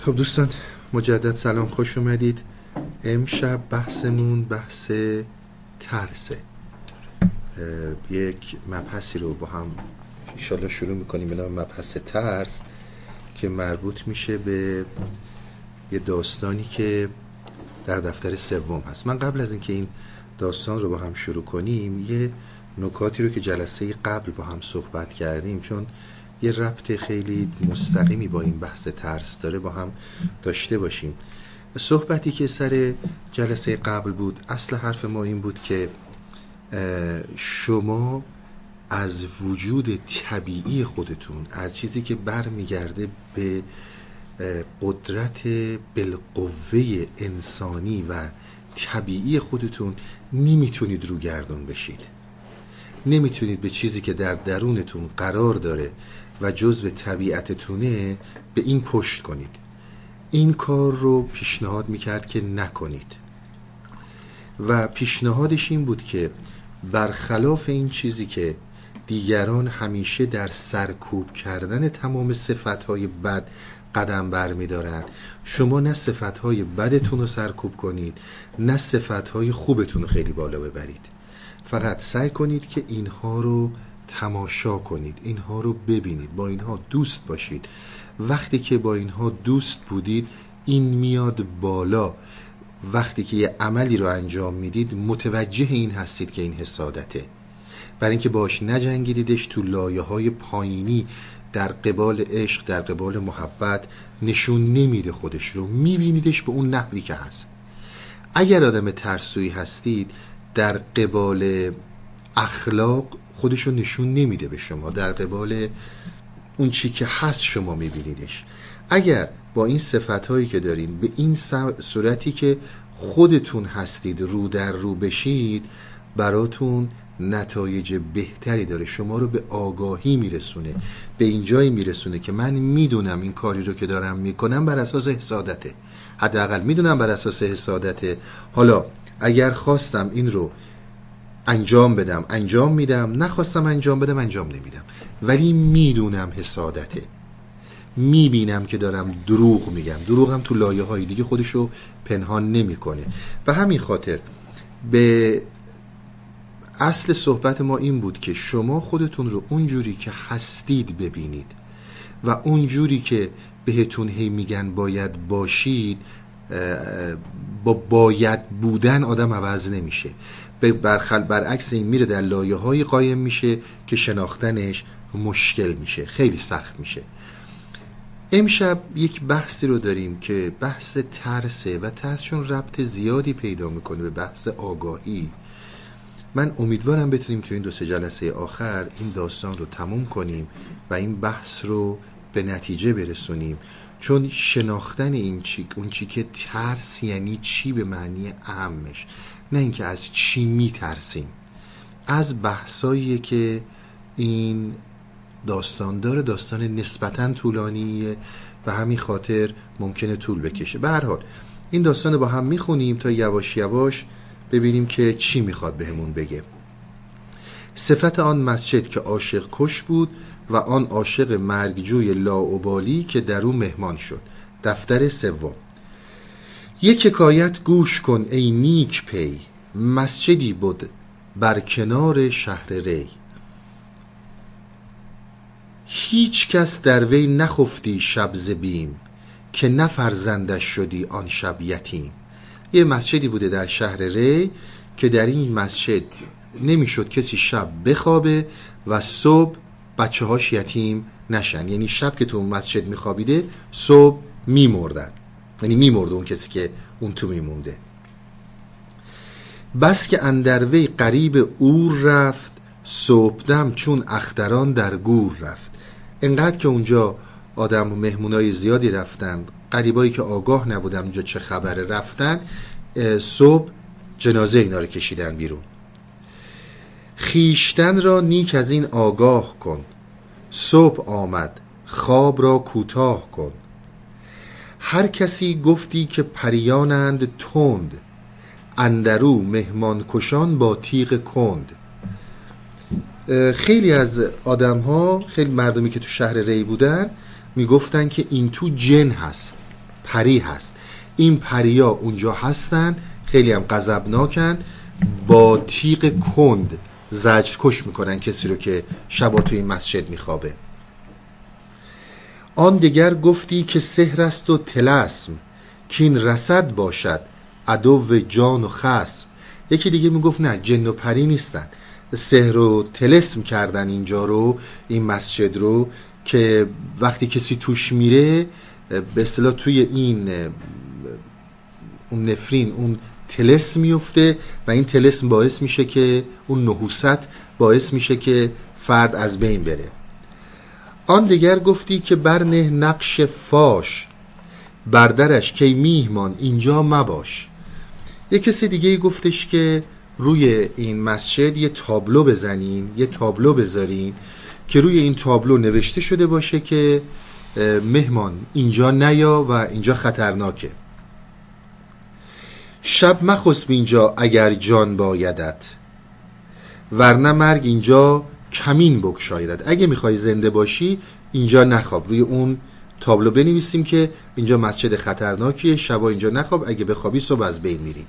خب دوستان مجدد سلام خوش اومدید. امشب بحثمون بحث ترسه. یک مبحثی رو با هم انشالله شروع می‌کنیم به مبحث ترس که مربوط میشه به یه داستانی که در دفتر سوم هست. من قبل از اینکه این داستان رو با هم شروع کنیم یه نکاتی رو که جلسه قبل با هم صحبت کردیم چون یه ربط خیلی مستقیمی با این بحث ترس داره با هم داشته باشیم. صحبتی که سر جلسه قبل بود اصل حرف ما این بود که شما از وجود طبیعی خودتون از چیزی که برمیگرده به قدرت بالقوه انسانی و طبیعی خودتون نمی‌تونید رو گردون بشید. نمی‌تونید به چیزی که در درونتون قرار داره و جزء طبیعتتونه به این پشت کنید. این کار رو پیشنهاد می‌کرد که نکنید. و پیشنهادش این بود که برخلاف این چیزی که دیگران همیشه در سرکوب کردن تمام صفتهای بد قدم بر می شما نه صفتهای بدتون رو سرکوب کنید نه صفتهای خوبتون رو خیلی بالا ببرید. فقط سعی کنید که اینها رو تماشا کنید اینها رو ببینید با اینها دوست باشید. وقتی که با اینها دوست بودید این میاد بالا. وقتی که یه عملی رو انجام می‌دید متوجه این هستید که این حسادته. برای اینکه باش نجنگیدیدش تو لایه های پایینی در قبال عشق در قبال محبت نشون نمیده خودش رو. میبینیدش به اون نحوی که هست. اگر آدم ترسویی هستید در قبال اخلاق خودش رو نشون نمیده به شما. در قبال اون چی که هست شما میبینیدش. اگر با این صفت هایی که دارین به این صورتی که خودتون هستید رو در رو بشید براتون نتایج بهتری داره. شما رو به آگاهی میرسونه به این جایی میرسونه که من می‌دونم این کاری رو که دارم می‌کنم بر اساس حسادته. حداقل می‌دونم بر اساس حسادته. حالا اگر خواستم این رو انجام بدم انجام میدم. نخواستم انجام بدم انجام نمیدم. ولی می‌دونم حسادته. می‌بینم که دارم دروغ میگم. دروغم تو لایه های دیگه خودشو پنهان نمی‌کنه. و همین خاطر به اصل صحبت ما این بود که شما خودتون رو اونجوری که هستید ببینید و اونجوری که بهتون هی میگن باید باشید با باید بودن آدم عوض نمیشه. برخل برعکس این میره در لایه های قایم میشه که شناختنش مشکل میشه خیلی سخت میشه. امشب یک بحثی رو داریم که بحث ترسه و ترس چون ربط زیادی پیدا می‌کنه به بحث آگاهی. من امیدوارم بتونیم تو این دو سه جلسه آخر این داستان رو تموم کنیم و این بحث رو به نتیجه برسونیم. چون شناختن این چی اون چی که ترس یعنی چی به معنی اهمش نه اینکه از چی میترسیم. از بحثایی که این داستان داره داستان نسبتا طولانیه و همین خاطر ممکنه طول بکشه. به هر حال این داستان با هم می‌خونیم تا یواش یواش ببینیم که چی می‌خواد بهمون بگه. صفت آن مسجد که عاشق کش بود و آن عاشق مرگجوی لاعبالی که در او مهمان شد. دفتر سوم. یک حکایت گوش کن ای نیک پی مسجدی بود بر کنار شهر ری. هیچ کس در وی نخفتی شب بیم که نفرزندش شدی آن شب یتیم. یه مسجدی بوده در شهر ری که در این مسجد نمی‌شد کسی شب بخوابه و صبح بچه هاش یتیم نشن. یعنی شب که تو مسجد میخوابیده صبح میمردن. یعنی میمرده اون کسی که اون تو میمونده. بس که اندروی قریب اور رفت صبحدم چون اختران در گور رفت. انقدر که اونجا آدم و مهمونای زیادی رفتن قریبایی که آگاه نبودن اونجا چه خبره رفتن صبح جنازه اینا رو کشیدن بیرون. خیشتن را نیک از این آگاه کن. صبح آمد خواب را کوتاه کن. هر کسی گفتی که پریانند تند اندرو مهمان کشان با تیغ کند. خیلی از آدم ها خیلی مردمی که تو شهر ری بودن می‌گفتن که این تو جن هست پری هست. این پریا اونجا هستن خیلی هم غضبناکن با تیغ کند زجر کش می‌کنن کسی رو که شبا توی این مسجد میخوابه. آن دیگر گفتی که سحر است و تلسم کین رسد باشد عدو جان و خسم یکی دیگه می‌گفت نه جن و پری نیستن سحر و تلسم کردن اینجا رو این مسجد رو که وقتی کسی توش میره به اصطلاح توی این اون نفرین اون تلس میفته و این تلسم باعث میشه که اون نحوست باعث میشه که فرد از بین بره. آن دیگر گفتی که برنه نقش فاش بردرش کی میهمان اینجا مباش. یه کسی دیگه گفتش که روی این مسجد یه تابلو بزنین یه تابلو بذارین که روی این تابلو نوشته شده باشه که مهمان اینجا نیا و اینجا خطرناکه. شب مخسب اینجا اگر جان بایدت ورنه مرگ اینجا کمین بکشایدت. اگه می‌خوای زنده باشی اینجا نخواب. روی اون تابلو بنویسیم که اینجا مسجد خطرناکیه. شبا اینجا نخواب. اگه بخوابی صبح از بین میری.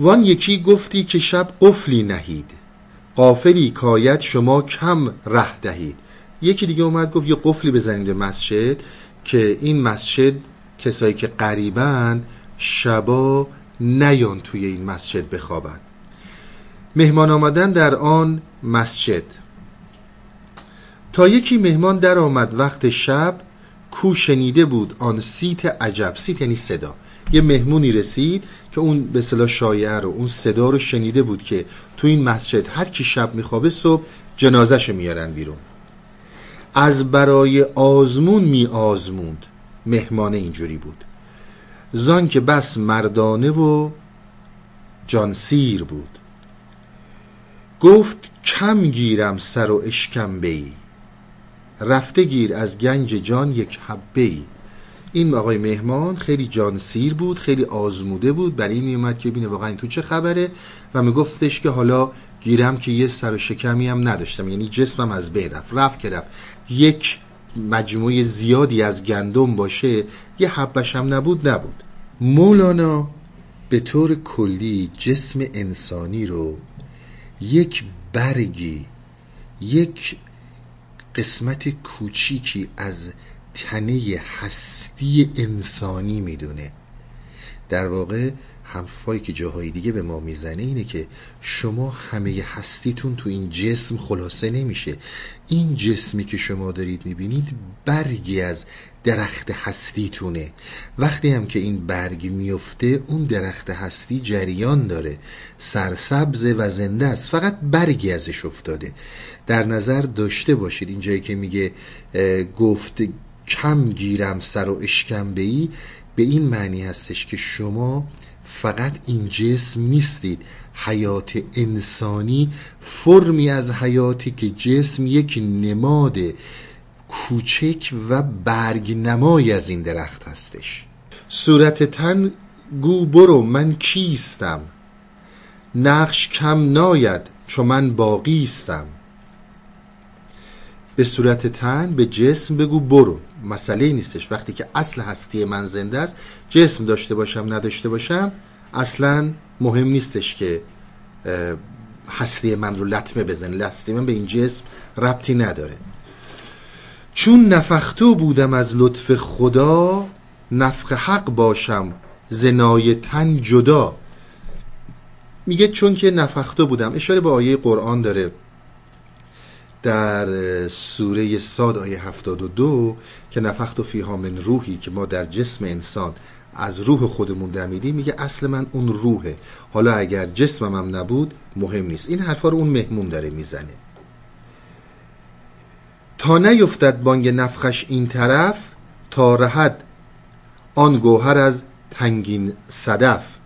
وان یکی گفتی که شب قفلی نهید. قافلی کاید شما کم ره دهید. یکی دیگه اومد گفت یه قفلی بزنید به مسجد که این مسجد کسایی که قریبن شبا نیان توی این مسجد بخوابند مهمان آمدن در آن مسجد. تا یکی مهمان در آمد وقت شب کو شنیده بود آن صیت عجب. صیت یعنی صدا. یه مهمونی رسید که اون به اصطلاح شایعه رو اون صدا رو شنیده بود که تو این مسجد هر کی شب میخوابه صبح جنازش میارن بیرون. از برای آزمون می آزمود. مهمانه اینجوری بود. زان که بس مردانه و جان سیر بود. گفت کم گیرم سر و اشکم بی. رفته گیر از گنج جان یک حبه ای. این آقای مهمان خیلی جانسیر بود خیلی آزموده بود برای این میومد که بینه واقعا تو چه خبره و میگفتش که حالا گیرم که یه سر و شکمی هم نداشتم یعنی جسمم از بین رفت. رفت رفت. یک مجموعه زیادی از گندم باشه یه حبش هم نبود نبود. مولانا به طور کلی جسم انسانی رو یک برگی. یک قسمت کوچیکی از تنه هستی انسانی می‌دونه. در واقع حرفایی که جاهای دیگه به ما می‌زنه اینه که شما همه هستیتون تو این جسم خلاصه نمیشه. این جسمی که شما دارید می‌بینید برگی از درخت هستیتونه وقتی هم که این برگ میفته اون درخت هستی جریان داره. سرسبز و زنده است. فقط برگی ازش افتاده. در نظر داشته باشید. این جایی که میگه گفت کم گیرم سر و اشکم ای به این معنی هستش که شما فقط این جسم نیستید. حیات انسانی فرمی از حیاتی که جسم یک نماد کوچک و برگ نمای از این درخت هستش. صورت تن گو برو من کیستم؟ نقش کم ناید چون من باقیستم. به صورت تن به جسم بگو برو. مسئله نیستش. وقتی که اصل هستی من زنده است جسم داشته باشم نداشته باشم اصلا مهم نیستش که هستی من رو لطمه بزن لطمه من به این جسم ربطی نداره. چون نفختو بودم از لطف خدا نفخ حق باشم زنای تن جدا. میگه چون که نفختو بودم. اشاره به آیه قرآن داره. در سوره ساد آیه 72 که نفخت و فیها من روحی که ما در جسم انسان از روح خودمون دمیدیم میگه اصل من اون روحه. حالا اگر جسمم هم نبود مهم نیست. این حرفا رو اون مهمون داره می‌زنه. تا نیفتد بانگ نفخش این طرف تا رهد آن گوهر از تنگین صدف.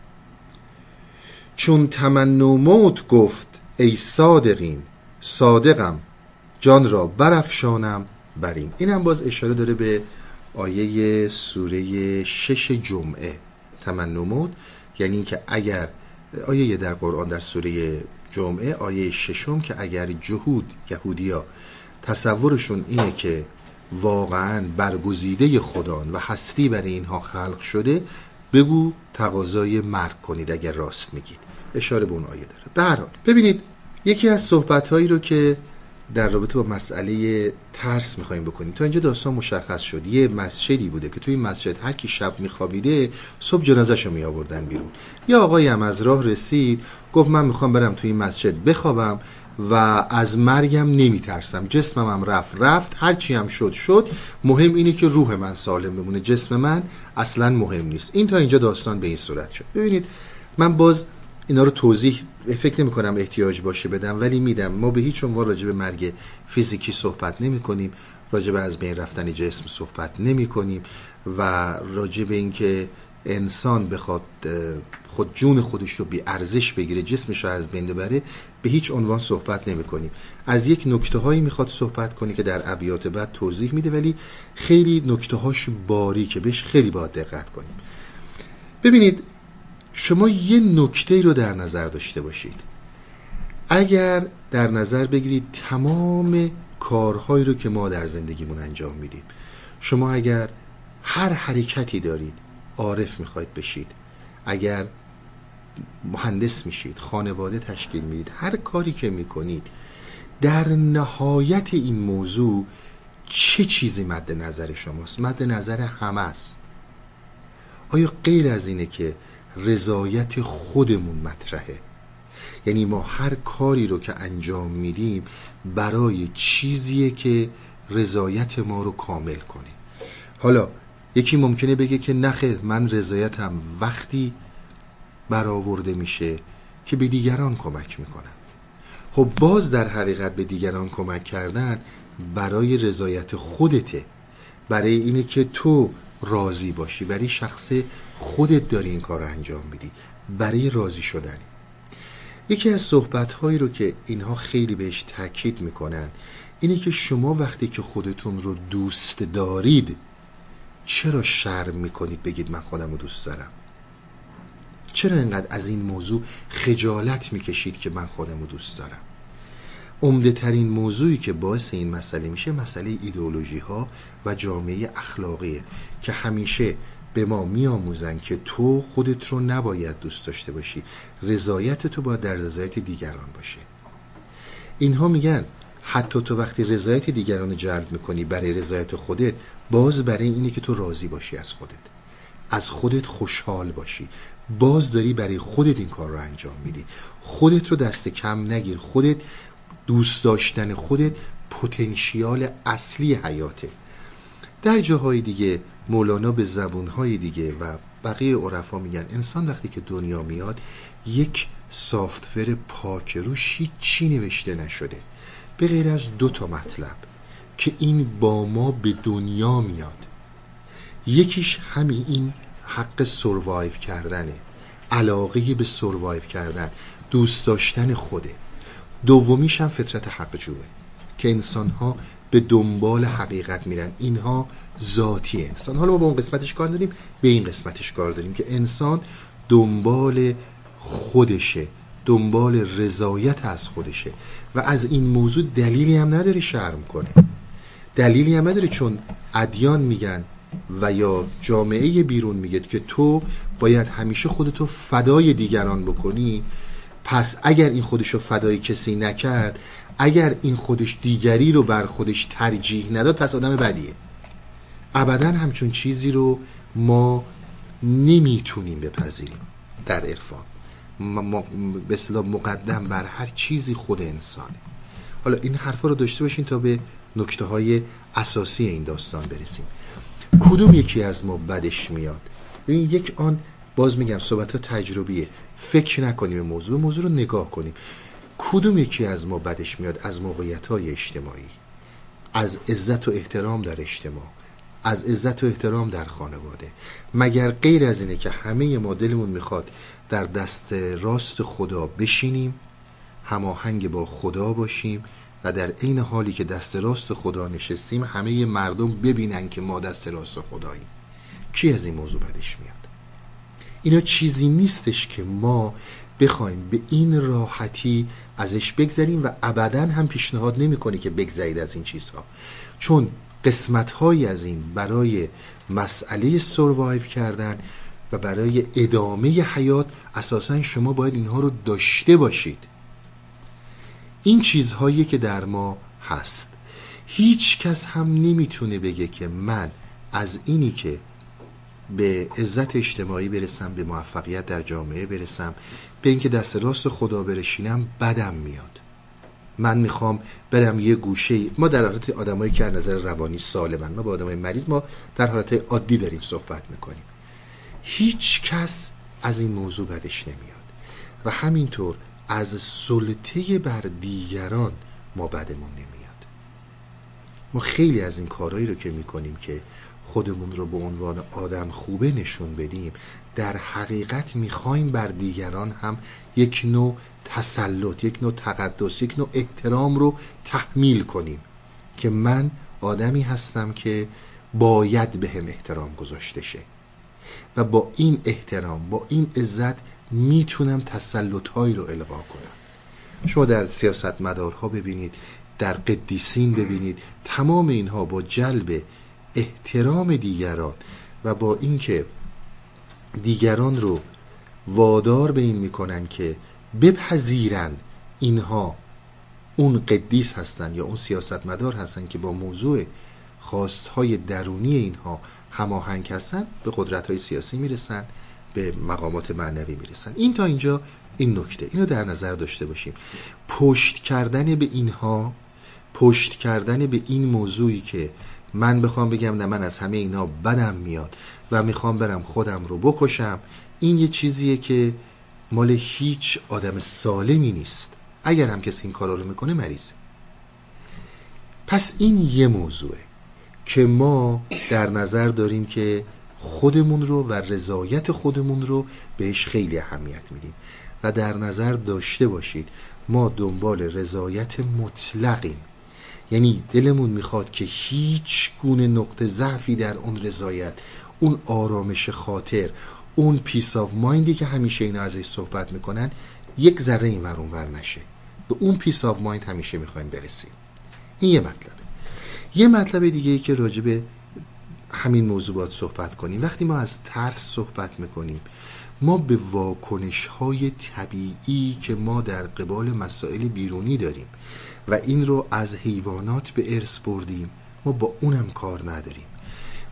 چون تمنو موت گفت ای صادقین صادقم جان را برافشانم بر این. این هم باز اشاره داره به آیه سوره شش جمعه. تمنو موت یعنی اینکه اگر آیه در قرآن در سوره جمعه آیه ششم که اگر جهود یهودیا تصورشون اینه که واقعا برگزیده خدان و هستی برای اینها خلق شده بگو تقاضای مرگ کنید اگر راست میگید. اشاره به اون آیه داره. به ببینید یکی از صحبت هایی رو که در رابطه با مسئله ترس می‌خوایم بکنیم. تا اینجا داستان مشخص شد. یه مسجدی بوده که توی مسجد هر کی شب میخوابیده صبح جنازهشو می آوردن بیرون. یه آقایی هم از راه رسید گفت من می‌خوام برم توی مسجد بخوابم. و از مرگم نمیترسم. جسمم هم رفت رفت. هرچی هم شد شد. مهم اینه که روح من سالم بمونه. جسم من اصلا مهم نیست. این تا اینجا داستان به این صورت شد. ببینید من باز اینا رو توضیح فکر نمی کنم احتیاج باشه بدم ولی میدم. ما به هیچ عنوان راجع به مرگ فیزیکی صحبت نمی کنیم راجع به از بین رفتن جسم صحبت نمی کنیم و راجع به اینکه انسان بخواد خود جون خودش رو بی ارزش بگیره جسمش رو از بین ببره به هیچ عنوان صحبت نمی کنیم. از یک نکته هایی می‌خواد صحبت کنی که در ابیات بعد توضیح میده ولی خیلی نکته هاش باری که بهش خیلی باید دقت کنیم. ببینید شما یه نکته رو در نظر داشته باشید. اگر در نظر بگیرید تمام کارهایی رو که ما در زندگیمون انجام میدیم شما اگر هر حرکتی دارید عارف می‌خواید بشید. اگر مهندس میشید خانواده تشکیل می‌دید هر کاری که می‌کنید در نهایت این موضوع چه چیزی مد نظر شماست؟ مد نظر همه است. آیا غیر از اینه که رضایت خودمون مطرحه؟ یعنی ما هر کاری رو که انجام میدیم برای چیزیه که رضایت ما رو کامل کنه. حالا یکی ممکنه بگه که نخیر من رضایتم. وقتی برآورده میشه که به دیگران کمک می‌کنم خب باز در حقیقت به دیگران کمک کردن برای رضایت خودته. برای اینه که تو راضی باشی. برای شخص خودت داری این کار رو انجام میدی. برای راضی شدنی. یکی از صحبت هایی رو که اینها خیلی بهش تاکید می‌کنن اینه که شما وقتی که خودتون رو دوست دارید چرا شرم می‌کنید بگید من خودم رو دوست دارم؟ چرا انقدر از این موضوع خجالت می‌کشید که من خودم رو دوست دارم؟ عمده ترین موضوعی که باعث این مسئله میشه مسئله ایدئولوژی ها و جامعه اخلاقیه که همیشه به ما میآموزن که تو خودت رو نباید دوست داشته باشی رضایت تو باید در رضایت دیگران باشه. اینها میگن حتی تو وقتی رضایت دیگران رو جلب می‌کنی برای رضایت خودت باز برای اینه که تو راضی باشی از خودت. از خودت خوشحال باشی. باز داری برای خودت این کار رو انجام میدی. خودت رو دست کم نگیر. خودت دوست داشتن خودت پتانسیال اصلی حیاته. در جاهای دیگه مولانا به زبونهای دیگه و بقیه عرفا میگن انسان وقتی که دنیا میاد یک سافتور پاک روش هیچی نوشته نشده. به غیر از دو تا مطلب که این با ما به دنیا میاد. یکیش همین این حق سروایو کردنه علاقه به سروایو کردن دوست داشتن خوده. دومیش هم فطرت حق جوه که انسان ها به دنبال حقیقت میرن. اینها ذاتی انسان. حالا ما به اون قسمتش کار داریم به این قسمتش کار داریم که انسان دنبال خودشه دنبال رضایت از خودشه. و از این موضوع دلیلی هم نداره شرم کنه. دلیلی هم نداره چون ادیان میگن و یا جامعه بیرون میگه که تو باید همیشه خودتو فدای دیگران بکنی پس اگر این خودشو فدای کسی نکرد اگر این خودش دیگری رو بر خودش ترجیح نداد پس آدم بدیه. ابدا همچون چیزی رو ما نمی‌تونیم بپذیریم در عرفان. به اصطلاح مقدم بر هر چیزی خود انسانه. حالا این حرفا رو داشته باشین تا به نکته های اساسی این داستان برسیم. کدوم یکی از ما بدش میاد؟ این یک آن باز میگم صحبت تجربیه. فکر نکنیم موضوع موضوع رو نگاه کنیم. کدوم یکی از ما بدش میاد؟ از موقعیت های اجتماعی از عزت و احترام در اجتماع از عزت و احترام در خانواده. مگر غیر از اینه که همه ما دلمون می‌خواد در دست راست خدا بشینیم هماهنگ با خدا باشیم و در عین حالی که دست راست خدا نشستیم همه مردم ببینن که ما دست راست خداییم. کی از این موضوع بدش میاد؟ اینا چیزی نیستش که ما بخوایم به این راحتی ازش بگذریم و ابدا هم پیشنهاد نمی‌کنه که بگذرید از این چیزها. چون قسمت از این برای مسئله سروایو کردن و برای ادامه حیات اساسا شما باید اینها رو داشته باشید. این چیزهایی که در ما هست. هیچ کس هم نمی‌تونه بگه که من از اینی که به عزت اجتماعی برسم به موفقیت در جامعه برسم به اینکه دست راست خدا برشینم بدم میاد. من می‌خوام برم یه گوشه ما در حالت آدمایی که از نظر روانی سالمن ما با آدمای مریض ما در حالت عادی داریم صحبت می‌کنیم. هیچ کس از این موضوع بدش نمیاد. و همینطور از سلطه بر دیگران ما بدمون نمیاد. ما خیلی از این کارهایی رو که می‌کنیم که خودمون رو به عنوان آدم خوبه نشون بدیم در حقیقت می‌خوایم بر دیگران هم یک نوع تسلط یک نوع تقدس یک نوع احترام رو تحمیل کنیم که من آدمی هستم که باید به هم احترام گذاشته شه. و با این احترام با این عزت می‌تونم تسلط هایی رو القا کنم. شما در سیاست مدارها ببینید در قدیسین ببینید تمام اینها با جلب احترام دیگران و با اینکه دیگران رو وادار به این می‌کنن که بپذیرن اینها اون قدیس هستن یا اون سیاستمدار هستن که با موضوع خواستهای درونی اینها هماهنگ هستن به قدرت های سیاسی می‌رسن. به مقامات معنوی می‌رسن. این تا اینجا این نکته. اینو در نظر داشته باشیم. پشت کردن به اینها پشت کردن به این موضوعی که من بخوام بگم نه من از همه اینا بدم میاد و می‌خوام برم خودم رو بکشم این یه چیزیه که مال هیچ آدم سالمی نیست. اگر هم کسی این کارا رو می‌کنه مریضه. پس این یه موضوعه که ما در نظر داریم که خودمون رو و رضایت خودمون رو بهش خیلی اهمیت میدیم. و در نظر داشته باشید ما دنبال رضایت مطلقیم. یعنی دلمون می‌خواد که هیچ گونه نقطه ضعفی در اون رضایت اون آرامش خاطر اون peace of mind ی که همیشه اینا ازش صحبت می‌کنن یک ذره این ور اون ور نشه. به اون peace of mind همیشه می‌خوایم برسیم. این یه مطلبه. یه مطلب دیگه ای که راجع به همین موضوعات صحبت کنیم. وقتی ما از ترس صحبت می‌کنیم ما به واکنش های طبیعی که ما در قبال مسائل بیرونی داریم و این رو از حیوانات به ارث بردیم ما با اونم کار نداریم.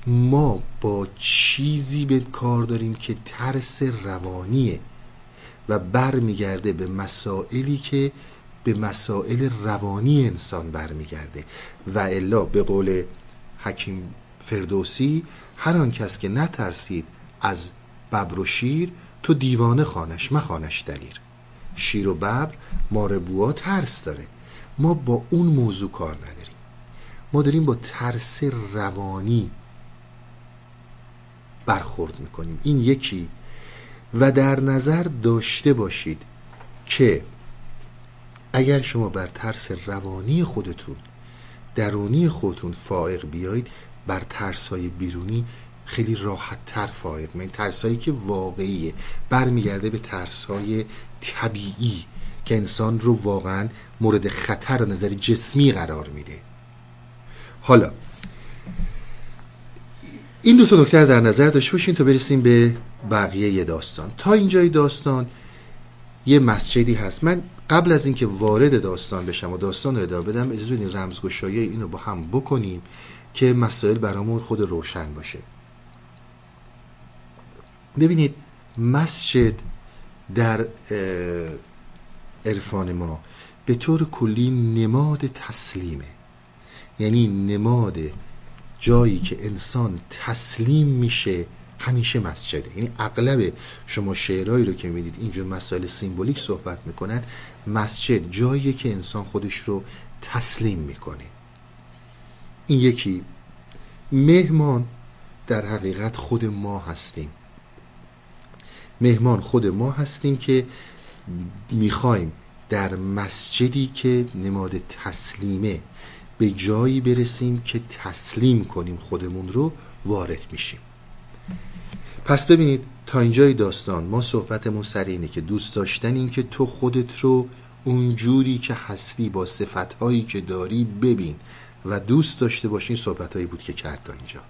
ما با چیزی به کار داریم که ترس روانیه و برمیگرده به مسائلی که به مسائل روانی انسان برمیگرده. و الا به قول حکیم فردوسی هر آن کس که نترسید از ببر و شیر تو دیوانه خانش مخانش دلیر. شیر و ببر ماربوها ترس داره. ما با اون موضوع کار نداریم. ما داریم با ترس روانی برخورد می‌کنیم. این یکی. و در نظر داشته باشید که اگر شما بر ترس روانی خودتون درونی خودتون فائق بیایید بر ترس های بیرونی خیلی راحت تر فائق من ترس هایی که واقعیه. برمیگرده به ترس های طبیعی که انسان رو واقعا مورد خطر نظر جسمی قرار میده. حالا این دو تا نکته در نظر داشته باشین تا برسیم به بقیه داستان. تا اینجای داستان یه مسجدی هست. من قبل از اینکه وارد داستان بشم و داستان رو ادامه بدم اجازه بدین رمزگشایی اینو با هم بکنیم. که مسائل برامون خود روشن باشه. ببینید مسجد در عرفان ما به طور کلی نماد تسلیمه. یعنی نماد جایی که انسان تسلیم میشه همیشه مسجده. یعنی اغلب شما شعرهایی رو که می‌دید اینجور مسائل سیمبولیک صحبت می‌کنن مسجد جایی که انسان خودش رو تسلیم می‌کنه. این یکی. مهمان در حقیقت خود ما هستیم. مهمان خود ما هستیم که می‌خوایم در مسجدی که نماد تسلیمه به جایی برسیم که تسلیم کنیم خودمون رو وارد میشیم. پس ببینید تا اینجای داستان ما صحبتمون سر اینه که دوست داشتن این که تو خودت رو اونجوری که هستی با صفتهایی که داری ببین. و دوست داشته باشین صحبت هایی بود که کرد تا اینجا.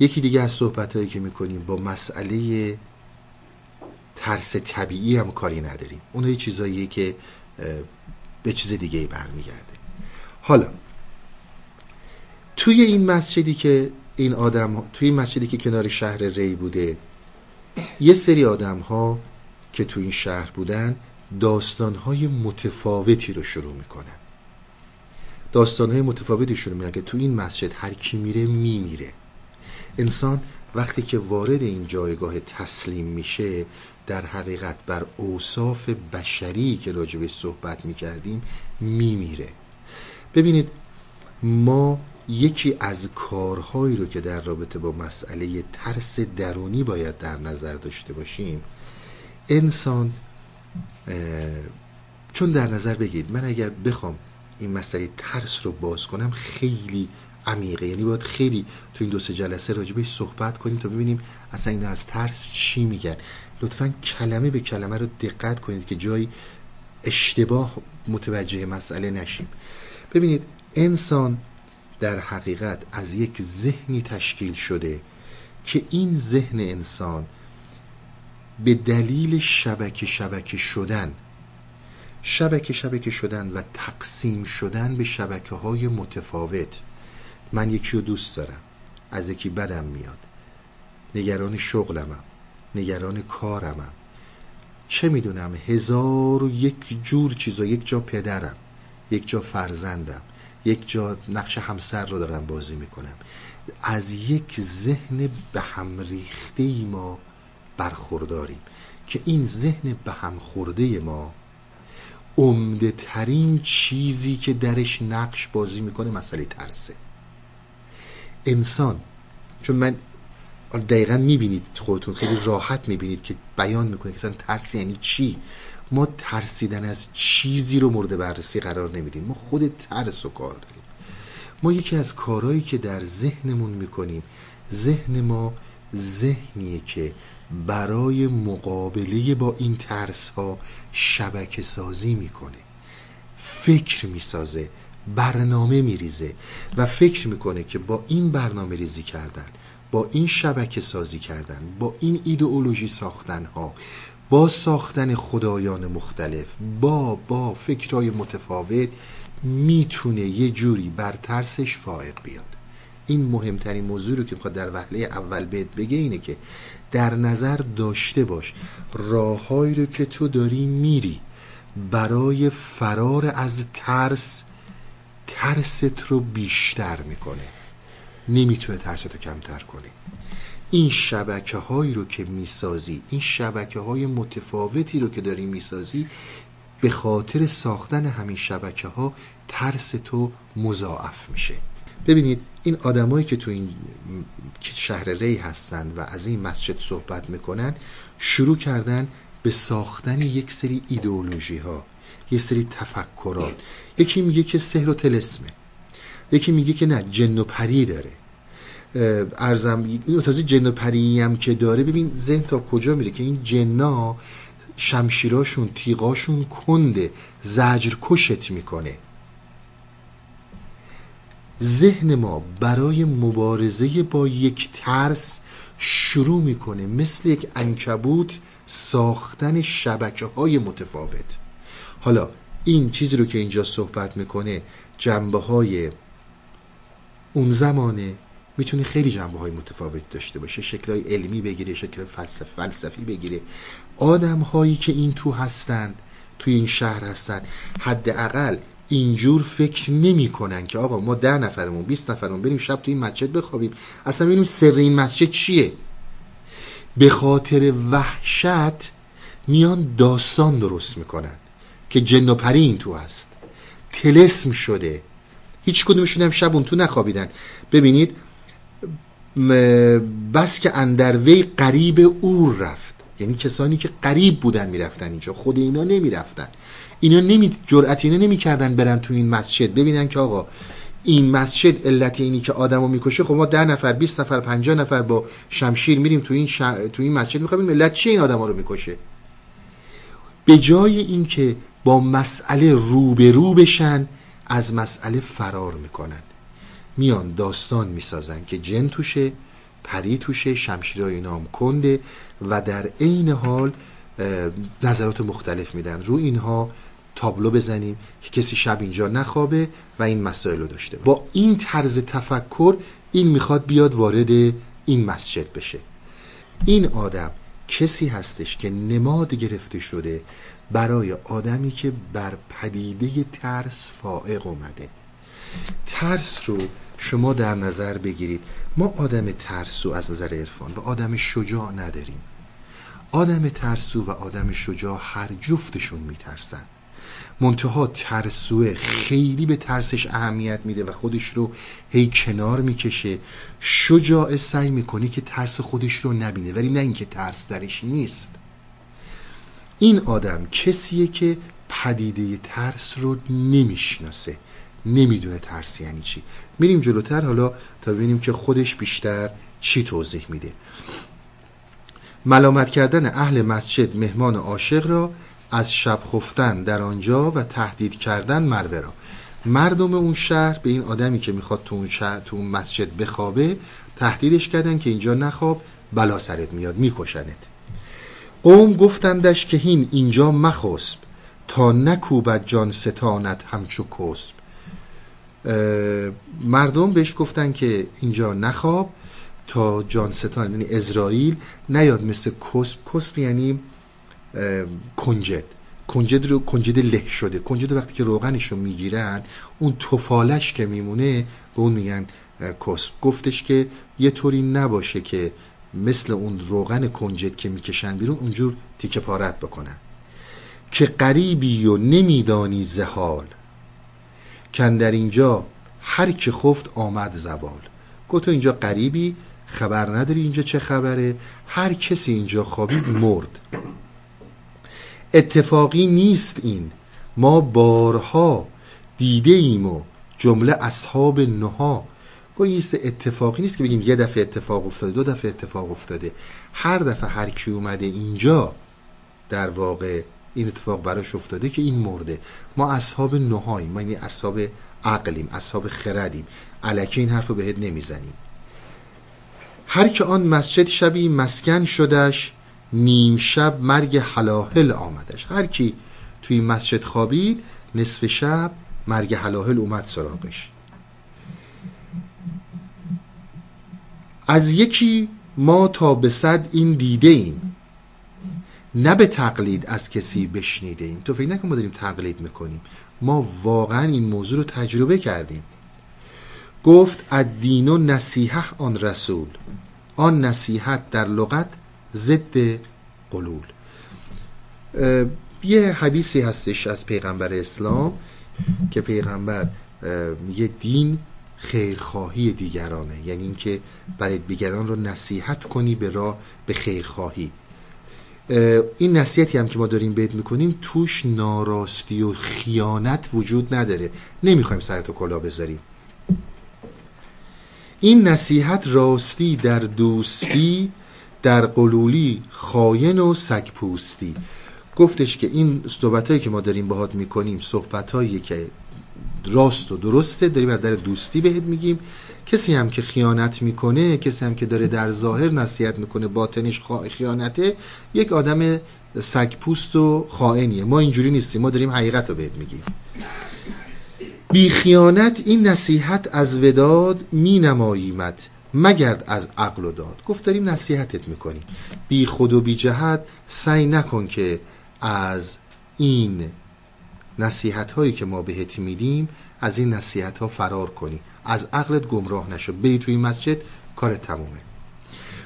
یکی دیگه از صحبت هایی که می‌کنیم با مسئله ترس طبیعی هم کاری نداریم. اون یه چیزاییه که به چیز دیگه برمیگرده. حالا توی این مسجدی که این آدم توی این مسجدی که کنار شهر ری بوده یه سری آدم ها که توی این شهر بودن داستان های متفاوتی رو شروع می‌کنن. داستان های متفاوتی شروع می‌کنن که توی این مسجد هر کی میره میمیره. انسان وقتی که وارد این جایگاه تسلیم میشه در حقیقت بر اوصاف بشری که راجبه صحبت می‌کردیم میمیره. ببینید ما یکی از کارهایی رو که در رابطه با مسئله ترس درونی باید در نظر داشته باشیم. انسان چون در نظر بگید من اگر بخوام این مسئله ترس رو باز کنم خیلی عمیقه. یعنی باید خیلی تو این دو سه جلسه راجبش صحبت کنیم تا ببینیم اصلا اینا از ترس چی میگن. لطفا کلمه به کلمه رو دقت کنید که جایی اشتباه متوجه مسئله نشیم. ببینید انسان در حقیقت از یک ذهنی تشکیل شده که این ذهن انسان به دلیل شبکه شبکه شدن شبکه شبکه شدن و تقسیم شدن به شبکه های متفاوت. من یکی رو دوست دارم. از یکی بدم میاد. نگران شغلمم. نگران کارمم. چه می‌دونم؟ هزار و یک جور چیزا. یک جا پدرم. یک جا فرزندم. یک جا نقش همسر رو دارم بازی می‌کنم. از یک ذهن به هم ریخته ما برخورداریم. که این ذهن به هم خورده ما عمده ترین چیزی که درش نقش بازی می‌کنه مسئله ترسه. انسان چون من دقیقا می‌بینید خودتون خیلی راحت می‌بینید که بیان می‌کنه که ترس یعنی چی؟ ما ترسیدن از چیزی رو مورد بررسی قرار نمیدیم. ما خود ترس و کار داریم. ما یکی از کارهایی که در ذهنمون می‌کنیم ذهن ما ذهنیه که برای مقابله با این ترس ها شبکه سازی می‌کنه. فکر می‌سازه برنامه میریزه و فکر می‌کنه که با این برنامه ریزی کردن با این شبکه سازی کردن با این ایدئولوژی ساختن ها با ساختن خدایان مختلف با با فکرهای متفاوت می‌تونه یه جوری بر ترسش فائق بیاد. این مهمترین موضوع رو که می‌خواد در وحله اول بهت بگه اینه که در نظر داشته باش. راههایی رو که تو داری میری برای فرار از ترس ترست رو بیشتر می‌کنه. نمی‌تونه ترست رو کمتر کنه. این شبکه هایی رو که می‌سازی این شبکه های متفاوتی رو که داری می‌سازی به خاطر ساختن همین شبکه ها ترس تو مضاعف میشه. ببینید این آدمایی که تو این شهر ری هستند و از این مسجد صحبت می‌کنن شروع کردن به ساختن یک سری ایدئولوژی ها یک سری تفکرات. یکی میگه که سحر و تلسمه. یکی میگه که نه جن و پری داره. ارزم این تازه جن و پری هم که داره ببین ذهن تا کجا میره که این جنا شمشیراشون تیغاشون کنده زجر کشت می‌کنه. ذهن ما برای مبارزه با یک ترس شروع می‌کنه مثل یک انکبوت ساختن شبکه های متفاوت. حالا این چیزی رو که اینجا صحبت می‌کنه جنبه های اون زمانه می‌تونه خیلی جنبه های متفاوت داشته باشه. شکل های علمی بگیره شکل فلسف فلسفی بگیره. آدم هایی که این تو هستند توی این شهر هستند حداقل اینجور فکر نمی کنن که آقا ما ده نفرمون 20 نفرمون بریم شب توی این مسجد بخوابیم. اصلا ببینیم سر این مسجد چیه؟ به خاطر وحشت میان داستان درست می‌کنن که جن و پری این تو هست. تلسم شده. هیچ کدومشون هم شب اون تو نخوابیدن. ببینید بس که اندروی قریب اور رفت. یعنی کسانی که قریب بودن می‌رفتن اینجا. خود اینا نمی‌رفتن. اینا نمی جرأت اینا نمی‌کردن برن تو این مسجد. ببینن که آقا این مسجد علت اینی که آدمو می‌کشه خب ما ده نفر 20 نفر 50 نفر با شمشیر میریم تو این ش... تو این مسجد می‌خوایم ملت چی این آدما رو می‌کشه؟ به جای اینکه با مسئله روبرو بشن از مسئله فرار می‌کنن. میان داستان می‌سازن که جن توشه پری توشه شمشیرهای نام کنده و در عین حال نظرات مختلف میدن. رو اینها تابلو بزنیم که کسی شب اینجا نخوابه و این مسائل رو داشته با این طرز تفکر این می‌خواد بیاد وارد این مسجد بشه. این آدم کسی هستش که نماد گرفته شده برای آدمی که بر پدیده ترس فائق اومده. ترس رو شما در نظر بگیرید. ما آدم ترسو از نظر عرفان و آدم شجاع نداریم. آدم ترسو و آدم شجاع هر جفتشون میترسن. منتها ترسوه خیلی به ترسش اهمیت میده و خودش رو هی کنار می‌کشه. شجاع سعی می‌کنه که ترس خودش رو نبینه ولی نه اینکه ترس درش نیست. این آدم کسیه که پدیده ترس رو نمی‌شناسه. نمی‌دونه ترس یعنی چی. میریم جلوتر حالا تا ببینیم که خودش بیشتر چی توضیح میده. ملامت کردن اهل مسجد مهمان عاشق را از شب خفتن در آنجا و تهدید کردن مروه را. مردم اون شهر به این آدمی که می‌خواد تو اون, شهر، تو اون مسجد بخوابه تهدیدش کردن که اینجا نخواب بلا سرت میاد میکشنت. قوم گفتندش که هین اینجا مخسب تا نکوبد جان ستانت همچو کسب. مردم بهش گفتن که اینجا نخواب تا جان ستان یعنی اسرائیل نیاد مثل کسب. کسب یعنی کنجد. کنجد رو کنجد له شده. کنجد وقتی که روغنش رو می‌گیرن اون توفالش که میمونه به اون میگن کسب. گفتش که یه طوری نباشه که مثل اون روغن کنجد که می‌کشن بیرون اونجور تیکه پارت بکنن. که قریبی و نمیدانی زهال. کن در اینجا هر که خفت آمد زبال گفت اینجا قریبی خبر نداری اینجا چه خبره. هر کسی اینجا خوابید مرد. اتفاقی نیست این. ما بارها دیده ایم و جمله اصحاب نها گویی اتفاقی نیست که بگیم یه دفعه اتفاق افتاده دو دفعه اتفاق افتاده. هر دفعه هر کی اومده اینجا در واقع این اتفاق براش افتاده که این مرده. ما اصحاب نهاییم ما یعنی اصحاب عقلیم اصحاب خردیم. علکه این حرف رو بهت نمی‌زنیم. هر که آن مسجد شبی مسکن شدش نیم شب مرگ حلاهل آمدش. هر کی توی مسجد خوابید نصف شب مرگ حلاهل اومد سراغش. از یکی ما تا به صد این دیده ایم. نه به تقلید از کسی بشنیده ایم. تو فکر نکن ما داریم تقلید می‌کنیم. ما واقعا این موضوع رو تجربه کردیم. گفت الدین و نصیحه آن رسول. آن نصیحت در لغت ضد قلول یه حدیثی هستش از پیغمبر اسلام که پیغمبر یه دین خیرخواهی دیگرانه. یعنی اینکه برای دیگران رو نصیحت کنی به راه به خیرخواهی. این نصیحتی هم که ما داریم بهت می‌کنیم توش ناراستی و خیانت وجود نداره. نمی‌خوایم سرتو کلا بذاریم. این نصیحت راستی در دوستی در قلولی خاین و سگپوستی. گفتش که این صحبت که ما داریم باهات می‌کنیم صحبت که راست و درسته داریم از در دوستی بهت میگیم. کسی هم که خیانت می‌کنه کسی هم که داره در ظاهر نصیحت می‌کنه باطنش خیانته یک آدم سگپوست و خائنیه. ما اینجوری نیستیم ما داریم حقیقت رو بهت میگیم. بی خیانت این نصیحت از وداد می نماییمت مگرد از عقل و داد. گفت داریم نصیحتت می‌کنیم. بی خود و بی جهت سعی نکن که از این نصیحت هایی که ما بهت میدیم از این نصیحت ها فرار کنی. از عقلت گمراه نشو. بری توی مسجد کار تمومه.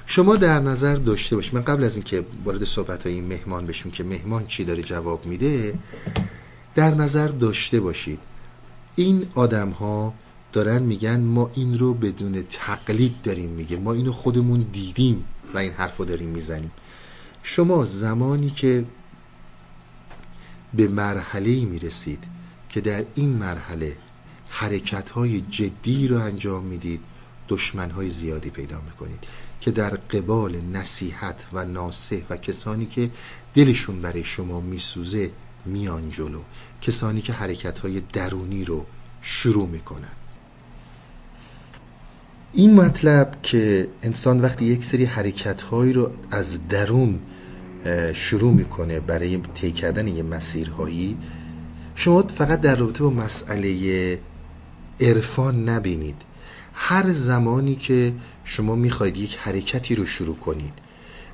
شما در نظر داشته باشید من قبل از اینکه وارد صحبت های این مهمان بشیم که مهمان چی داره جواب میده در نظر داشته باشید. این آدم ها دارن میگن ما این رو بدون تقلید داریم میگه. ما اینو خودمون دیدیم و این حرف رو داریم می‌زنیم. شما زمانی که به مرحله می‌رسید که در این مرحله حرکت های جدی رو انجام می‌دید دشمن های زیادی پیدا می‌کنید که در قبال نصیحت و ناسه و کسانی که دلشون برای شما میسوزه میان جلو کسانی که حرکت های درونی رو شروع می‌کنن. این مطلب که انسان وقتی یک سری حرکت هایی رو از درون شروع می‌کنه برای طی کردن یه مسیرهایی شما فقط در رابطه با مسئله عرفان نبینید. هر زمانی که شما می‌خواید یک حرکتی رو شروع کنید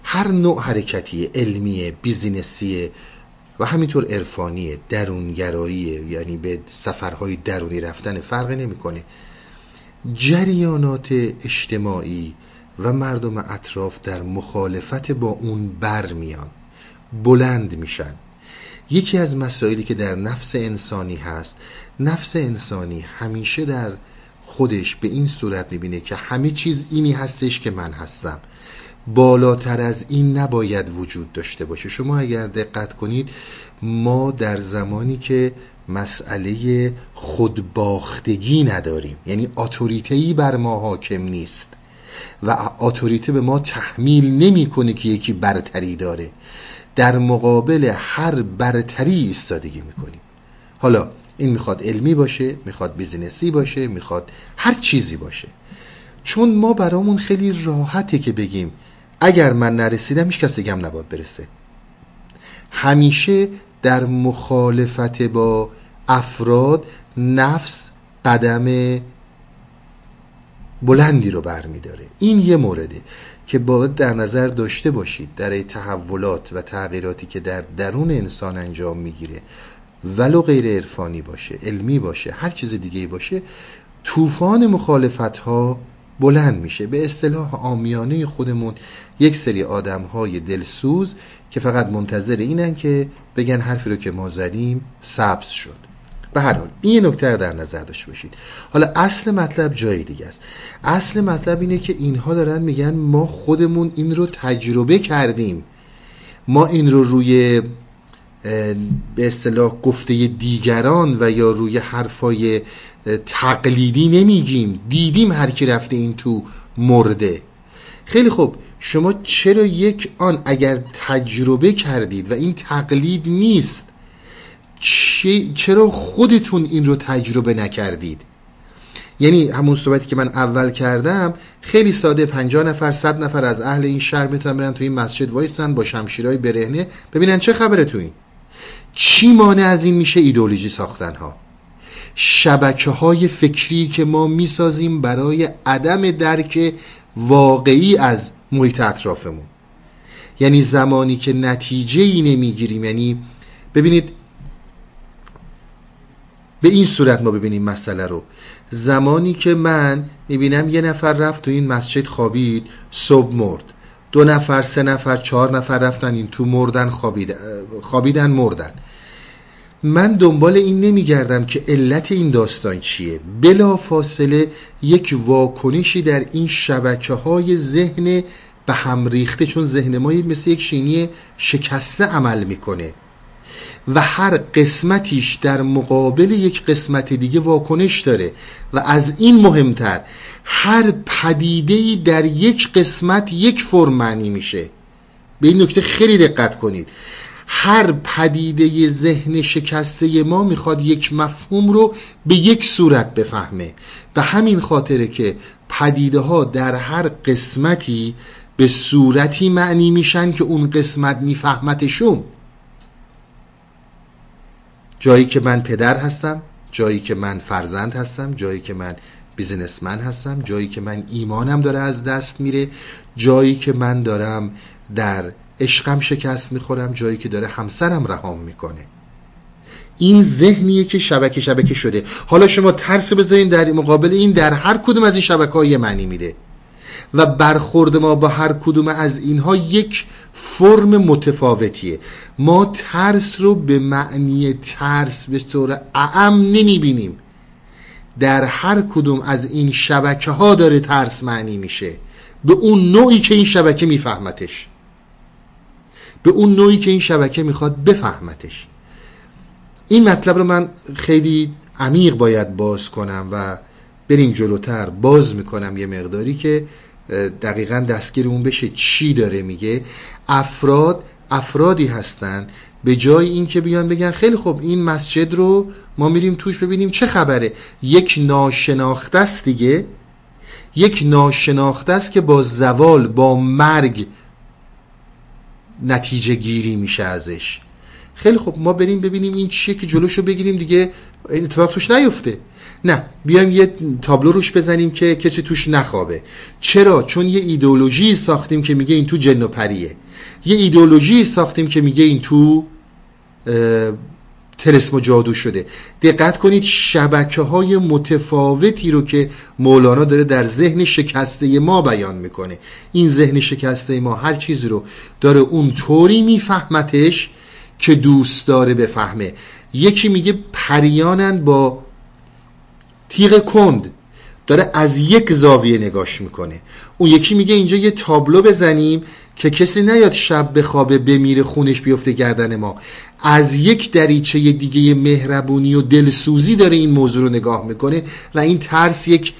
هر نوع حرکتی علمی بیزینسی و همینطور عرفانی درونگرایی یعنی به سفرهای درونی رفتن فرق نمی‌کنه. جریانات اجتماعی و مردم اطراف در مخالفت با اون بر میان بلند میشن. یکی از مسائلی که در نفس انسانی هست نفس انسانی همیشه در خودش به این صورت می‌بینه که همه چیز اینی هستش که من هستم. بالاتر از این نباید وجود داشته باشه. شما اگر دقت کنید ما در زمانی که مسئله خودباختگی نداریم یعنی اتوریته‌ای بر ما حاکم نیست و اتوریته به ما تحمیل نمی‌کنه که یکی برتری داره در مقابل هر برتری ایستادگی می‌کنیم. حالا این می‌خواد علمی باشه می‌خواد بیزینسی باشه می‌خواد هر چیزی باشه. چون ما برامون خیلی راحته که بگیم اگر من نرسیدم هیچ کس دیگه هم برسه. همیشه در مخالفت با افراد نفس قدم بلندی رو برمیداره. این یه مورده که باید در نظر داشته باشید در تحولات و تغییراتی که در درون انسان انجام می‌گیره. ولو غیر عرفانی باشه علمی باشه هر چیز دیگه باشه طوفان مخالفت ها بلند میشه. به اصطلاح آمیانه خودمون یک سری آدم های دلسوز که فقط منتظر اینن که بگن حرفی رو که ما زدیم سبز شد. به هر حال این نکته در نظر داشته باشید. حالا اصل مطلب جای دیگه است. اصل مطلب اینه که اینها دارن میگن ما خودمون این رو تجربه کردیم. ما این رو روی به اصطلاح گفته دیگران و یا روی حرفای تقلیدی نمیگیم. دیدیم هر کی رفته این تو مرده. خیلی خوب. شما چرا یک آن اگر تجربه کردید و این تقلید نیست چرا خودتون این رو تجربه نکردید؟ یعنی همون صحبتی که من اول کردم خیلی ساده 50 نفر 100 نفر از اهل این شهر می‌تونن برن تو این مسجد وایسن با شمشیرهای برهنه ببینن چه خبره تو این. چی مانع از این میشه ایدولوژی ساختن ها شبکه های فکری که ما می‌سازیم برای عدم درک واقعی از محیط اطرافمون. یعنی زمانی که نتیجه ای نمی‌گیریم یعنی ببینید به این صورت ما ببینیم مسئله رو. زمانی که من می‌بینم یه نفر رفت تو این مسجد خوابید صبح مرد. دو نفر سه نفر چهار نفر رفتن این تو مردن خوابیدن, خوابیدن مردن. من دنبال این نمیگردم که علت این داستان چیه. بلا فاصله یک واکنشی در این شبکه های ذهن به هم ریخته چون ذهن ما مثل یک شینی شکسته عمل می‌کنه. و هر قسمتیش در مقابل یک قسمت دیگه واکنش داره. و از این مهمتر هر پدیده در یک قسمت یک فرم معنی میشه. به این نکته خیلی دقت کنید. هر پدیده ذهن شکسته ما می‌خواد یک مفهوم رو به یک صورت بفهمه. به همین خاطره که پدیده ها در هر قسمتی به صورتی معنی میشن که اون قسمت میفهمتشون. جایی که من پدر هستم جایی که من فرزند هستم جایی که من بیزنسمن هستم جایی که من ایمانم داره از دست میره جایی که من دارم در عشقم شکست می‌خورم جایی که داره همسرم رهام می‌کنه. این ذهنیه که شبکه شبکه شده. حالا شما ترس بذارین در مقابل این در هر کدوم از این شبکه های معنی میده. و برخورد ما با هر کدوم از اینها یک فرم متفاوتیه. ما ترس رو به معنی ترس به طور اعم نمی‌بینیم. در هر کدوم از این شبکه ها داره ترس معنی میشه. به اون نوعی که این شبکه میفهمتش. به اون نوعی که این شبکه می‌خواد بفهمتش. این مطلب رو من خیلی عمیق باید باز کنم و بریم جلوتر. باز می‌کنم یه مقداری که دقیقا دستگیر اون بشه چی داره میگه. افراد افرادی هستن به جای اینکه بیان بگن خیلی خوب این مسجد رو ما میریم توش ببینیم چه خبره. یک ناشناخته است دیگه. یک ناشناخته است که با زوال با مرگ نتیجه گیری میشه ازش. خیلی خب ما بریم ببینیم این چیه که جلوشو بگیریم دیگه این اتفاق توش نیفته. نه بیایم یه تابلو روش بزنیم که کسی توش نخوابه. چرا؟ چون یه ایدئولوژی ساختیم که میگه این تو جن و پریه. یه ایدئولوژی ساختیم که میگه این تو تلسم و جادو شده. دقت کنید شبکه های متفاوتی رو که مولانا داره در ذهن شکسته ما بیان می‌کنه. این ذهن شکسته ما هر چیزی رو داره اون طوری میفهمتش که دوست داره بفهمه. یکی میگه پریانن با تیغ کند. داره از یک زاویه نگاش می‌کنه. اون یکی میگه اینجا یه تابلو بزنیم که کسی نیاد شب بخوابه بمیره خونش بیفته گردن ما. از یک دریچه دیگه مهربونی و دلسوزی داره این موضوع رو نگاه می‌کنه و این ترس یک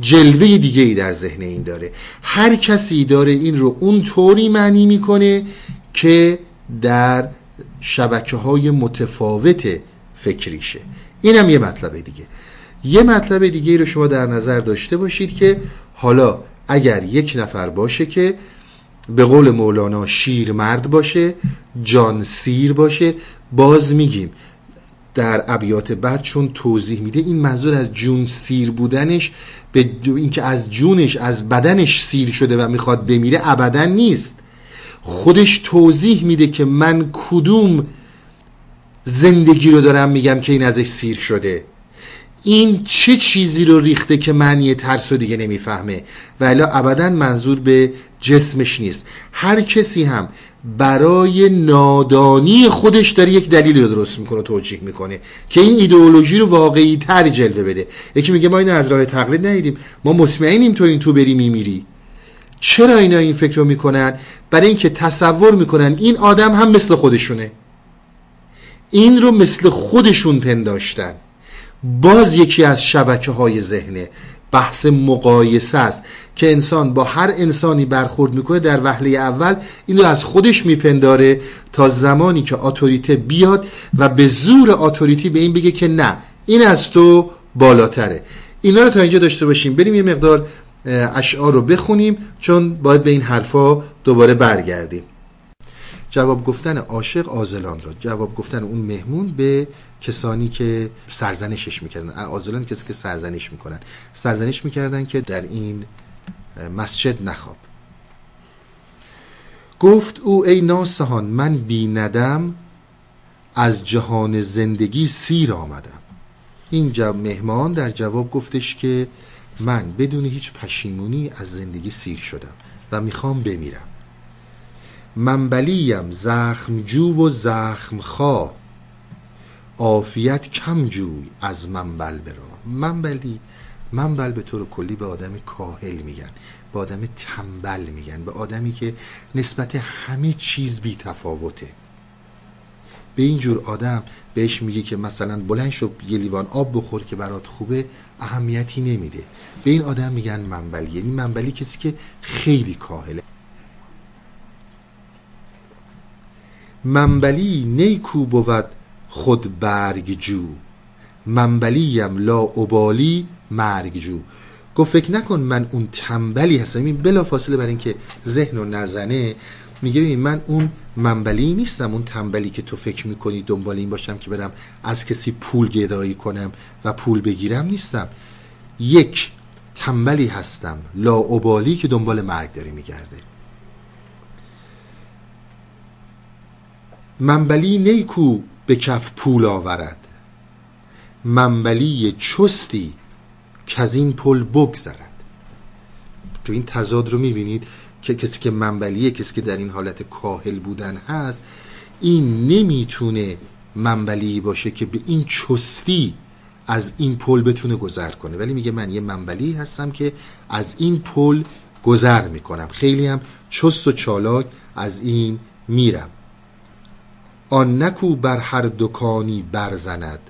جلوه دیگه ای در ذهن این داره. هر کسی داره این رو اون طوری معنی می‌کنه که در شبکه های متفاوت فکریشه. اینم یه مطلب دیگه. یه مطلب دیگه رو شما در نظر داشته باشید که حالا اگر یک نفر باشه که به قول مولانا شیر مرد باشه جان سیر باشه باز میگیم در ابیات بعد چون توضیح میده این منظور از جون سیر بودنش به اینکه از جونش از بدنش سیر شده و می‌خواد بمیره ابدا نیست. خودش توضیح میده که من کدوم زندگی رو دارم میگم که این ازش سیر شده. این چه چیزی رو ریخته که معنی ترس رو دیگه نمی‌فهمه؟ و الا ابدا منظور به جسمش نیست. هر کسی هم برای نادانی خودش داره یک دلیل رو درست می‌کنه و توجیه می‌کنه که این ایدئولوژی رو واقعی تر جلوه بده. یکی میگه ما این از راه تقلید ندیدیم. ما مطمئنیم تو این تو بری میمیری. چرا اینا این فکر رو می‌کنن؟ برای اینکه تصور می‌کنن این آدم هم مثل خودشونه. این رو مثل خودشون پنداشتن. باز یکی از شبکه های ذهنه. بحث مقایسه است که انسان با هر انسانی برخورد می‌کنه در وهله اول اینو از خودش میپنداره تا زمانی که اتوریته بیاد و به زور اتوریتی به این بگه که نه این از تو بالاتره. اینا رو تا اینجا داشته باشیم. بریم یه مقدار اشعار رو بخونیم چون باید به این حرفا دوباره برگردیم. جواب گفتن عاشق آزلان را جواب گفتن اون مهمون به کسانی که سرزنشش می‌کردن. آزلان کسی که سرزنش می‌کنن. سرزنش می‌کردن که در این مسجد نخواب. گفت او ای ناسهان من بی ندم از جهان زندگی سیر آمدم. این مهمان در جواب گفتش که من بدون هیچ پشیمونی از زندگی سیر شدم و می‌خوام بمیرم. منبلیم زخم جو و زخم خواه عافیت کم جوی از منبل برا. منبلی منبل به طور کلی به آدم کاهل میگن به آدم تنبل میگن به آدمی که نسبت همه چیز بی تفاوته. به این جور آدم بهش میگه که مثلا بلند شو یه لیوان آب بخور که برات خوبه اهمیتی نمیده. به این آدم میگن منبلی یعنی منبلی کسی که خیلی کاهله. منبلی نیکو بود خود برگ جو منبلیم لا ابالی مرگ جو گفت فکر نکن من اون تنبلی هستم. این بلا فاصله برای اینکه ذهن رو نزنه میگه ببین من اون منبلی نیستم. اون تنبلی که تو فکر می‌کنی دنبال این باشم که برم از کسی پول گدایی کنم و پول بگیرم نیستم. یک تنبلی هستم. لا ابالی که دنبال مرگ داره میگرده. منبلی نیکو به کف پول آورد. منبلی چستی که از این پل بگذرد. تو این تضاد رو می‌بینید که کسی که منبلیه کسی که در این حالت کاهل بودن هست این نمی‌تونه منبلی باشه که به این چستی از این پل بتونه گذر کنه. ولی میگه من یه منبلی هستم که از این پل گذر می‌کنم. خیلی هم چست و چالاک از این میرم. آن نکو بر هر دکانی برزند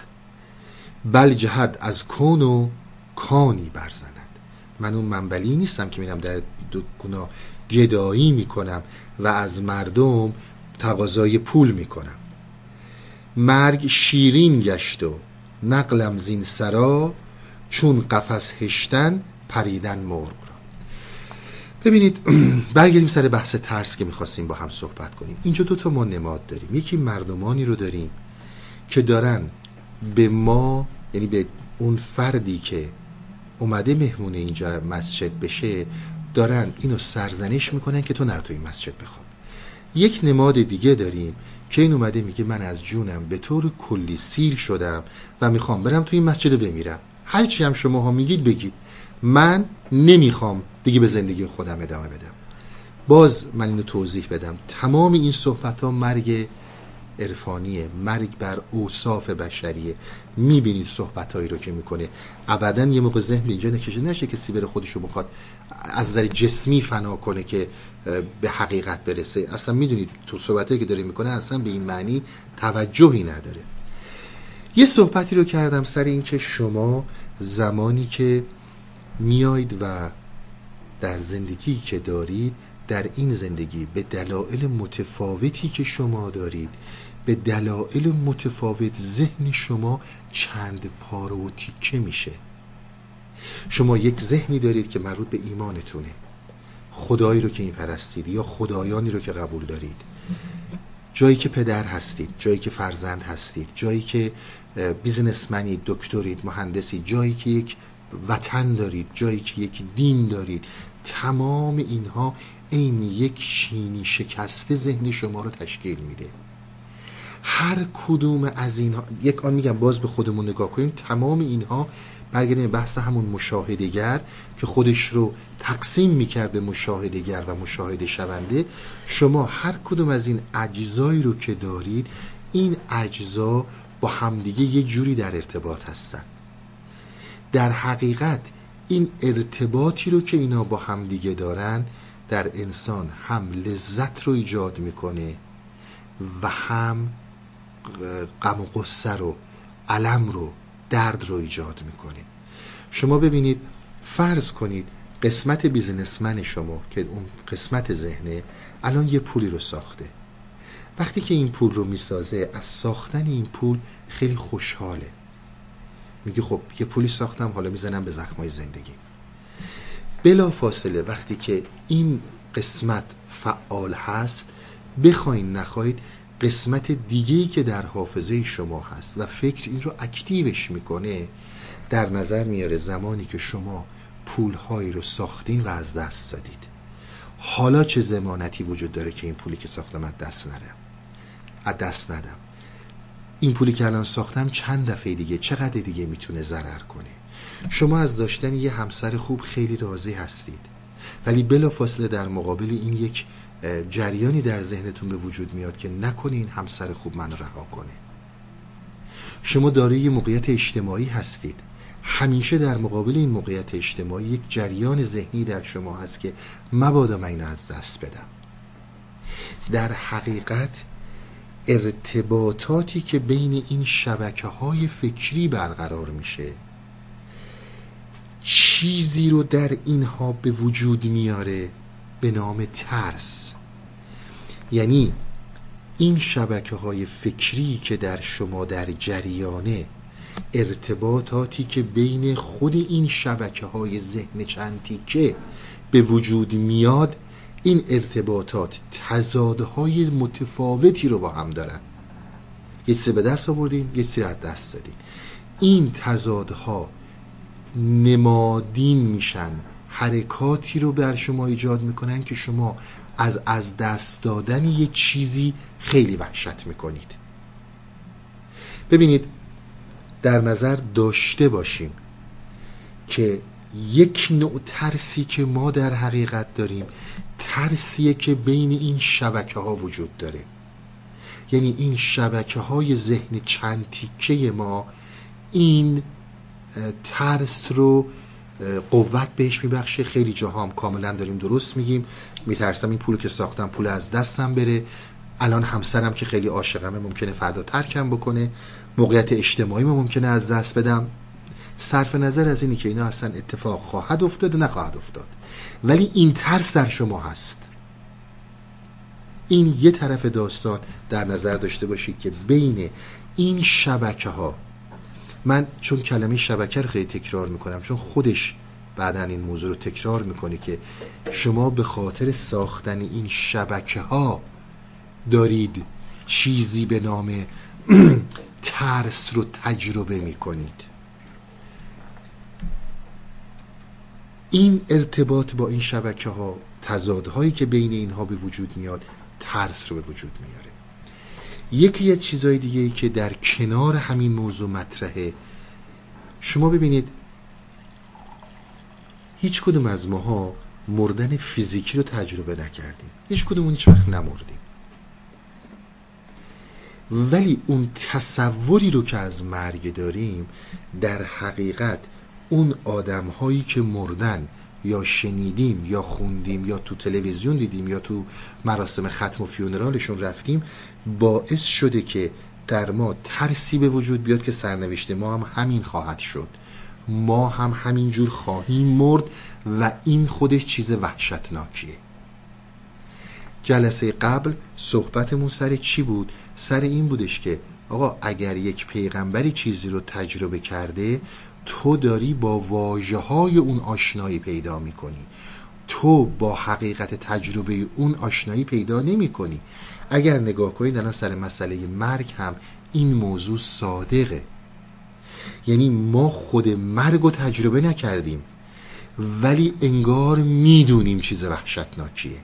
بل جهد از کون و کانی برزند. من اون منبلی نیستم که میرم در دکونا گدایی می‌کنم و از مردم تقاضای پول می‌کنم. مرگ شیرین گشت و نقلم زین سرا چون قفس هشتن پریدن مرغ. ببینید برگردیم سر بحث ترس که می‌خواستیم با هم صحبت کنیم. اینجا دو تا ما نماد داریم. یکی مردمانی رو داریم که دارن به ما یعنی به اون فردی که اومده مهمون اینجا مسجد بشه دارن اینو سرزنش می‌کنن که تو نرو تو مسجد بخواب. یک نماد دیگه داریم که این اومده میگه من از جونم به طور کلی سیر شدم و می‌خوام برم تو این مسجد بمیرم. هرچی هم شما ها میگید بگید. من نمی‌خوام دیگه به زندگی خودم ادامه بدم. باز من اینو توضیح بدم. تمام این صحبت ها مرگ عرفانیه مرگ بر اوصاف بشریه. می‌بینید صحبتهایی رو که می‌کنه. ابدا یه موقع ذهن اینجا نکشه. نشه کسی بره خودش رو بخواد از نظر جسمی فنا کنه که به حقیقت برسه. اصلا می‌دونید تو صحبتهایی که داره می‌کنه اصلا به این معنی توجهی نداره. یه صحبتی رو کردم سر این که شما زمانی که میایید و در زندگی که دارید در این زندگی به دلایل متفاوتی که شما دارید به دلایل متفاوت ذهن شما چند پاره و تیکه میشه. شما یک ذهنی دارید که مربوط به ایمانتونه. خدایی رو که این یا خدایانی رو که قبول دارید. جایی که پدر هستید جایی که فرزند هستید جایی که بیزنسمنید دکترید مهندسی جایی که یک وطن دارید جایی که یک دین دارید. تمام اینها عین یک شینی شکسته ذهن شما رو تشکیل میده. هر کدوم از اینها یک آن میگم باز به خودمون نگاه کنیم تمام اینها برگردیم بحث همون مشاهدگر که خودش رو تقسیم می‌کرد به مشاهدگر و مشاهده شونده شما هر کدوم از این اجزایی رو که دارید این اجزا با همدیگه یه جوری در ارتباط هستن. در حقیقت این ارتباطی رو که اینا با همدیگه دارن در انسان هم لذت رو ایجاد می‌کنه و هم غم و غصه رو علم رو درد رو ایجاد می‌کنه. شما ببینید فرض کنید قسمت بیزنسمن شما که اون قسمت ذهنه الان یه پولی رو ساخته. وقتی که این پول رو می‌سازه از ساختن این پول خیلی خوشحاله. میگه خب یه پولی ساختم حالا می‌زنم به زخمای زندگی. بلا فاصله وقتی که این قسمت فعال هست بخواین نخواهید قسمت دیگهی که در حافظه شما هست و فکر این رو اکتیوش می‌کنه در نظر میاره زمانی که شما پولهایی رو ساختین و از دست دادید. حالا چه زمانتی وجود داره که این پولی که ساختم از دست ندم از دست ندم. این پولی که الان ساختم چند دفعه دیگه چقدر دیگه می‌تونه ضرر کنه؟ شما از داشتن یه همسر خوب خیلی راضی هستید. ولی بلا فاصله در مقابل این یک جریانی در ذهنتون به وجود میاد که نکنین همسر خوب من رها کنه. شما دارای یه موقعیت اجتماعی هستید. همیشه در مقابل این موقعیت اجتماعی یک جریان ذهنی در شما هست که مبادا من از دست بدم. در حقیقت ارتباطاتی که بین این شبکه های فکری برقرار میشه چیزی رو در اینها به وجود میاره به نام ترس. یعنی این شبکه های فکری که در شما در جریانه ارتباطاتی که بین خود این شبکه های ذهن چندی که به وجود میاد این ارتباطات تضادهای متفاوتی رو با هم دارن. یه سه به دست آوردین یه سری از دست دادین. این تضادها نمادین میشن حرکاتی رو بر شما ایجاد می‌کنن که شما از از دست دادن یه چیزی خیلی وحشت می‌کنید. ببینید در نظر داشته باشیم که یک نوع ترسی که ما در حقیقت داریم ترسیه که بین این شبکه ها وجود داره. یعنی این شبکه های ذهن چند تیکه ما این ترس رو قوت بهش میبخشه. خیلی جاها هم کاملا داریم درست میگیم. میترسم این پول که ساختم پول از دستم بره. الان همسرم که خیلی عاشقمه ممکنه فردا ترکم بکنه. موقعیت اجتماعی ما ممکنه از دست بدم. صرف نظر از اینی که اینا اصلا اتفاق خواهد افتاد و نخواهد افتاد. ولی این ترس در شما هست. این یه طرف داستان در نظر داشته باشید که بین این شبکه ها من چون کلمه شبکه رو خیلی تکرار می‌کنم چون خودش بعدا این موضوع رو تکرار می‌کنه که شما به خاطر ساختن این شبکه ها دارید چیزی به نام ترس رو تجربه می‌کنید. این ارتباط با این شبکه ها تضادهایی که بین اینها به وجود میاد ترس رو به وجود میاره. یکی از چیزهای دیگه ای که در کنار همین موضوع مطرحه شما ببینید هیچ کدوم از ماها مردن فیزیکی رو تجربه نکردیم. هیچ کدوم هیچ وقت نمردیم. ولی اون تصوری رو که از مرگ داریم در حقیقت اون آدم هایی که مردن یا شنیدیم یا خوندیم یا تو تلویزیون دیدیم یا تو مراسم ختم و فیونرالشون رفتیم باعث شده که در ما ترسی به وجود بیاد که سرنوشت ما هم همین خواهد شد ما هم همینجور خواهیم مرد و این خودش چیز وحشتناکیه جلسه قبل صحبتمون سر چی بود؟ سر این بودش که آقا اگر یک پیغمبری چیزی رو تجربه کرده تو داری با واجه های اون آشنایی پیدا می‌کنی. تو با حقیقت تجربه اون آشنایی پیدا نمی کنی اگر نگاه کنید الان سر مسئله مرگ هم این موضوع صادقه. یعنی ما خود مرگ رو تجربه نکردیم ولی انگار می‌دونیم چیز وحشتناکیه.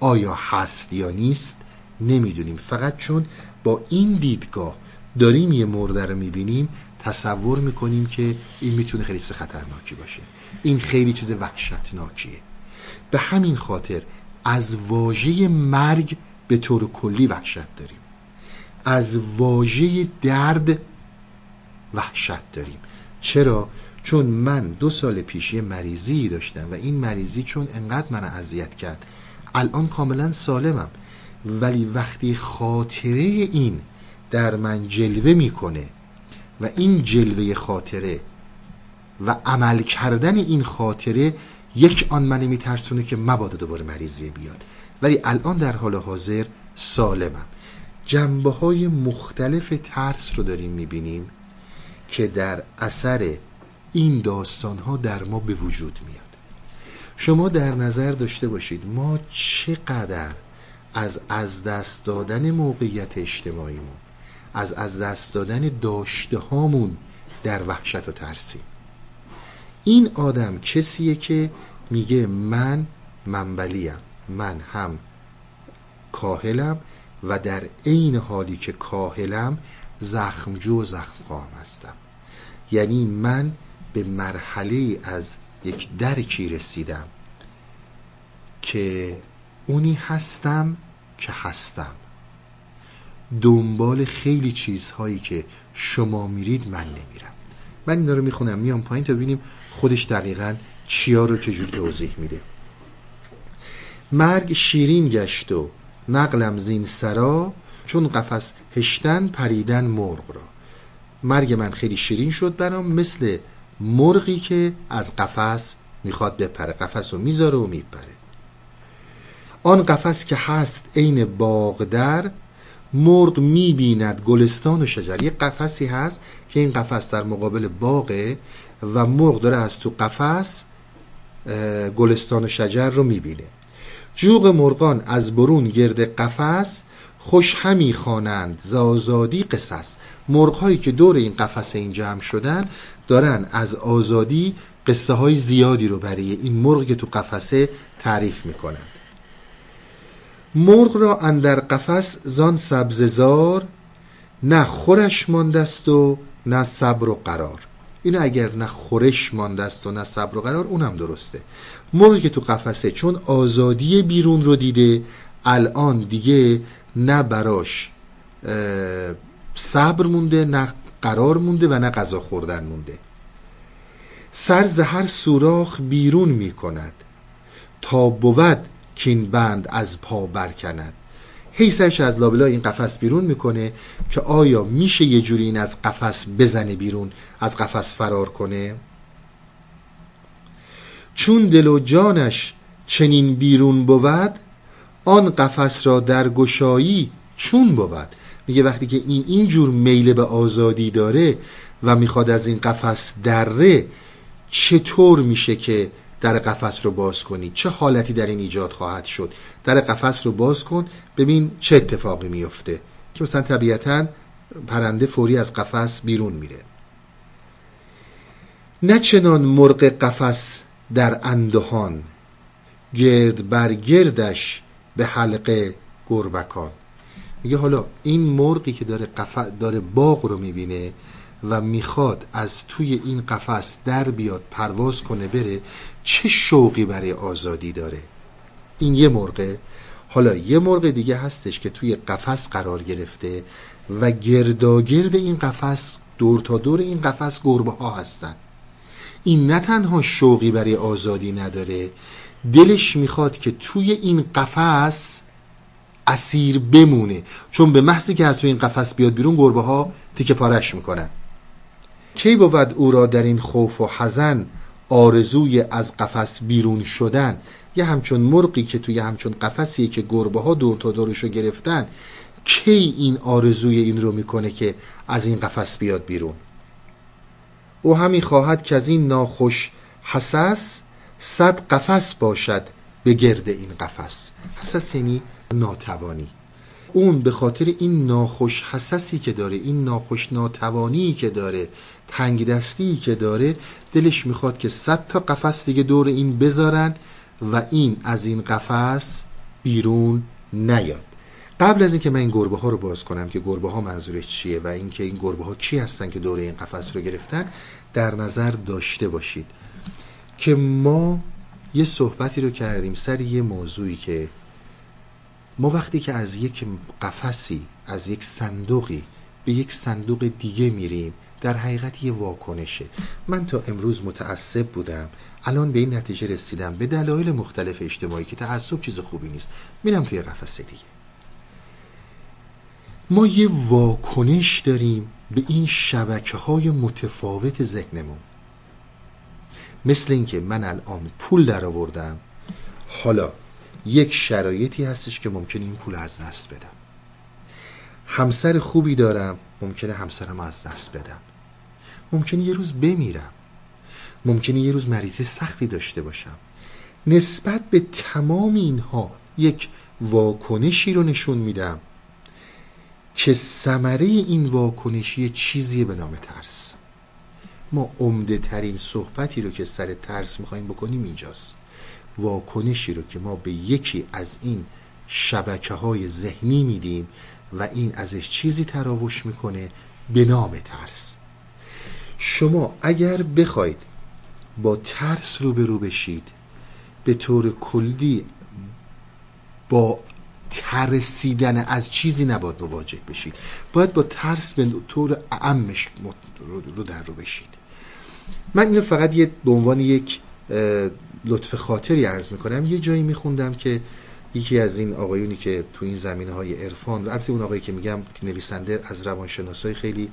آیا هست یا نیست نمی‌دونیم. فقط چون با این دیدگاه داریم یه مرده رو می‌بینیم تصور می‌کنیم که این می‌تونه خیلی خطرناکی باشه. این خیلی چیز وحشتناکیه. به همین خاطر از واژه مرگ به طور کلی وحشت داریم. از واژه درد وحشت داریم. چرا؟ چون من دو سال پیش یه مریضی داشتم و این مریضی چون انقدر من اذیت کرد الان کاملا سالمم. ولی وقتی خاطره این در من جلوه می‌کنه و این جلوه خاطره و عمل کردن این خاطره یک آن من میترسونه که مبادا دوباره مریضی بیاد. ولی الان در حال حاضر سالمم. جنبه های مختلف ترس رو داریم می‌بینیم که در اثر این داستان ها در ما به وجود میاد. شما در نظر داشته باشید ما چقدر از از دست دادن موقعیت اجتماعیمون از از دست دادن داشته هامون در وحشت و ترسیم این آدم کسیه که میگه من منبلیم من هم کاهلم و در عین حالی که کاهلم زخمجو و زخمخوام هستم. یعنی من به مرحله از یک درکی رسیدم که اونی هستم که هستم. دنبال خیلی چیزهایی که شما میرید من نمیرم. من اینا رو می‌خونم میام پایین تا ببینیم خودش دقیقا چیا رو چجوری توضیح میده. مرگ شیرین گشت و نقلم زین سرا چون قفس هشتن پریدن مرغ را. مرگ من خیلی شیرین شد برام مثل مرغی که از قفس می‌خواد بپره. قفس رو می‌ذاره و میپره. آن قفس که هست عین باغدر مرغ می‌بیند گلستان و شجر. یه قفسی هست که این قفس در مقابل باغه و مرغ داره از تو قفس گلستان و شجر رو می‌بینه. جوغ مرغان از برون گرد قفس خوش همی خوانند زازادی قصص. مرغ هایی که دور این قفس این جمع شدن دارن از آزادی قصه های زیادی رو برای این مرغ که تو قفسه تعریف می‌کنن. مرغ را اندر قفس زان سبززار نه خورش ماندست و نه صبر و قرار. اینو اگر نه خورش ماندست و نه صبر و قرار اونم درسته. مرغی که تو قفسه چون آزادی بیرون رو دیده الان دیگه نه براش صبر مونده نه قرار مونده و نه غذا خوردن مونده. سر زهر سوراخ بیرون می کند تا بود کین بند از پا برکند. هی سرش از لابلای این قفس بیرون می‌کنه که آیا میشه یه جوری این از قفس بزنه بیرون از قفس فرار کنه؟ چون دل و جانش چنین بیرون بود آن قفس را در گشایی چون بود. میگه وقتی که این اینجور میل به آزادی داره و می‌خواد از این قفس دره چطور میشه که در قفس رو باز کنی. چه حالتی در این ایجاد خواهد شد؟ در قفس رو باز کن ببین چه اتفاقی میفته. که مثلا طبیعتا پرنده فوری از قفس بیرون میره. نه چنان مرغ قفس در اندهان گرد بر گردش به حلقه گربکان. میگه حالا این مرغی که داره قفس داره باغ رو می‌بینه و می‌خواد از توی این قفس در بیاد پرواز کنه بره چه شوقی برای آزادی داره؟ این یه مرغه حالا یه مرغ دیگه هستش که توی قفس قرار گرفته و گرداگرد این قفس دور تا دور این قفس گربه ها هستن. این نه تنها شوقی برای آزادی نداره دلش می‌خواد که توی این قفس اسیر بمونه. چون به محضی که از توی این قفس بیاد بیرون گربه ها تیکه پارش می‌کنن. کی بود او را در این خوف و حزن آرزوی از قفس بیرون شدن یه همچون مرغی که توی همچون قفسیه که گربه ها دور تا دورش رو گرفتن کی این آرزوی این رو می‌کنه که از این قفس بیاد بیرون؟ او همی خواهد که از این ناخوش حسس صد قفس باشد به گرد این قفس. حسس یعنی ناتوانی. اون به خاطر این ناخوش حسسی که داره این ناخوش ناتوانی که داره تنگ دستی که داره دلش می‌خواد که صد تا قفس دیگه دور این بذارن و این از این قفس بیرون نیاد. قبل از اینکه من این گربه ها رو باز کنم که گربه ها منظورش چیه و اینکه این گربه ها کی هستن که دور این قفس رو گرفتن در نظر داشته باشید که ما یه صحبتی رو کردیم سر یه موضوعی که ما وقتی که از یک قفسی از یک صندوقی به یک صندوق دیگه میریم در حقیقت یه واکنشه. من تا امروز متعصب بودم. الان به این نتیجه رسیدم. به دلایل مختلف اجتماعی که تعصب چیز خوبی نیست. میرم توی قفس دیگه. ما یه واکنش داریم به این شبکه های متفاوت ذهنمون. مثل اینکه من الان پول در آوردم حالا یک شرایطی هستش که ممکنه این پول از دست بدم. همسر خوبی دارم. ممکنه همسرم از دست بدم. ممکنه یه روز بمیرم. ممکنه یه روز مریضی سختی داشته باشم. نسبت به تمام اینها یک واکنشی رو نشون میدم که ثمره این واکنشی یه چیزی به نام ترس. ما عمده ترین صحبتی رو که سر ترس می‌خوایم بکنیم اینجاست. واکنشی رو که ما به یکی از این شبکه های ذهنی میدیم و این ازش چیزی تراوش می‌کنه به نام ترس. شما اگر بخواید با ترس روبرو بشید به طور کلی با ترسیدن از چیزی نباید مواجه بشید. باید با ترس به طور اعمش رو در رو بشید. من اینو فقط یه به عنوان یک لطف خاطری عرض می‌کنم. یه جایی میخوندم که یکی از این آقایونی که تو این زمینه های عرفان و البته اون آقایی که میگم نویسنده از روانشناسای خیلی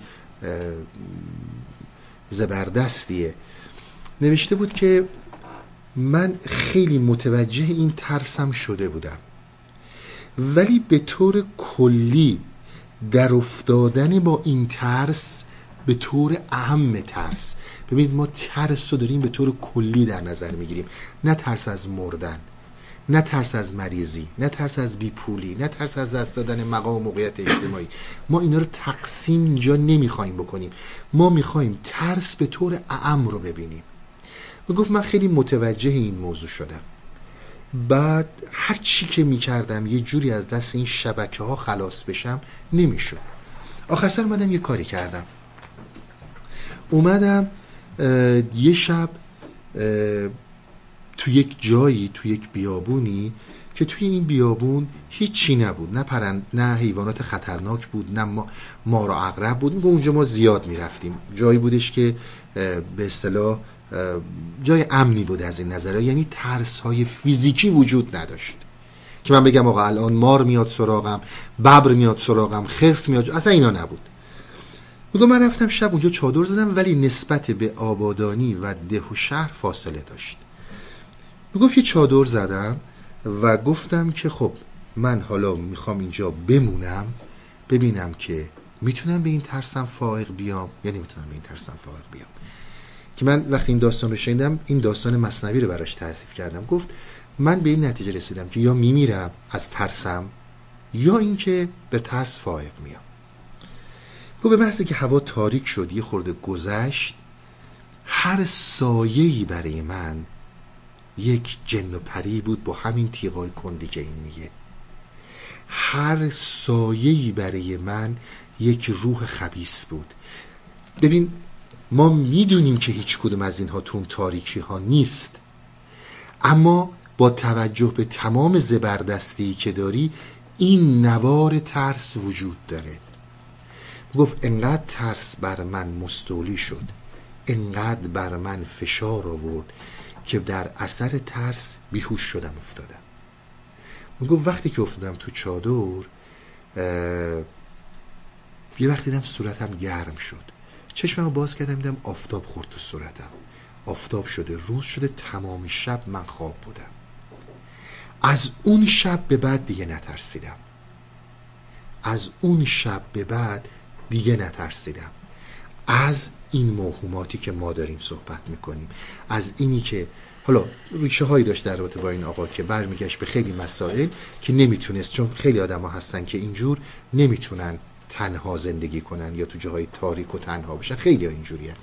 زبردستیه. نوشته بود که من خیلی متوجه این ترسم شده بودم. ولی به طور کلی در افتادن با این ترس به طور اهم ترس. ببینید ما ترس رو داریم به طور کلی در نظر می‌گیریم. نه ترس از مردن. نه ترس از مریضی نه ترس از بیپولی نه ترس از دست دادن مقام و موقعیت اجتماعی. ما اینا رو تقسیم اینجا نمی‌خوایم بکنیم. ما می‌خوایم ترس به طور اعم رو ببینیم. و گفت من خیلی متوجه این موضوع شدم. بعد هر چی که می‌کردم یه جوری از دست این شبکه ها خلاص بشم نمی‌شد. آخر سر اومدم یه کاری کردم. اومدم یه شب تو یک جایی تو یک بیابونی که توی این بیابون هیچی نبود. نه پرند نه حیوانات خطرناک بود نه ما مار و عقرب بود. به اونجا ما زیاد می‌رفتیم. جایی بودش که به اصطلاح جای امنی بود از این نظره یعنی ترس های فیزیکی وجود نداشت. که من بگم آقا الان مار میاد سراغم ببر میاد سراغم خرس میاد اصلا اینا نبود. میگم من رفتم شب اونجا چادر زدم ولی نسبت به آبادانی و ده و شهر فاصله داشت. می‌گفت یه چادر زدم و گفتم که خب من حالا می‌خوام اینجا بمونم ببینم که می‌تونم به این ترسم فائق بیام. یا نمی‌تونم به این ترسم فائق بیام. که من وقتی این داستان رو شنیدم این داستان مصنوی رو براش تعریف کردم. گفت من به این نتیجه رسیدم که یا میمیرم از ترسم یا اینکه به ترس فائق میام. گفت به محضی که هوا تاریک شد یه خورده گذشت هر سایه‌ای برای من یک جن و پری بود با همین تیغای کندی که این میگه. هر سایه‌ای برای من یک روح خبیس بود. ببین ما می‌دونیم که هیچ کدوم از اینها تو تاریکی ها نیست. اما با توجه به تمام زبردستی که داری این نوار ترس وجود داره. گفت انقدر ترس بر من مستولی شد. انقدر بر من فشار آورد. که در اثر ترس بیهوش شدم افتادم. گفت وقتی که افتادم تو چادر یه وقتی دیدم صورتم گرم شد. چشمم باز کردم دیدم آفتاب خورد تو صورتم. آفتاب شده روز شده تمام شب من خواب بودم. از اون شب به بعد دیگه نترسیدم. از اون شب به بعد دیگه نترسیدم. از این موهوماتی که ما داریم صحبت می‌کنیم از اینی که حالا ریشه هایی داشت در رابطه با این آقا که برمیگشت به خیلی مسائل که نمی‌تونست چون خیلی آدم ها هستن که اینجور نمی‌تونن تنها زندگی کنن یا تو جاهای تاریک و تنها بشن خیلی ها اینجوری هن.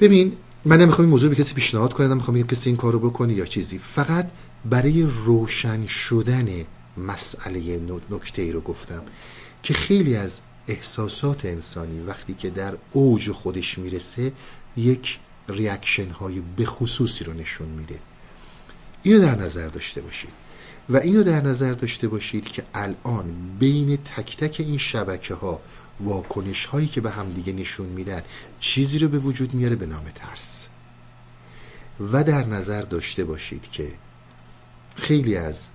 ببین من نمی‌خوام این موضوع به کسی پیشنهاد کنم نمی‌خوام کسی این کارو بکنه یا چیزی فقط برای روشن شدن مسئله نکته ای رو گفتم که خیلی از احساسات انسانی وقتی که در اوج خودش می‌رسه یک ریاکشن های بخصوصی رو نشون میده. اینو در نظر داشته باشید. و اینو در نظر داشته باشید که الان بین تک تک این شبکه ها واکنش هایی که به هم دیگه نشون میدن چیزی رو به وجود میاره به نام ترس. و در نظر داشته باشید که خیلی از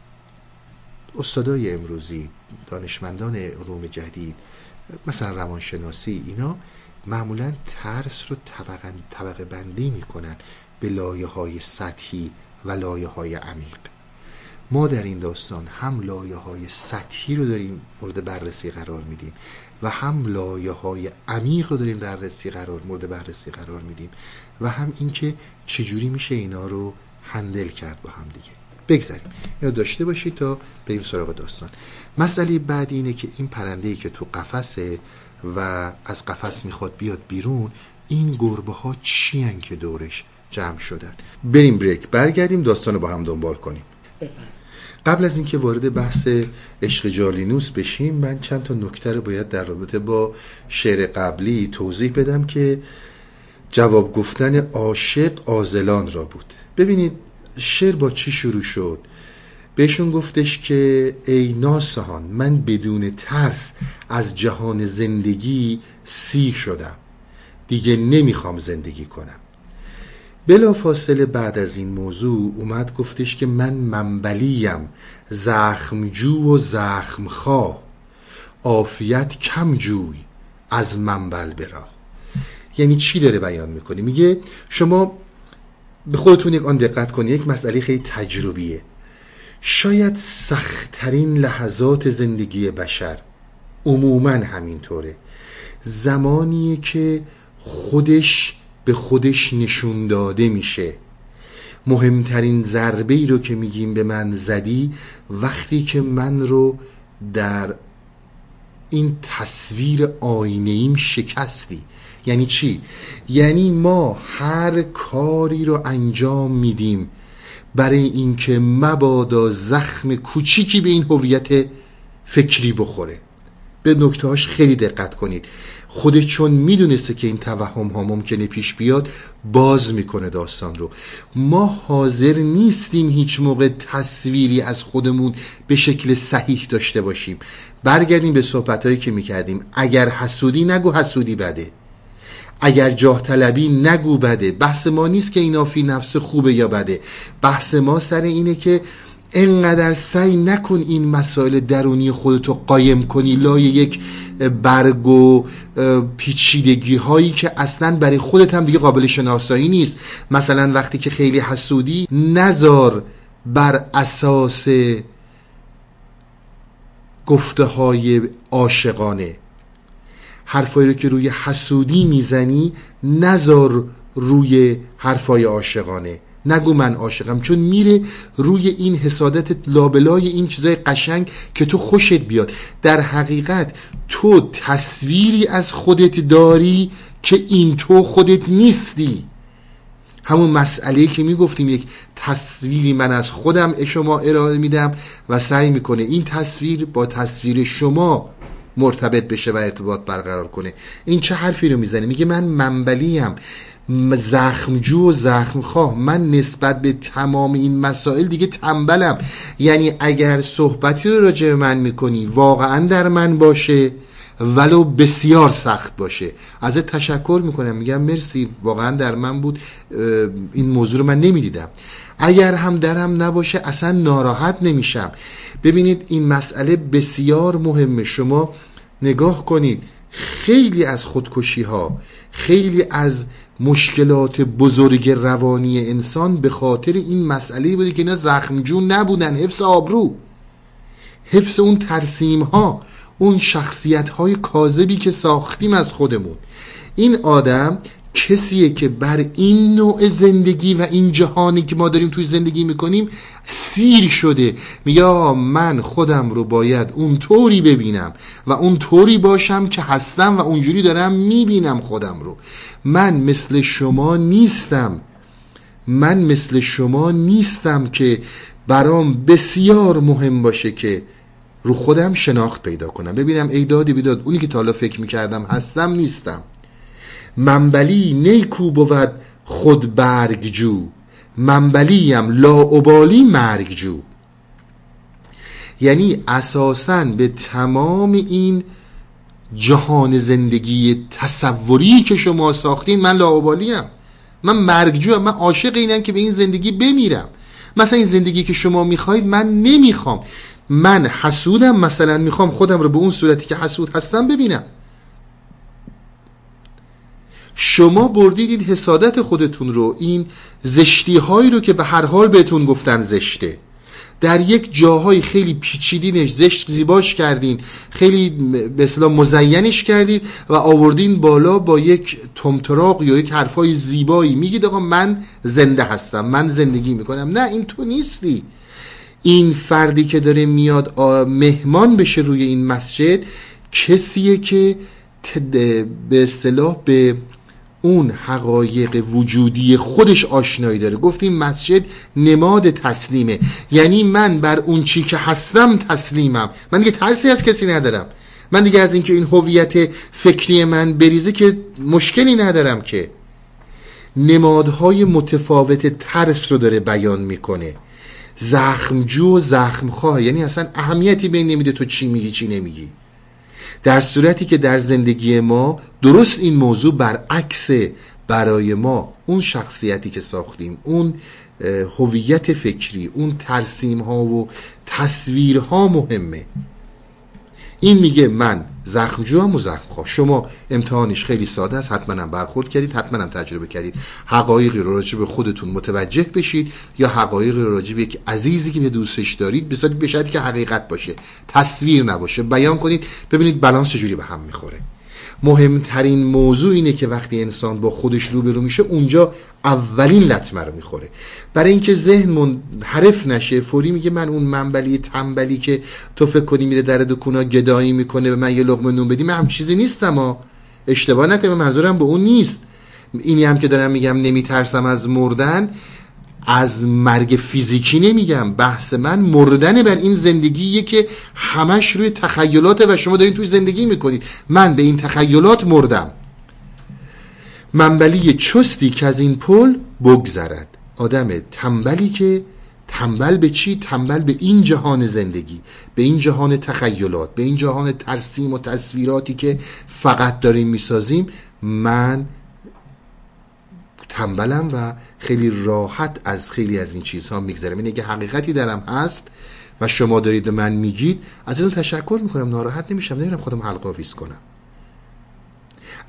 استادای امروزی دانشمندان علوم جدید مثلا روانشناسی اینا معمولا ترس رو طبقه, طبقه بندی می‌کنن به لایه های سطحی و لایه های عمیق. ما در این داستان هم لایه های سطحی رو داریم مورد بررسی قرار میدیم و هم لایه های عمیق رو داریم در بررسی قرار مورد بررسی قرار میدیم و هم اینکه چجوری میشه اینا رو هندل کرد با هم دیگه. بگذاریم. اینو داشته باشید تا بریم سراغ داستان. مسئله بعد اینه که این پرنده ای که تو قفسه و از قفس می‌خواد بیاد بیرون این گربه ها چی که دورش جمع شدن؟ بریم بریک برگردیم داستان رو با هم دنبال کنیم. قبل از اینکه وارد بحث عشق جالینوس بشیم من چند تا نکته رو باید در رابطه با شعر قبلی توضیح بدم که جواب گفتن عاشق آزلان را بود. ببینید شعر با چی شروع شد؟ بهشون گفتش که ای ناسهان من بدون ترس از جهان زندگی سی شدم. دیگه نمی‌خوام زندگی کنم. بلا فاصله بعد از این موضوع اومد گفتش که من منبلیم زخمجو و زخمخواه عافیت کم جوی از منبل برا. یعنی چی داره بیان می‌کنی میگه شما به خودتون یک آن دقت کنید یک مسئله خیلی تجربیه. شاید سختترین لحظات زندگی بشر عموما همینطوره. زمانیه که خودش به خودش نشون داده میشه. مهمترین ضربه ای رو که میگیم به من زدی وقتی که من رو در این تصویر آینه شکستی. یعنی چی؟ یعنی ما هر کاری رو انجام میدیم. برای اینکه مبادا زخم کوچیکی به این هویت فکری بخوره. به نکتهاش خیلی دقت کنید. خودش چون می‌دونسته که این توهم ها ممکنه پیش بیاد باز می‌کنه داستان رو. ما حاضر نیستیم هیچ موقع تصویری از خودمون به شکل صحیح داشته باشیم. برگردیم به صحبت هایی که می‌کردیم. اگر حسودی نگو حسودی بده. اگر جاه طلبی نگو بده. بحث ما نیست که این آفی نفس خوبه یا بده. بحث ما سر اینه که انقدر سعی نکن این مسائل درونی خودتو قایم کنی. لای یک برگ و پیچیدگی هایی که اصلا برای خودت هم دیگه قابل شناسایی نیست. مثلا وقتی که خیلی حسودی نزار بر اساس گفته های عاشقانه. حرفایی رو که روی حسودی می‌زنی نزار روی حرفای عاشقانه. نگو من عاشقم چون میره روی این حسادت لابلای این چیزای قشنگ که تو خوشت بیاد. در حقیقت تو تصویری از خودت داری که این تو خودت نیستی. همون مسئله که می‌گفتیم یک تصویری من از خودم شما ارائه میدم و سعی می‌کنه این تصویر با تصویر شما مرتبط بشه و ارتباط برقرار کنه. این چه حرفی رو می‌زنه میگه من منبلیم. زخمجو و زخمخواه. من نسبت به تمام این مسائل دیگه تنبلم. یعنی اگر صحبتی رو راجع به من می‌کنی واقعا در من باشه ولو بسیار سخت باشه. ازت تشکر می‌کنم. میگم مرسی. واقعا در من بود. این موضوع رو من نمی‌دیدم. اگر هم درم نباشه اصلا ناراحت نمیشم. ببینید این مسئله بسیار مهمه. شما نگاه کنید خیلی از خودکشی ها خیلی از مشکلات بزرگ روانی انسان به خاطر این مسئله بوده که اینا زخمجون نبودن. حفظ آبرو. حفظ اون ترسیم ها اون شخصیت های کاذبی که ساختیم از خودمون. این آدم کسیه که بر این نوع زندگی و این جهانی که ما داریم توی زندگی می‌کنیم سیر شده. میگه من خودم رو باید اون طوری ببینم و اون طوری باشم که هستم و اونجوری دارم می‌بینم خودم رو. من مثل شما نیستم. من مثل شما نیستم که برام بسیار مهم باشه که رو خودم شناخت پیدا کنم. ببینم ای دادی بیداد اونی که تا فکر می‌کردم هستم نیستم. منبلی نیکو بود خود برگجو. منبلیم لاعبالی مرگجو. یعنی اساسا به تمام این جهان زندگی تصوری که شما ساختین من لاعبالیم من مرگجو من عاشق اینم که به این زندگی بمیرم. مثلا این زندگی که شما می‌خواید من نمی‌خوام. من حسودم مثلا می‌خوام خودم رو به اون صورتی که حسود هستم ببینم. شما بردید این حسادت خودتون رو این زشتی هایی رو که به هر حال بهتون گفتن زشته. در یک جاهای خیلی پیچیدینش زشت زیباش کردین خیلی به مزینش کردید و آوردین بالا با یک تمتراق یا یک حرفای زیبایی. میگید آقا من زنده هستم من زندگی می‌کنم. نه این تو نیستی. این فردی که داره میاد مهمان بشه روی این مسجد کسیه که به اصطلاح به اون حقایق وجودی خودش آشنایی داره. گفتیم مسجد نماد تسلیمه. یعنی من بر اون چی که هستم تسلیمم. من دیگه ترسی از کسی ندارم. من دیگه از اینکه این هویت فکری من بریزه که مشکلی ندارم که. نمادهای متفاوت ترس رو داره بیان می‌کنه. زخمجو و زخمخواه. یعنی اصلا اهمیتی به نمیده تو چی میگی چی نمیگی. در صورتی که در زندگی ما درست این موضوع برعکس برای ما اون شخصیتی که ساختیم اون هویت فکری اون ترسیم ها و تصویرها مهمه. این میگه من زخمجو هم و شما امتحانش خیلی ساده است. حتما هم برخورد کردید حتما هم تجربه کردید. حقایقی رو راجع به خودتون متوجه بشید یا حقایقی رو راجع به یک عزیزی که به دوستش دارید بسازید به که حقیقت باشه. تصویر نباشه. بیان کنید ببینید بالانس چجوری به هم می‌خوره. مهمترین موضوع اینه که وقتی انسان با خودش روبرو میشه اونجا اولین لطمه رو می‌خوره. برای اینکه ذهن منحرف نشه فوری میگه من اون منبلی تنبلی که تو فکر کنی میره در دکونا گدایی می‌کنه به من یه لقمه نون بدی من هم چیزی نیستم ها اشتباه نکنم منظورم به اون نیست. اینی هم که دارم میگم نمیترسم از مردن از مرگ فیزیکی نمیگم. بحث من مردن بر این زندگیه که همش روی تخیلات و شما دارین توی زندگی می‌کنید. من به این تخیلات مردم. منبلی چستی که از این پل بگذرد. آدم تنبلی که تنبل به چی؟ تنبل به این جهان زندگی به این جهان تخیلات به این جهان ترسیم و تصویراتی که فقط داریم می‌سازیم. من تنبلم و خیلی راحت از خیلی از این چیزها میگذرم. این اگه حقیقتی درم هست و شما دارید من میگید از این تشکر می‌کنم ناراحت نمیشم نمیرم خودم حلقه آویز کنم.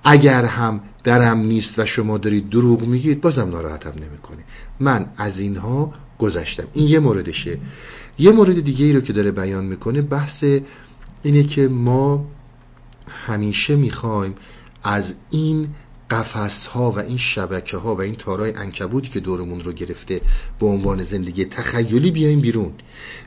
اگر هم درم نیست و شما دارید دروغ میگید بازم ناراحتم نمی‌کنه. من از اینها گذشتم. این یه موردشه. یه مورد دیگه ای رو که داره بیان می‌کنه بحث اینه که ما همیشه می‌خوایم از این قفس ها و این شبکه ها و این تارای انکبوتی که دورمون رو گرفته به عنوان زندگی تخیلی بیایم بیرون.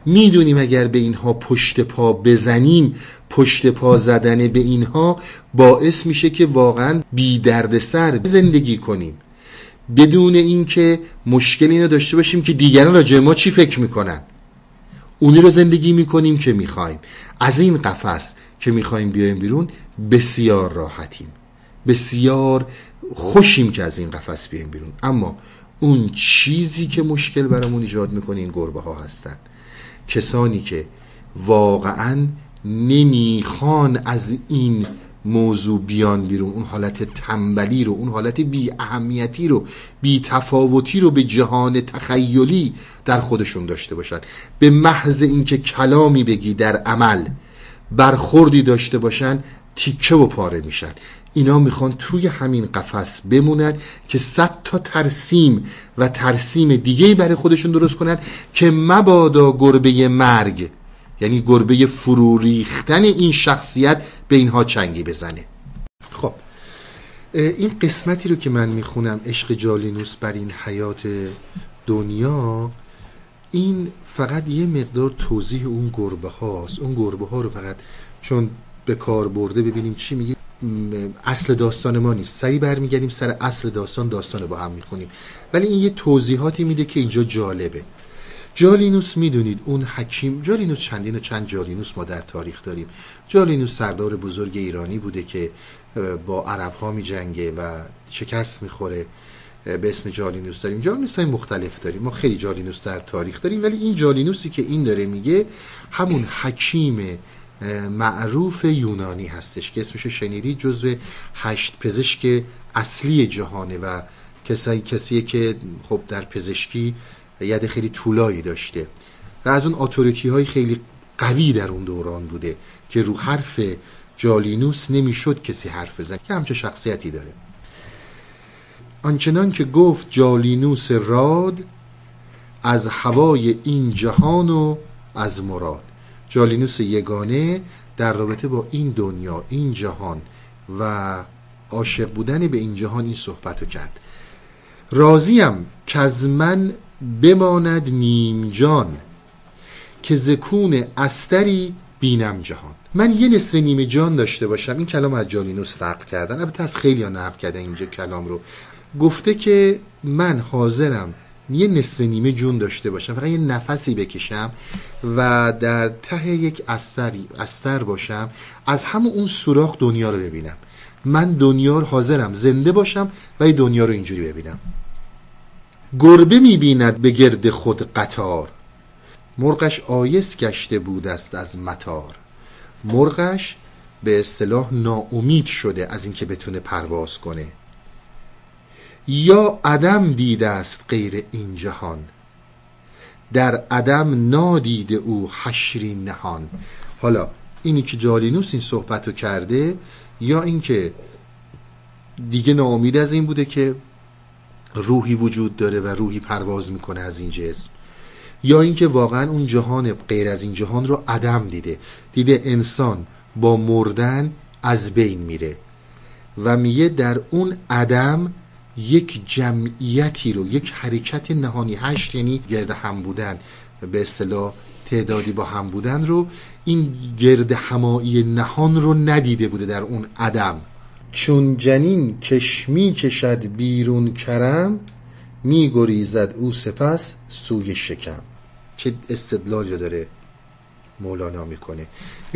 می‌دونیم اگر به اینها پشت پا بزنیم پشت پا زدن به اینها باعث میشه که واقعا بی درد سر زندگی کنیم. بدون اینکه مشکلی اینو داشته باشیم که دیگران راجع ما چی فکر می‌کنن. اونی رو زندگی می‌کنیم که می‌خوایم. از این قفس که می‌خوایم بیایم بیرون بسیار راحتیم. بسیار خوشیم که از این قفس بیایم بیرون. اما اون چیزی که مشکل برامون ایجاد می‌کنه این گربه ها هستن. کسانی که واقعا نمی‌خوان از این موضوع بیان بیرون اون حالت تنبلی رو اون حالت بی اهمیتی رو بی تفاوتی رو به جهان تخیلی در خودشون داشته باشن. به محض اینکه کلامی بگی در عمل برخوردی داشته باشن تیکه و پاره میشن. اینا می‌خوان توی همین قفس بمونن که صد تا ترسیم و ترسیم دیگه برای خودشون درست کنن که مبادا گربه مرگ یعنی گربه فرو ریختن این شخصیت به اینها چنگی بزنه. خب این قسمتی رو که من می‌خونم عشق جالینوس بر این حیات دنیا این فقط یه مقدار توضیح اون گربه هاست. اون گربه ها رو فقط چون به کار برده ببینیم چی میگه. اصل داستان ما نیست. سری برمیگردیم سر اصل داستان داستان با هم می‌خونیم. ولی این یه توضیحاتی میده که اینجا جالبه. جالینوس می‌دونید اون حکیم جالینوس چندین و چند جالینوس ما در تاریخ داریم. جالینوس سردار بزرگ ایرانی بوده که با عرب ها می جنگه و شکست می‌خوره. به اسم جالینوس داریم. جالینوس های مختلف داریم. ما خیلی جالینوس در تاریخ داریم. ولی این جالینوسی که این داره میگه همون حکیم معروف یونانی هستش که اسمش شنیدی جزو هشت پزشک اصلی جهانه و کسی کسیه که خب در پزشکی ید خیلی طولایی داشته. و از اون اتوریتی های خیلی قوی در اون دوران بوده که رو حرف جالینوس نمی‌شد کسی حرف بزن که همچه شخصیتی داره. آنچنان که گفت جالینوس راد از هوای این جهان و از مراد. جالینوس یگانه در رابطه با این دنیا این جهان و عاشق بودن به این جهان این صحبت رو کرد. راضیم که از من بماند نیم جان که زکون استری بینم جهان. من یه نصف نیمه جان داشته باشم. این کلام از جالینوس نقل کردن. البته از خیلی ها نقل کردن اینجا کلام رو. گفته که من حاضرم یه نصف نیمه جون داشته باشم فقط یه نفسی بکشم و در ته یک استری استر باشم از همون اون سوراخ دنیا رو ببینم. من دنیا رو حاضرم زنده باشم و دنیا رو اینجوری ببینم. گربه می‌بیند به گرد خود قطار. مرغش آیس گشته بود است از متار مرغش به اصطلاح ناامید شده از اینکه بتونه پرواز کنه. یا عدم دیده است غیر این جهان. در عدم نادیده او حشری نهان. حالا اینی که جالینوس این صحبت رو کرده یا اینکه دیگه ناامید از این بوده که روحی وجود داره و روحی پرواز می‌کنه از این جسم. یا اینکه واقعا اون جهان غیر از این جهان رو عدم دیده. دیده انسان با مردن از بین میره. و میگه در اون عدم یک جمعیتی رو یک حرکت نهانی هشت یعنی گرد هم بودن به اصطلاح تعدادی با هم بودن رو این گرد همایی نهان رو ندیده بوده در اون عدم. چون جنین کشمی کشد بیرون کرم می گریزد او سپس سوی شکم. چه استدلالی داره مولانا می‌کنه.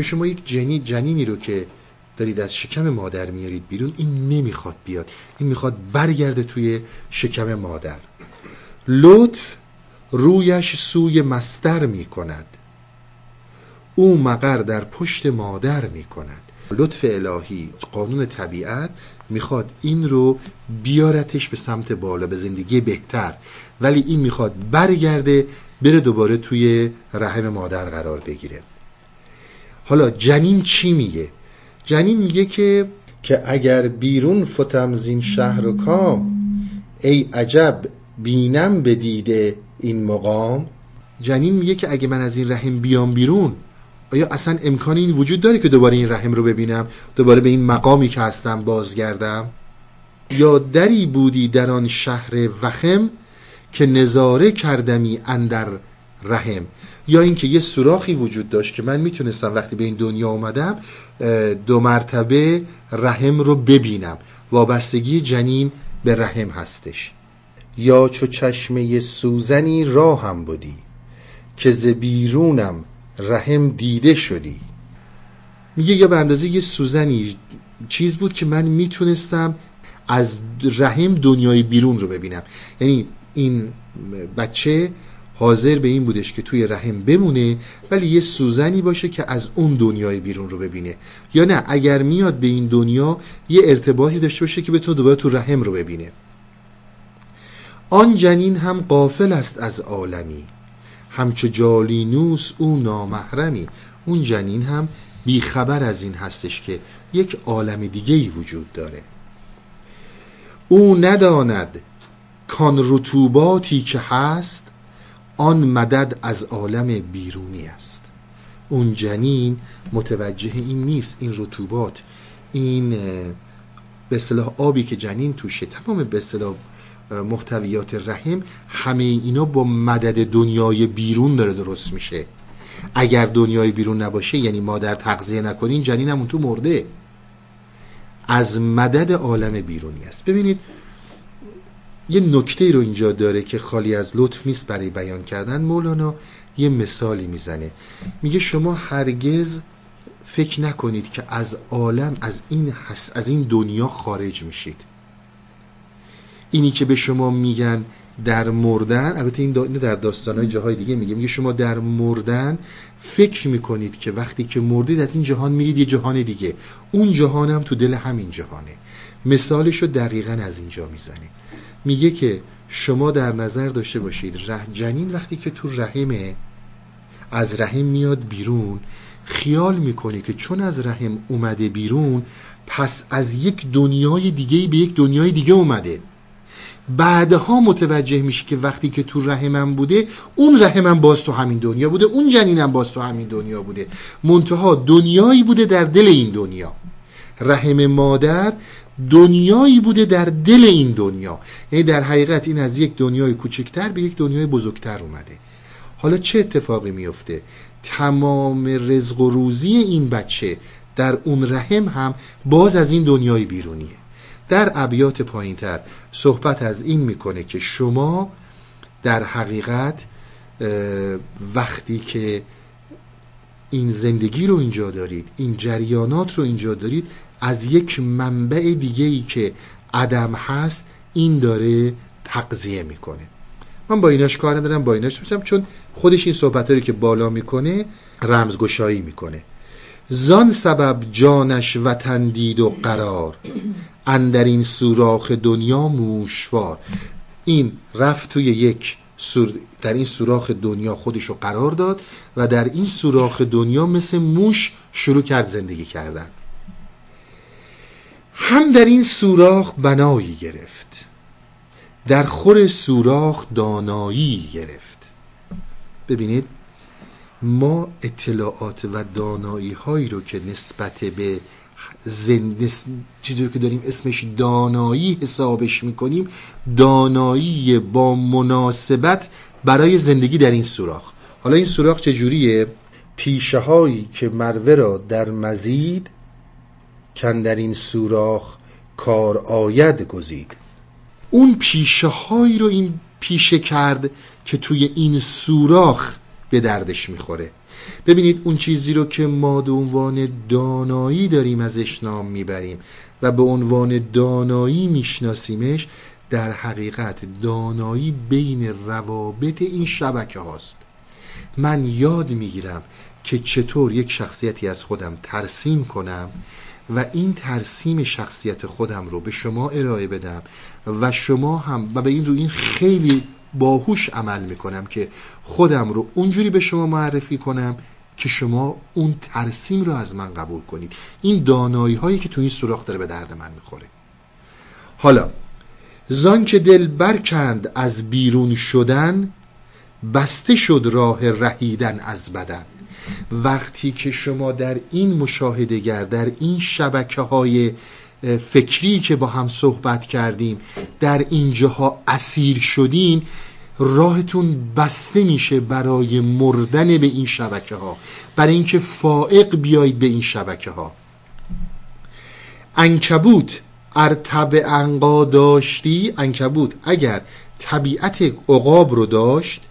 شما یک جنین جنینی رو که دارید از شکم مادر میارید بیرون این نمی‌خواد بیاد. این می‌خواد برگرده توی شکم مادر. لطف رویش سوی مستر می‌کند. او مقر در پشت مادر می‌کند. لطف الهی قانون طبیعت می‌خواد این رو بیارتش به سمت بالا به زندگی بهتر. ولی این می‌خواد برگرده بره دوباره توی رحم مادر قرار بگیره. حالا جنین چی میگه؟ جنین میگه که که اگر بیرون فتم زین شهر و کام ای عجب بینم به دیده این مقام. جنین میگه که اگه من از این رحم بیام بیرون آیا اصلا امکان این وجود داره که دوباره این رحم رو ببینم؟ دوباره به این مقامی که هستم بازگردم؟ یا دری بودی در آن شهر وخم که نظاره کردمی اندر رحم؟ یا اینکه یه سوراخی وجود داشت که من می‌تونستم وقتی به این دنیا اومدم دو مرتبه رحم رو ببینم. وابستگی جنین به رحم هستش. یا چو چشمه سوزنی راهم بودی که ز بیرونم رحم دیده شدی. میگه یا به اندازه یه سوزنی چیز بود که من می‌تونستم از رحم دنیای بیرون رو ببینم. یعنی این بچه حاضر به این بودش که توی رحم بمونه ولی یه سوزنی باشه که از اون دنیای بیرون رو ببینه. یا نه اگر میاد به این دنیا یه ارتباطی داشته باشه که بتونه دوباره تو رحم رو ببینه. آن جنین هم قافل است از عالمی. همچو جالینوس او نامحرمی. اون جنین هم بیخبر از این هستش که یک عالم دیگه ای وجود داره. او نداند کان رطوباتی که هست آن مدد از عالم بیرونی است. اون جنین متوجه این نیست این رطوبات این به اصطلاح آبی که جنین توشه تمام به اصطلاح محتویات رحم همه اینا با مدد دنیای بیرون داره درست میشه. اگر دنیای بیرون نباشه یعنی مادر تغذیه نکنین جنین تو مرده. از مدد عالم بیرونی است. ببینید یه نکته رو اینجا داره که خالی از لطف نیست برای بیان کردن. مولانا یه مثالی می‌زنه. میگه شما هرگز فکر نکنید که از عالم از این حس از این دنیا خارج میشید. اینی که به شما میگن در مردن البته این در داستانهای جاهای دیگه میگه میگه شما در مردن فکر می‌کنید که وقتی که مردید از این جهان میرید یه جهان دیگه. اون جهان هم تو دل همین جهانه. مثالشو دقیقا از اینجا می‌زنه. میگه که شما در نظر داشته باشید جنین وقتی که تو رحمه از رحم میاد بیرون. خیال می‌کنه که چون از رحم اومده بیرون پس از یک دنیای دیگه به یک دنیای دیگه اومده. بعدها متوجه میشه که وقتی که تو رحمم بوده اون رحمم باز تو همین دنیا بوده اون جنینم باز تو همین دنیا بوده. منتها دنیایی بوده در دل این دنیا. رحم مادر دنیایی بوده در دل این دنیا. یعنی در حقیقت این از یک دنیای کوچکتر به یک دنیای بزرگتر اومده. حالا چه اتفاقی میفته؟ تمام رزق و روزی این بچه در اون رحم هم باز از این دنیای بیرونیه. در ابیات پایینتر صحبت از این می‌کنه که شما در حقیقت وقتی که این زندگی رو اینجا دارید این جریانات رو اینجا دارید از یک منبع دیگه ای که عدم هست این داره تقضیه می‌کنه. من با ایناش کار ندارم با ایناش بسیم چون خودش این صحبت که بالا می‌کنه رمزگشایی می‌کنه. زان سبب جانش وطن دید و قرار اندر این سوراخ دنیا موشوار. این رفت توی یک سور... در این سوراخ دنیا خودش رو قرار داد و در این سوراخ دنیا مثل موش شروع کرد زندگی کردن. هم در این سوراخ بنایی گرفت در خور سوراخ دانایی گرفت. ببینید ما اطلاعات و دانایی هایی رو که نسبت به زن... چیزی رو که داریم اسمش دانایی حسابش می‌کنیم دانایی با مناسبت برای زندگی در این سوراخ. حالا این سوراخ چجوریه؟ پیشه هایی که مروه را در مزید کن در این سوراخ کار آید گزید. اون پیشه هایی رو این پیشه کرد که توی این سوراخ به دردش می‌خوره. ببینید اون چیزی رو که ما به عنوان دانایی داریم ازش نام می‌بریم و به عنوان دانایی میشناسیمش در حقیقت دانایی بین روابط این شبکه هاست. من یاد می‌گیرم که چطور یک شخصیتی از خودم ترسیم کنم و این ترسیم شخصیت خودم رو به شما ارائه بدم و شما هم و به این رو این خیلی باهوش عمل می‌کنم که خودم رو اونجوری به شما معرفی کنم که شما اون ترسیم رو از من قبول کنید. این دانایی هایی که تو این سوراخ داره به درد من می‌خوره. حالا زان که دل برکند از بیرون شدن بسته شد راه رهیدن از بدن. وقتی که شما در این مشاهدهگر در این شبکه های فکری که با هم صحبت کردیم در اینجاها اسیر شدین راهتون بسته میشه برای مردن به این شبکه ها برای اینکه فائق بیایید به این شبکه ها انکبوت ارتب انقا داشتی انکبوت اگر طبیعت عقاب رو داشت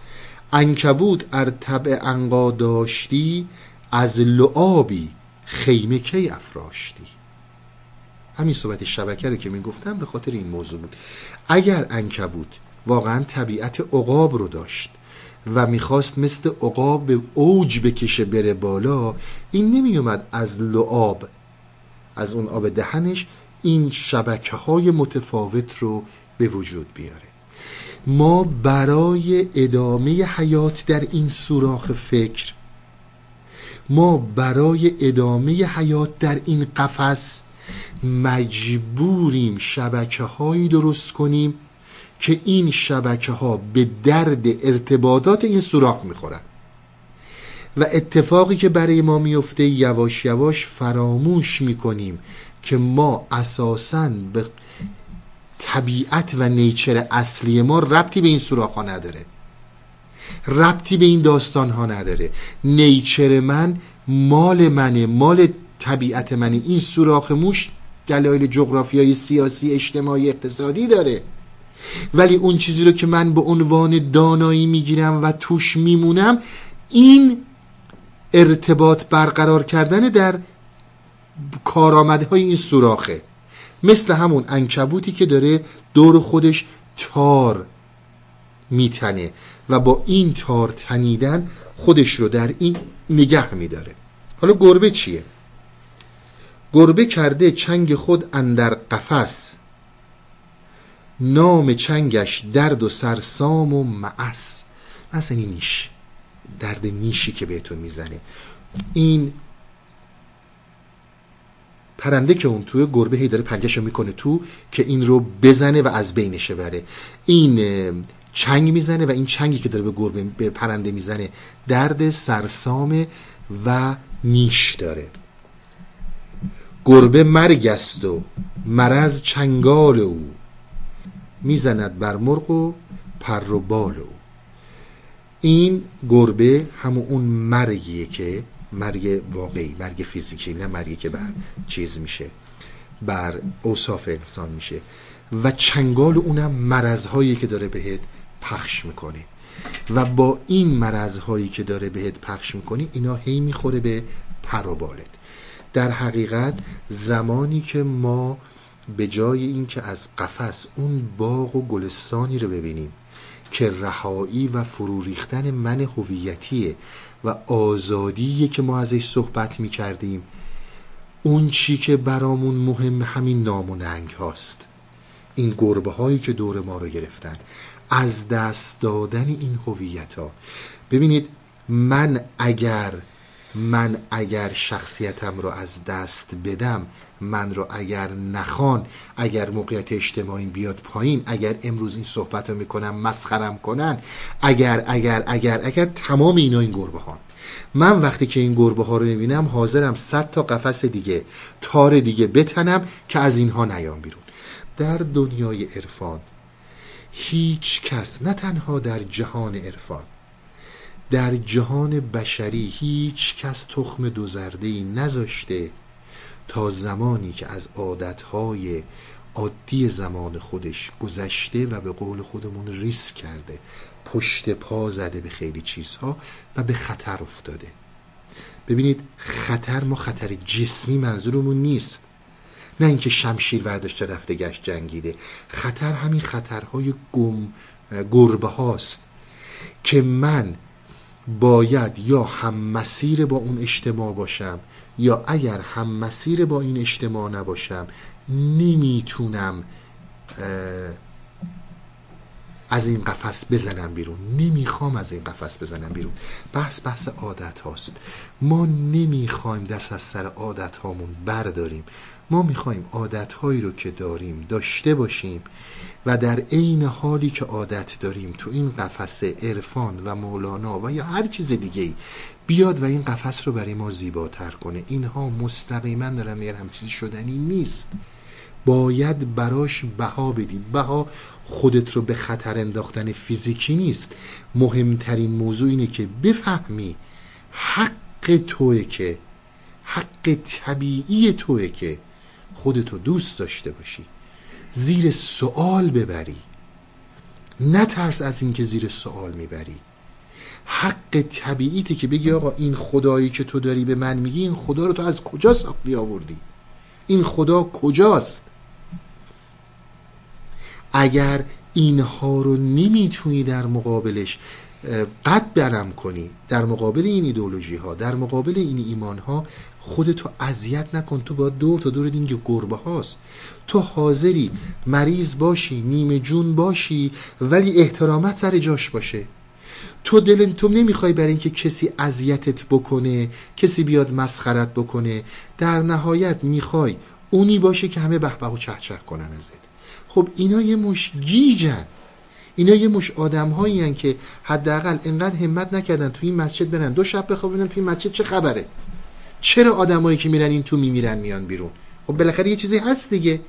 انکبوت ارتب انقا داشتی از لعابی خیمه کی افراشتی؟ همین صحبت شبکه رو که می‌گفتم به خاطر این موضوع بود. اگر انکبوت واقعا طبیعت عقاب رو داشت و می‌خواست مثل عقاب به اوج بکشه بره بالا این نمیومد از لعاب از اون آب دهنش این شبکه های متفاوت رو به وجود بیاره. ما برای ادامه حیات در این سوراخ فکر ما برای ادامه حیات در این قفس مجبوریم شبکه هایی درست کنیم که این شبکه ها به درد ارتباطات این سوراخ می‌خورن. و اتفاقی که برای ما میفته یواش یواش فراموش می‌کنیم که ما اساسا به طبیعت و نیچر اصلی ما ربطی به این سوراخ ها نداره. ربطی به این داستان ها نداره. نیچر من مال منه مال طبیعت منه. این سوراخ موش دلایل جغرافیایی سیاسی اجتماعی اقتصادی داره. ولی اون چیزی رو که من به عنوان دانایی می‌گیرم و توش میمونم این ارتباط برقرار کردن در کارآمده های این سوراخه. مثل همون انکبوتی که داره دور خودش تار میتنه و با این تار تنیدن خودش رو در این نگه میداره. حالا گربه چیه؟ گربه کرده چنگ خود اندر قفس. نام چنگش درد و سرسام و معس. این نیش. درد نیشی که بهتون می‌زنه. این پرنده که اون توی گربه هی داره پنجهشو می‌کنه تو که این رو بزنه و از بینشه بره این چنگ می‌زنه و این چنگی که داره به گربه به پرنده می‌زنه درد سرسام و نیش داره. گربه مرگ است و مرض چنگال او. می‌زند بر مرغ و پر و بال او. این گربه همون اون مرگیه که مرگ واقعی مرگ فیزیکی نه مرگی که بر چیز میشه بر اوصاف انسان میشه. و چنگال اونم مرزهایی که داره بهت پخش می‌کنه. و با این مرزهایی که داره بهت پخش می‌کنی اینا هی می‌خوره به پر و بالت. در حقیقت زمانی که ما به جای اینکه از قفس اون باغ و گلستانی رو ببینیم که رهایی و فرو ریختن من هویتیه و آزادیه که ما ازش صحبت می کردیم اون چی که برامون مهم همین نام و هاست. این گربه هایی که دور ما رو گرفتن. از دست دادن این هویت ها ببینید من اگر من اگر شخصیتم رو از دست بدم من رو اگر نخوان اگر موقعیت اجتماعی بیاد پایین اگر امروز این صحبت رو می‌کنم مسخرم کنن اگر اگر اگر اگر تمام اینا این گربه ها من وقتی که این گربه ها رو می‌بینم حاضرم صد تا قفس دیگه تار دیگه بتنم که از اینها نیام بیرون. در دنیای عرفان هیچ کس نه تنها در جهان عرفان در جهان بشری هیچ کس تخم دو ای نذاشته تا زمانی که از عادتهای عادی زمان خودش گذشته و به قول خودمون ریسک کرده پشت پا زده به خیلی چیزها و به خطر افتاده. ببینید خطر ما خطر جسمی منظورمون نیست. نه اینکه شمشیر ورداشته رفته گشت جنگیده. خطر همین خطرهای گم گربه هاست که من باید یا هم مسیر با اون اجتماع باشم یا اگر هم مسیر با این اجتماع نباشم نمی‌تونم از این قفس بزنم بیرون. نمی‌خوام از این قفس بزنم بیرون. بحث بحث عادت هاست. ما نمی‌خوایم دست از سر عادت هامون برداریم. ما می‌خوایم عادت هایی رو که داریم داشته باشیم. و در عین حالی که عادت داریم تو این قفس عرفان و مولانا و یا هر چیز دیگه بیاد و این قفس رو برای ما زیباتر کنه. اینها مستقیما دارم میگم چیزی شدنی نیست. باید براش بها بدی. بها خودت رو به خطر انداختن فیزیکی نیست. مهمترین موضوع اینه که بفهمی حق توه که حق طبیعی توه که خودتو دوست داشته باشی. زیر سوال ببری. نترس از اینکه زیر سوال می‌بری. حق طبیعیته که بگی آقا این خدایی که تو داری به من میگی این خدا رو تو از کجا ساختی آوردی؟ این خدا کجاست؟ اگر اینها رو نمی‌تونی در مقابلش قد برم کنی در مقابل این ایدولوژی ها در مقابل این ایمان ها خودتو اذیت نکن. تو باید دور تا دور این گربه هاست. تو حاضری مریض باشی نیمه جون باشی ولی احترامت سر جاش باشه. تو دل تو نمی‌خوای برای اینکه کسی اذیتت بکنه کسی بیاد مسخرت بکنه. در نهایت می‌خوای اونی باشه که همه بهبه و چه چه کنن ازت. خب اینا یه مش گیجن. اینا یه مش آدم هایی که حداقل انقدر همت نکردن توی این مسجد برن. دو شب بخوابونن توی این مسجد چه خبره؟ چرا آدمایی که میرن این تو میمیرن میان بیرون؟ خب بالاخره یه چیزی هست دیگه.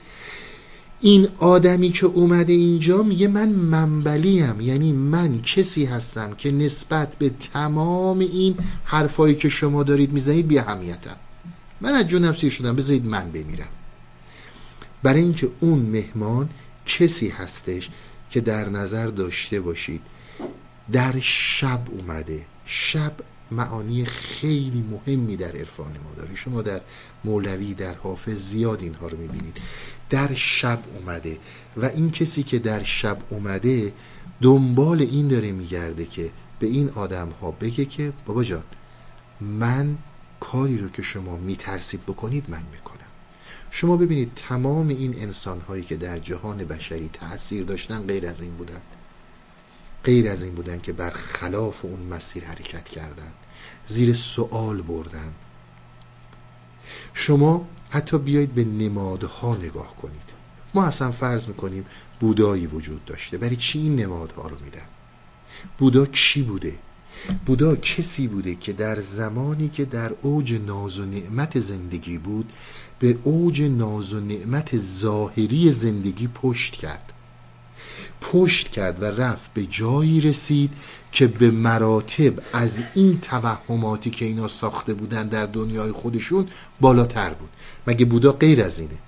این آدمی که اومده اینجا میگه من منبلیم. یعنی من کسی هستم که نسبت به تمام این حرفایی که شما دارید می‌زنید بی اهمیتم. من از جونم سیر شدم بذارید من بمیرم. برای اینکه اون مهمان کسی هستش که در نظر داشته باشید در شب اومده. شب معانی خیلی مهمی در عرفان ما داره. شما در مولوی در حافظ زیاد اینها رو می‌بینید. در شب اومده و این کسی که در شب اومده دنبال این داره میگرده که به این آدم ها بگه که بابا جان من کاری رو که شما میترسید بکنید من می‌کنم. شما ببینید تمام این انسان هایی که در جهان بشری تاثیر داشتن غیر از این بودن. غیر از این بودن که بر خلاف اون مسیر حرکت کردن. زیر سوال بردن. شما حتی بیایید به نمادها نگاه کنید. ما اصلا فرض می‌کنیم بودایی وجود داشته. برای چی این نمادها رو میدن؟ بودا کی بوده؟ بودا کسی بوده که در زمانی که در اوج ناز و نعمت زندگی بود به اوج ناز و نعمت ظاهری زندگی پشت کرد. پشت کرد و رفت به جایی رسید که به مراتب از این توهماتی که اینا ساخته بودن در دنیای خودشون بالاتر بود. مگه بودا غیر از اینه؟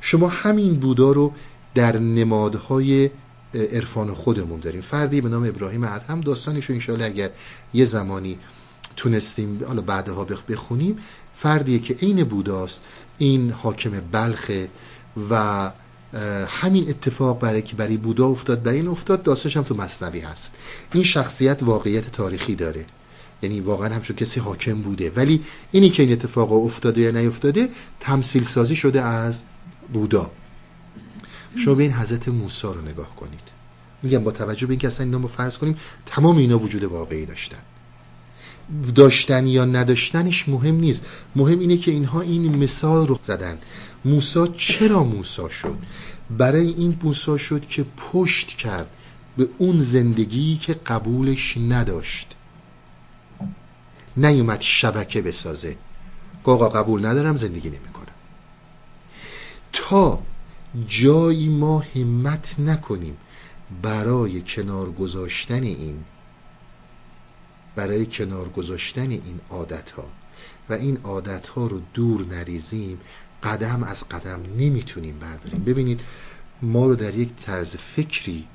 شما همین بودا رو در نمادهای عرفان خودمون داریم. فردی به نام ابراهیم ادهم داستانش رو انشاءالله اگر یه زمانی تونستیم حالا بعدها بخونیم فردیه که عین بوداست این حاکم بلخه و همین اتفاق برای که برای بودا افتاد برای این افتاد داستانش هم تو مصنوی هست. این شخصیت واقعیت تاریخی داره. یعنی واقعا همچون کسی حاکم بوده. ولی اینی که این اتفاق افتاده یا نیفتاده تمثیل سازی شده از بودا. شما به این حضرت موسی رو نگاه کنید. میگم با توجه به اینکه اصلا اینا فرض کنیم تمام اینا وجود واقعی داشتن. داشتن یا نداشتنش مهم نیست. مهم اینه که اینها این مثال رو زدن. موسا چرا موسا شد؟ برای این موسا شد که پشت کرد به اون زندگی که قبولش نداشت. نیومد شبکه بسازه. گاقا قبول ندارم زندگی نمی‌کنم. تا جایی ما همت نکنیم برای کنار گذاشتن این برای کنار گذاشتن این عادت ها و این عادت ها رو دور نریزیم قدم از قدم نمی‌تونیم برداریم. ببینید ما رو در یک طرز فکری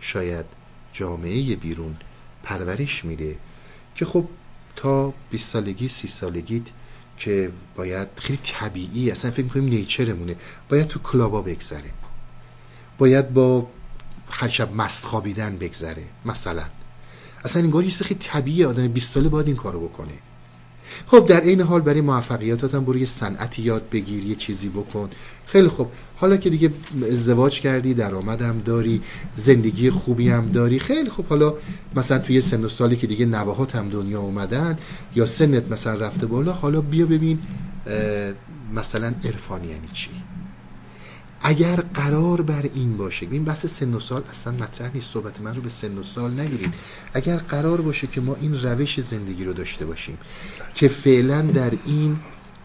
شاید جامعه بیرون پرورش میده که خب تا 20 سالگی 30 سالگیت که باید خیلی طبیعی اصلا فکر می‌کنیم نیچرمونه. باید تو کلابا بگذره. باید با هر شب مست خوابیدن بگذره. مثلا. اصلا این یه خیلی طبیعی آدم 20 ساله باید این کارو بکنه. خب در این حال برای موفقیتات هم برو یه صنعتی یاد بگیر یه چیزی بکن. خیلی خب حالا که دیگه ازدواج کردی درآمدم داری زندگی خوبی هم داری. خیلی خب حالا مثلا توی سن و سالی که دیگه نوهات هم دنیا اومدن یا سنت مثلا رفته بالا حالا بیا ببین مثلا عرفان یعنی چی؟ اگر قرار بر این باشه این بحث سن و سال اصلا مطرح نیست صحبت من رو به سن و سال نگیرید. اگر قرار باشه که ما این روش زندگی رو داشته باشیم که فعلا در این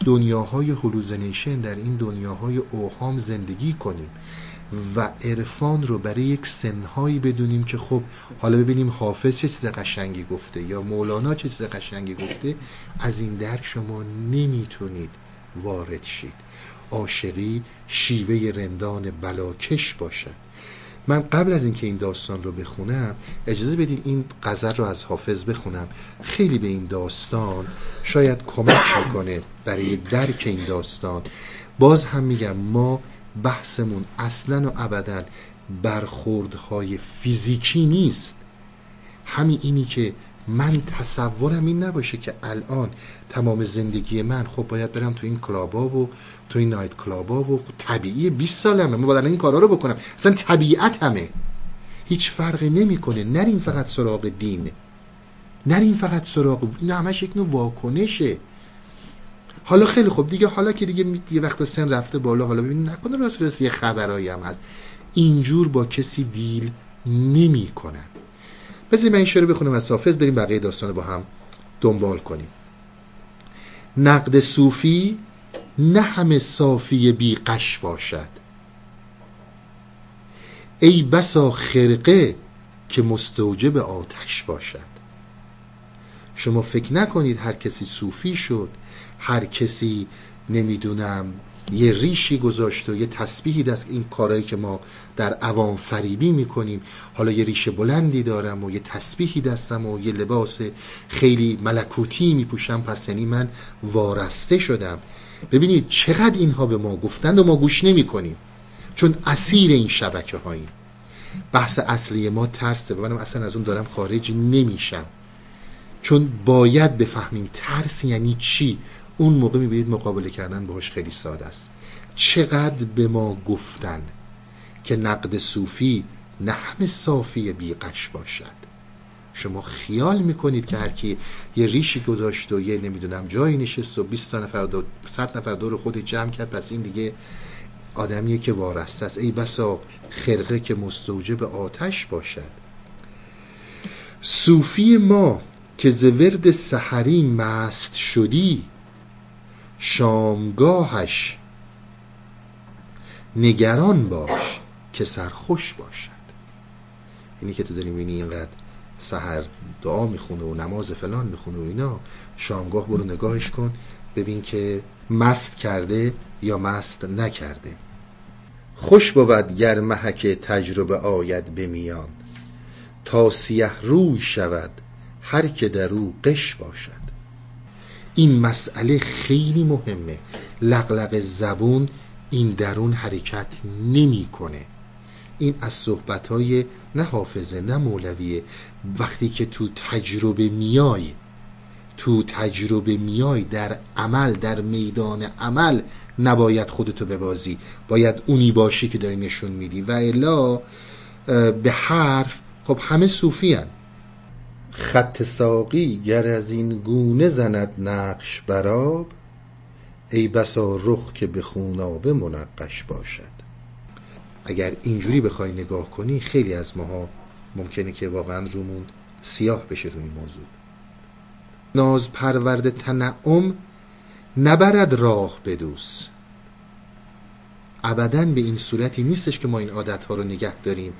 دنیاهای هلوزنیشن در این دنیاهای اوهام زندگی کنیم و عرفان رو برای یک سنهایی بدونیم که خب حالا ببینیم حافظ چه چیز قشنگی گفته یا مولانا چه چیز قشنگی گفته از این درک شما نمی‌تونید وارد شید. عاشقی شیوه رندان بلاکش باشد. من قبل از اینکه این داستان رو بخونم اجازه بدین این غزل رو از حافظ بخونم. خیلی به این داستان شاید کمک می‌کنه برای درک این داستان. باز هم میگم ما بحثمون اصلا و ابدا برخوردهای فیزیکی نیست. همین اینی که من تصورم این نباشه که الان تمام زندگی من خب باید برم تو این کلابا و تو این نایت کلابا و طبیعی 20 سالمه من باید این کارا رو بکنم. اصلا طبیعت همه. هیچ فرقی نمی‌کنه. نریم فقط سراغ دین. نریم فقط سراغ این همش یک نوع واکنشه. حالا خیلی خوب. دیگه حالا که دیگه یه وقت سن رفته بالا حالا ببین نکنه راست راست یه خبرایی هم هست. اینجور با کسی دیل نمی‌کنن. بذارید من این شعر بخونم از حافظ بریم بقیه داستان با هم دنبال کنیم. نقد صوفی نه همه صافی بی قش باشد. ای بسا خرقه که مستوجب آتش باشد. شما فکر نکنید هر کسی صوفی شد هر کسی نمی‌دونم یه ریشی گذاشت و یه تسبیحی دست این کارهایی که ما در عوام فریبی می‌کنیم. حالا یه ریش بلندی دارم و یه تسبیحی دستم و یه لباس خیلی ملکوتی میپوشم پس یعنی من وارسته شدم. ببینید چقدر اینها به ما گفتند و ما گوش نمی کنیم. چون اسیر این شبکه هاییم. بحث اصلی ما ترسه. و منم اصلا از اون دارم خارج نمیشم چون باید بفهمیم ترس یعنی چی؟ اون موقع می‌بینید مقابله کردن باهاش خیلی ساده است. چقدر به ما گفتن که نقد صوفی همه صافی بیقش باشد. شما خیال می‌کنید که هر کی یه ریشی گذاشت و یه نمی‌دونم جایی نشست و 20 نفر دو 100 نفر دور خود جمع کرد پس این دیگه آدمیه که وارسته است. ای بسا خرقه که مستوجب آتش باشد. صوفی ما که زورد سحری مست شدی شامگاهش نگران باش که سرخوش باشد. اینی که تو داری می‌بینی اینقدر سحر دعا می‌خونه و نماز فلان می‌خونه و اینا شامگاه برو نگاهش کن ببین که مست کرده یا مست نکرده. خوش بود گر محک تجربه آید به میان تا سیه روی شود هر که در او قش باشد. این مسئله خیلی مهمه. لغلق زبون این درون حرکت نمی‌کنه. این از صحبت های نه حافظه نه مولویه. وقتی که تو تجربه میای تو تجربه میای در عمل در میدان عمل نباید خودتو ببازی. باید اونی باشی که داری نشون میدی. و الا به حرف خب همه صوفی هن. خط ساقی گر از این گونه زند نقش براب ای بسا رخ که به خونابه منقش باشد. اگر اینجوری بخوای نگاه کنی خیلی از ماها ممکنه که واقعا رومون سیاه بشه روی موضوع. ناز پرورد تنعم نبرد راه بدوس. ابدا به این صورتی نیستش که ما این عادت ها رو نگه داریم.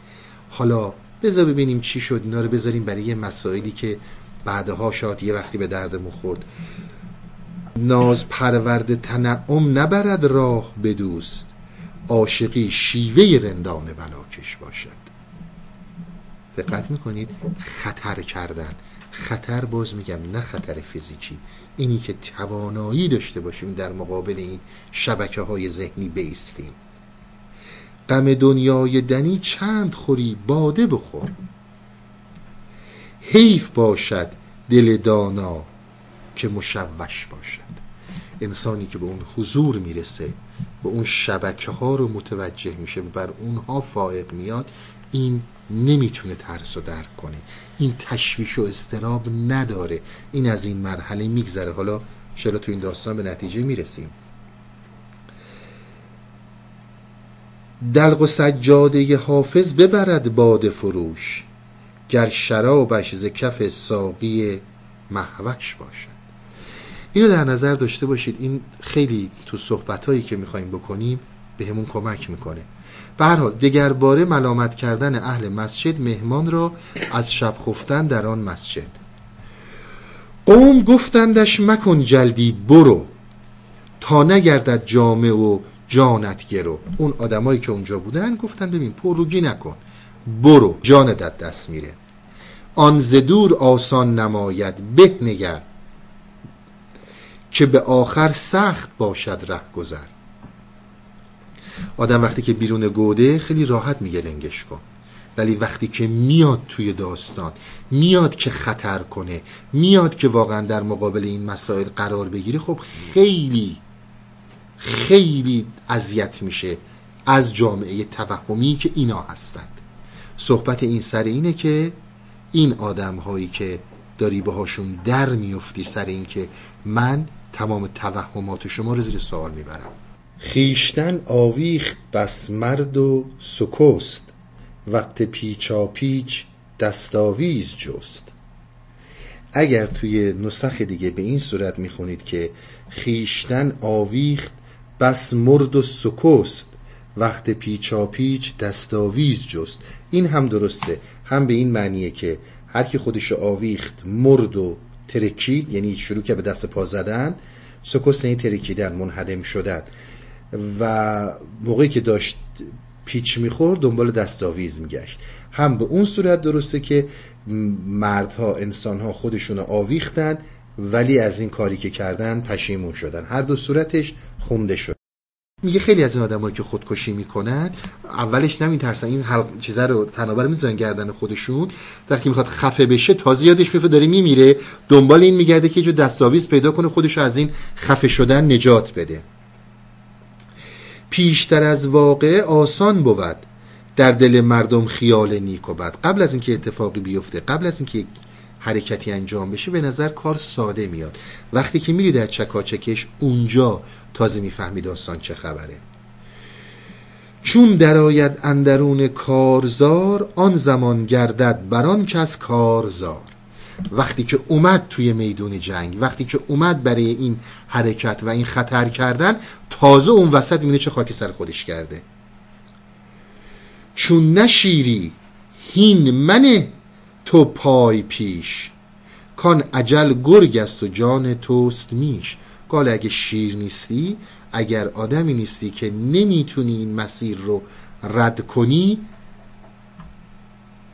حالا بذار ببینیم چی شد اینا رو بذاریم برای یه مسائلی که بعدها شاید یه وقتی به دردمون خورد. ناز پرورد تنعم نبرد راه بدوست. عاشقی شیوه رندان بلاکش باشد. دقت می‌کنید؟ خطر کردن. خطر باز میگم نه خطر فیزیکی. اینی که توانایی داشته باشیم در مقابل این شبکه های ذهنی بیستیم. غم دنیای دنی چند خوری باده بخور. حیف باشد دل دانا که مشوش باشد. انسانی که به اون حضور می‌رسه به اون شبکه ها رو متوجه میشه بر اونها فائق میاد این نمی‌تونه ترس و درک کنه. این تشویش و استراب نداره. این از این مرحله میگذره. حالا چرا تو این داستان به نتیجه می‌رسیم. دلق و سجاده حافظ ببرد باد فروش گر شرابش ز کف ساقی محوش باشد. اینو در نظر داشته باشید. این خیلی تو صحبت هایی که می‌خوایم بکنیم به همون کمک می‌کنه. به هر حال دگر باره ملامت کردن اهل مسجد مهمان را از شب خفتن در آن مسجد. قوم گفتندش مکن جلدی برو تا نگردد جامعه و جانت گرو. اون آدمایی که اونجا بودن گفتن ببین پروگی نکن برو جانت دست میره. آن زدور آسان نماید به نگر. که به آخر سخت باشد ره گذر آدم وقتی که بیرون گوده خیلی راحت میگه لنگش کن. ولی وقتی که میاد توی داستان میاد که خطر کنه میاد که واقعا در مقابل این مسائل قرار بگیره خب خیلی خیلی اذیت میشه از جامعه توهمی که اینا هستند. صحبت این سر اینه که این آدم هایی که داری باهاشون در میفتی سر این که من تمام توهمات شما رو زیر سوال می‌برم. خیشتن آویخت بس مرد و سکست وقت پیچا پیچ دستاویز جست. اگر توی نسخ دیگه به این صورت می‌خونید که خیشتن آویخت بس مرد و سکست وقت پیچا پیچ دستاویز جست. این هم درسته. هم به این معنیه که هر کی خودش آویخت مرد و ترکید یعنی شروع که به دست پا زدن سکست یعنی ترکیدن منهدم شدن. و موقعی که داشت پیچ می‌خورد دنبال دستاویز میگشت. هم به اون صورت درسته که مردها انسانها خودشون آویختن ولی از این کاری که کردن پشیمون شدن. هر دو صورتش خونده شد. میگه خیلی از این آدمایی که خودکشی می‌کنن اولش نمیترسن. این هر چیزا رو تنابر می‌زنن گردن خودشون. وقتی می‌خواد خفه بشه تازه یادش میفته داره میمیره. دنبال این میگرده که جو دستاویز پیدا کنه خودش از این خفه شدن نجات بده. پیشتر از واقع آسان بود در دل مردم خیال نیک و بد. قبل از اینکه اتفاقی بیفته قبل از اینکه حرکتی انجام بشه به نظر کار ساده میاد. وقتی که میری در چکاچکش اونجا تازه می‌فهمی داستان چه خبره. چون درآید اندرون کارزار آن زمان گردد بران کس کارزار. وقتی که اومد توی میدون جنگ وقتی که اومد برای این حرکت و این خطر کردن تازه اون وسط می‌بینه چه خاکی سر خودش کرده. چون نشیری هین منه تو پای پیش. کان عجل گرگ است و جان توست میش. قال اگه شیر نیستی اگر آدمی نیستی که نمی‌تونی این مسیر رو رد کنی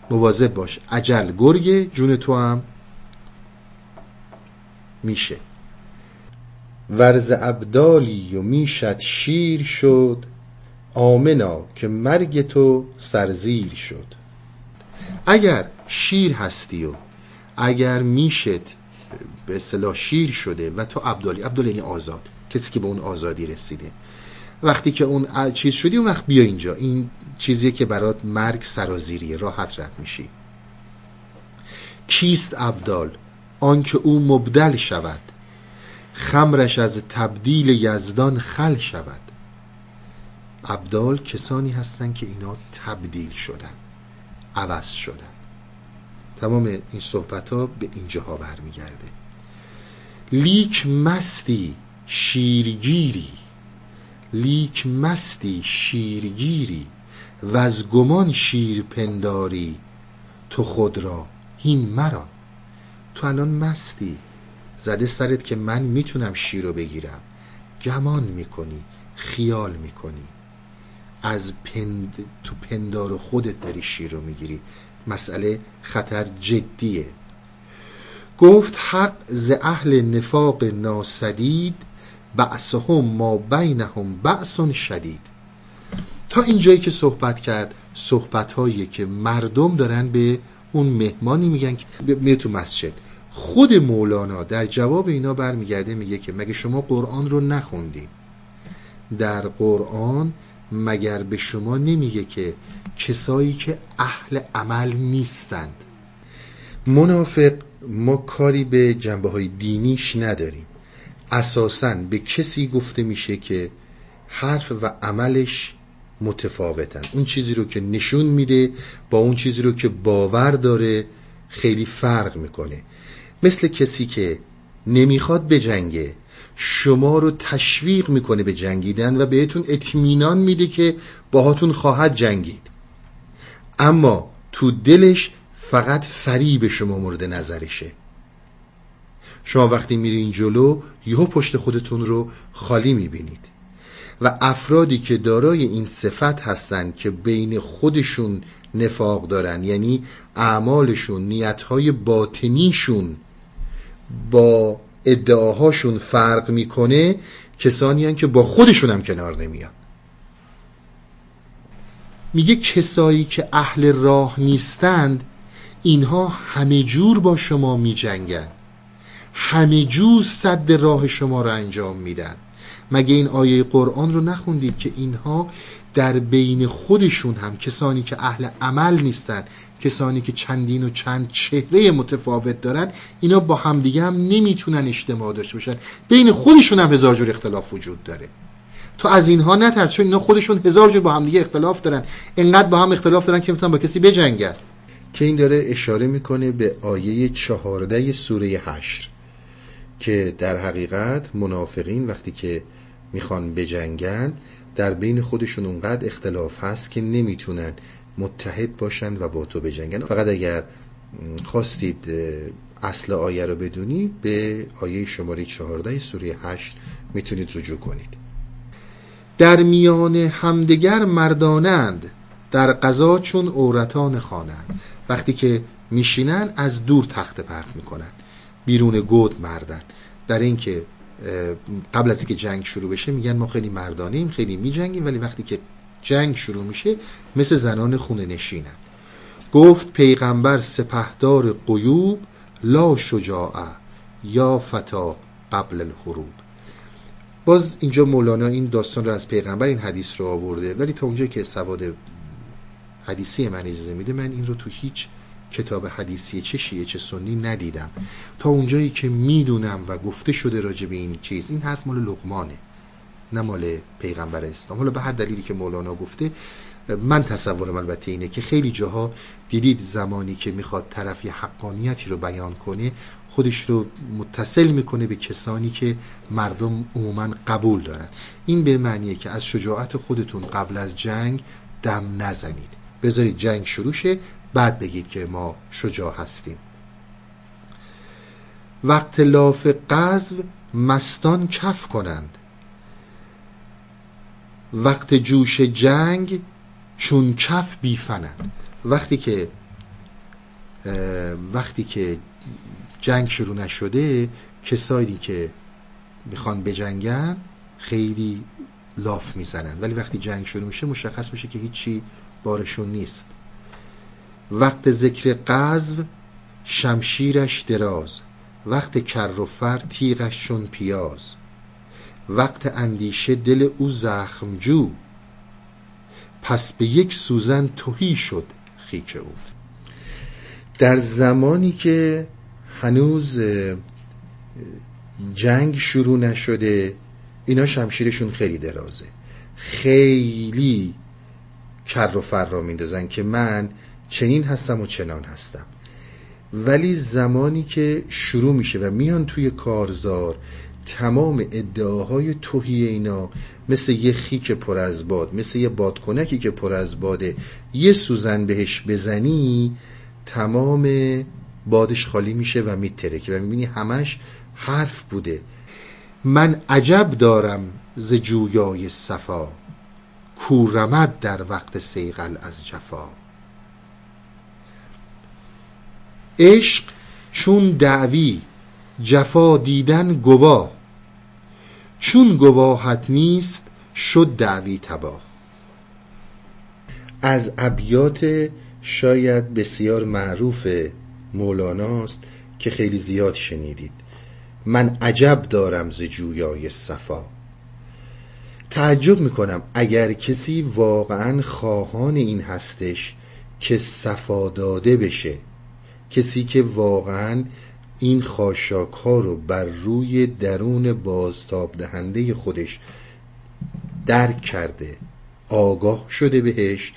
مواظب باش. عجل گرگ جون تو هم میشه. ورز ابدالی و می‌شد شیر شد آمنا که مرگ تو سرزیر شد. اگر شیر هستی و اگر می‌شد به اصطلاح شیر شده و تو عبدالی عبدالی یعنی آزاد کسی که به اون آزادی رسیده. وقتی که اون چیز شدی اون وقت بیا اینجا. این چیزیه که برات مرگ سرازیریه راحت رد میشی. کیست عبدال؟ آنکه او مبدل شود. خمرش از تبدیل یزدان خل شود. عبدال کسانی هستند که اینا تبدیل شدن عوض شدن. تمام این صحبت ها به اینجاها برمیگرده. لیک مستی شیرگیری لیک مستی شیرگیری و از گمان شیر پنداری تو خود را هین مران تو الان مستی. زده سرت که من می‌تونم شیر رو بگیرم. گمان می‌کنی خیال می‌کنی. از پند تو پندار خودت داری شیر رو می‌گیری. مسئله خطر جدیه. گفت حق ز اهل نفاق ناسدید بعثهم ما بینهم بعث شدید. تا اینجایی که صحبت کرد صحبت هایی که مردم دارن به اون مهمانی میگن که میره تو مسجد. خود مولانا در جواب اینا برمیگرده میگه که مگه شما قرآن رو نخوندین در قرآن مگر به شما نمیگه که کسایی که اهل عمل نیستند. منافق ما کاری به جنبه های دینیش نداریم. اساسا به کسی گفته میشه که حرف و عملش متفاوتن. اون چیزی رو که نشون میده با اون چیزی رو که باور داره خیلی فرق می‌کنه. مثل کسی که نمی‌خواد به جنگه شما رو تشویق می‌کنه به جنگیدن و بهتون اطمینان میده که باهاتون خواهد جنگید. اما تو دلش فقط فریب شما مورد نظرشه. شما وقتی میرین جلو یهو پشت خودتون رو خالی می‌بینید. و افرادی که دارای این صفت هستند که بین خودشون نفاق دارن یعنی اعمالشون نیتهای باطنیشون با ادعاهاشون فرق می‌کنه کسانی هن که با خودشون هم کنار نمیان. میگه کسایی که اهل راه نیستند اینها همه جور با شما میجنگن. همه جور صد راه شما را انجام میدن. مگه این آیه قرآن رو نخوندید که اینها در بین خودشون هم کسانی که اهل عمل نیستن کسانی که چندین و چند چهره متفاوت دارن اینا با همدیگه هم نمی‌تونن اجتماع داشته باشن. بین خودشون هم هزار جور اختلاف وجود داره. تو از اینها نترس چون اینا خودشون هزار جور با همدیگه اختلاف دارن. اینقدر با هم اختلاف دارن که می‌تونن با کسی بجنگن. که این داره اشاره می‌کنه به آیه چهارده سوره هشت که در حقیقت منافقین وقتی که می‌خوان بجنگن در بین خودشون اونقدر اختلاف هست که نمی‌تونن متحد باشند و با تو بجنگن فقط اگر خواستید اصل آیه رو بدونید به آیه شماره 14 سوره 8 می‌تونید رجوع کنید. در میان همدگر مردانند در قضا چون عورتان خوانند. وقتی که میشینن از دور تخت پرت می‌کنن بیرون گود مردن در اینکه قبل از اینکه جنگ شروع بشه میگن ما خیلی مردانیم خیلی میجنگیم ولی وقتی که جنگ شروع میشه مثل زنان خونه نشینن گفت پیغمبر سپهدار قیوب لا شجاعه یا فتا قبل الحروب. باز اینجا مولانا این داستان رو از پیغمبر این حدیث رو آورده ولی تا اونجا که سواد حدیثی من اجازه میده من این رو تو هیچ کتاب حدیثی چه شیعه چه سنی ندیدم. تا اونجایی که می‌دونم و گفته شده راجع به این چیز این حرف مال لقمانه. نه مال پیغمبر اسلام. حالا به هر دلیلی که مولانا گفته من تصورم البته اینه که خیلی جاها دیدید زمانی که می‌خواد طرفی حقانیتی رو بیان کنه خودش رو متصل می‌کنه به کسانی که مردم عموما قبول دارن. این به معنیه که از شجاعت خودتون قبل از جنگ دم نزنید. بذارید جنگ شروع شه بعد بگید که ما شجاع هستیم. وقت لاف قذو مستان کف کنند. وقت جوش جنگ چون کف بیفنند وقتی که وقتی که جنگ شروع نشده کسایی که می‌خوان بجنگن خیلی لاف می‌زنن. ولی وقتی جنگ شروع میشه مشخص میشه که هیچی بارشون نیست. وقت ذکر قذو شمشیرش دراز. وقت کر و فر تیغش چون پیاز. وقت اندیشه دل او زخمجو. پس به یک سوزن توهی شد خیک او. در زمانی که هنوز جنگ شروع نشده اینا شمشیرشون خیلی درازه. خیلی کر و فر را میندازن که من چنین هستم و چنان هستم. ولی زمانی که شروع میشه و میان توی کارزار تمام ادعاهای توهی اینا مثل یه خیک پر از باد مثل یه بادکنکی که پر از باده یه سوزن بهش بزنی تمام بادش خالی میشه و میترکه. و می‌بینی همش حرف بوده. من عجب دارم ز جویای صفا کورمد در وقت سیغل از جفا. عشق چون دعوی جفا دیدن گواه. چون گواهت نیست شد دعوی تباه. از ابیات شاید بسیار معروف مولاناست که خیلی زیاد شنیدید. من عجب دارم ز جویای صفا. تعجب می‌کنم اگر کسی واقعا خواهان این هستش که صفا داده بشه. کسی که واقعا این خاشاک ها رو بر روی درون بازتاب دهنده خودش درک کرده آگاه شده بهش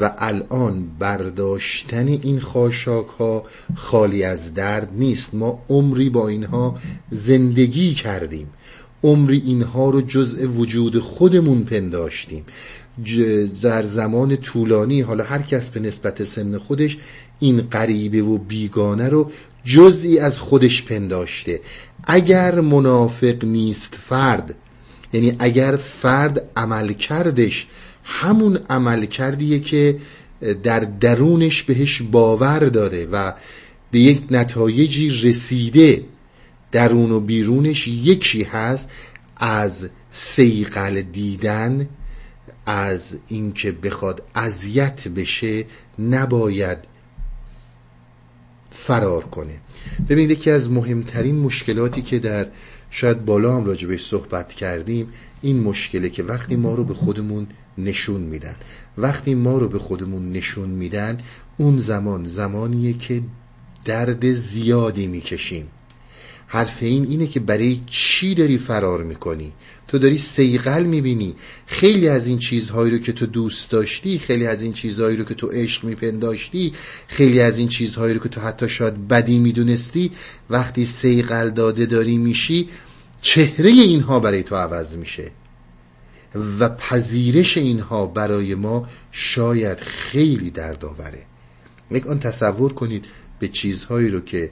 و الان برداشتن این خاشاک ها خالی از درد نیست. ما عمری با اینها زندگی کردیم. عمری اینها رو جزء وجود خودمون پنداشتیم. در زمان طولانی حالا هر کس به نسبت سن خودش این غریبه و بیگانه رو جزئی از خودش پنداشته. اگر منافق نیست فرد یعنی اگر فرد عمل کردش همون عمل کردیه که در درونش بهش باور داره و به یک نتایجی رسیده. درون و بیرونش یکی هست از سیقل دیدن از اینکه بخواد اذیت بشه نباید فرار کنه. ببینید یکی از مهمترین مشکلاتی که در شاید بالا هم راجبش صحبت کردیم این مشکله که وقتی ما رو به خودمون نشون میدن. وقتی ما رو به خودمون نشون میدن اون زمان زمانیه که درد زیادی می‌کشیم. حرف این اینه که برای چی داری فرار می‌کنی؟ تو داری سیقل می‌بینی. خیلی از این چیزهایی رو که تو دوست داشتی خیلی از این چیزهایی رو که تو عشق میپنداشتی خیلی از این چیزهایی رو که تو حتی شاید بدی می‌دونستی وقتی سیقل داده داری میشی چهره اینها برای تو عوض میشه. و پذیرش اینها برای ما شاید خیلی دردآوره. یک آن تصور کنید به چیزهایی رو که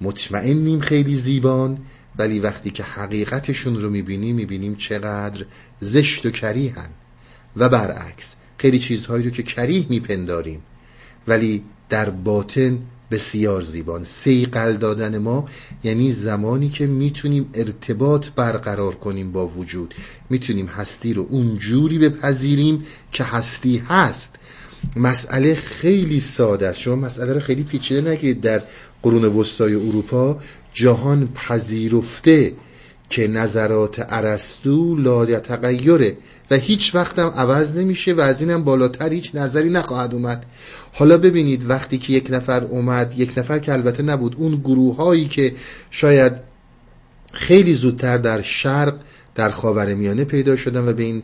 مطمئنیم خیلی زیبان ولی وقتی که حقیقتشون رو می‌بینیم می‌بینیم چقدر زشت و کریهن و برعکس خیلی چیزهایی رو که کریه میپنداریم. ولی در باطن بسیار زیبان. سیقل دادن ما یعنی زمانی که می‌تونیم ارتباط برقرار کنیم با وجود. می‌تونیم هستی رو اونجوری بپذیریم که هستی هست. مسئله خیلی ساده است. شما مسئله رو خیلی پیچیده نگیرید. در قرون وسطای اروپا جهان پذیرفته که نظرات ارسطو لا تغیره و هیچ وقتم عوض نمیشه و از اینم بالاتر هیچ نظری نخواهد اومد. حالا ببینید وقتی که یک نفر اومد یک نفر که البته نبود اون گروه هایی که شاید خیلی زودتر در شرق در خاور میانه پیدا شدن و به این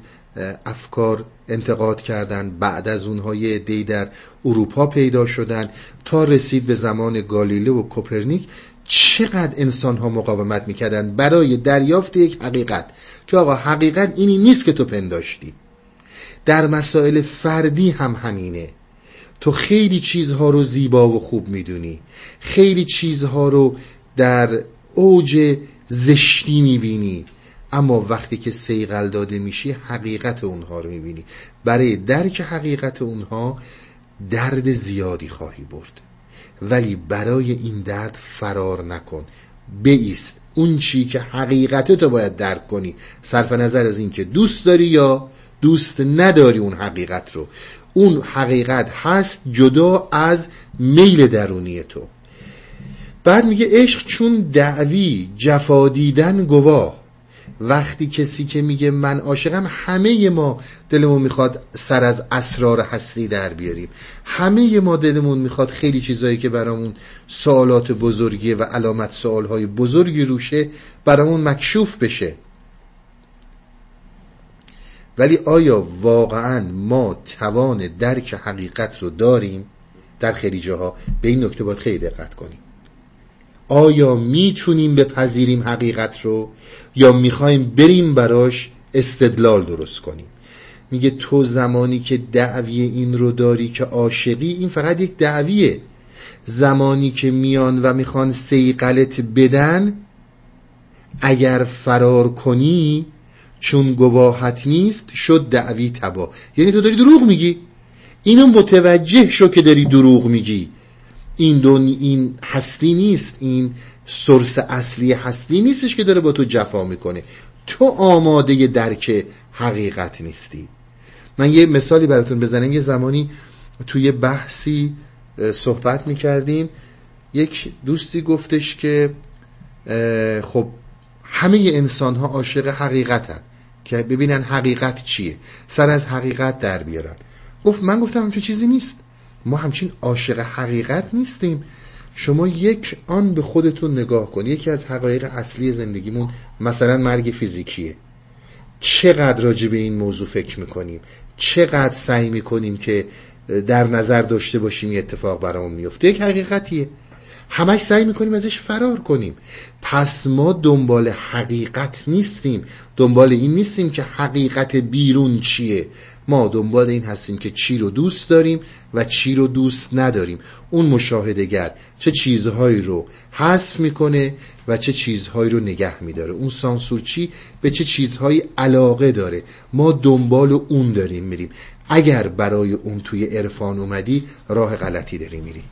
افکار انتقاد کردن. بعد از اونها یه دی در اروپا پیدا شدن. تا رسید به زمان گالیله و کوپرنیک چقدر انسان ها مقاومت می‌کردن برای دریافت یک حقیقت. که آقا حقیقت اینی نیست که تو پنداشتی. در مسائل فردی هم همینه. تو خیلی چیزها رو زیبا و خوب می‌دونی. خیلی چیزها رو در اوج زشتی می‌بینی. اما وقتی که سیقل داده میشی حقیقت اونها رو می‌بینی. برای درک حقیقت اونها درد زیادی خواهی برد. ولی برای این درد فرار نکن. بیست. اون چی که حقیقت تو باید درک کنی. صرف نظر از اینکه دوست داری یا دوست نداری اون حقیقت رو. اون حقیقت هست جدا از میل درونی تو. بعد میگه عشق چون دعوی جفا دیدن گواه. وقتی کسی که میگه من عاشقم همه ما دلمون می‌خواد سر از اسرار هستی در بیاریم. همه ما دلمون می‌خواد خیلی چیزایی که برامون سوالات بزرگیه و علامت سوالهای بزرگی روشه برامون مکشوف بشه. ولی آیا واقعا ما توان درک حقیقت رو داریم؟ در خیلی جاها به این نکته باید خیلی دقت کنیم. آیا می‌تونیم بپذیریم حقیقت رو یا می‌خوایم بریم براش استدلال درست کنیم؟ میگه تو زمانی که دعوی این رو داری که عاشقی این فقط یک دعویه. زمانی که میان و می‌خوان سیقلت بدن اگر فرار کنی چون گواهت نیست شد دعوی تبا یعنی تو داری دروغ میگی. اینو متوجه شو که داری دروغ میگی. این دون این هستی نیست این سرس اصلی هستی نیستش که داره با تو جفا می‌کنه. تو آماده درک حقیقت نیستی. من یه مثالی براتون بزنم. یه زمانی توی بحثی صحبت می‌کردیم. یک دوستی گفتش که خب همه انسان ها عاشق حقیقتن که ببینن حقیقت چیه. سر از حقیقت در بیارن. گفت من گفتم همچون چیزی نیست. ما همچین عاشق حقیقت نیستیم. شما یک آن به خودتون نگاه کن. یکی از حقایق اصلی زندگیمون مثلا مرگ فیزیکیه. چقدر راجع به این موضوع فکر می‌کنیم؟ چقدر سعی می‌کنیم که در نظر داشته باشیم یه اتفاق برامون میفته یک حقیقتیه. همش سعی می‌کنیم ازش فرار کنیم. پس ما دنبال حقیقت نیستیم. دنبال این نیستیم که حقیقت بیرون چیه. ما دنبال این هستیم که چی رو دوست داریم و چی رو دوست نداریم. اون مشاهدگر چه چیزهایی رو حذف می‌کنه و چه چیزهایی رو نگه میداره. اون سانسورچی به چه چیزهایی علاقه داره. ما دنبال اون داریم میریم. اگر برای اون توی عرفان اومدی راه غلطی داری میری.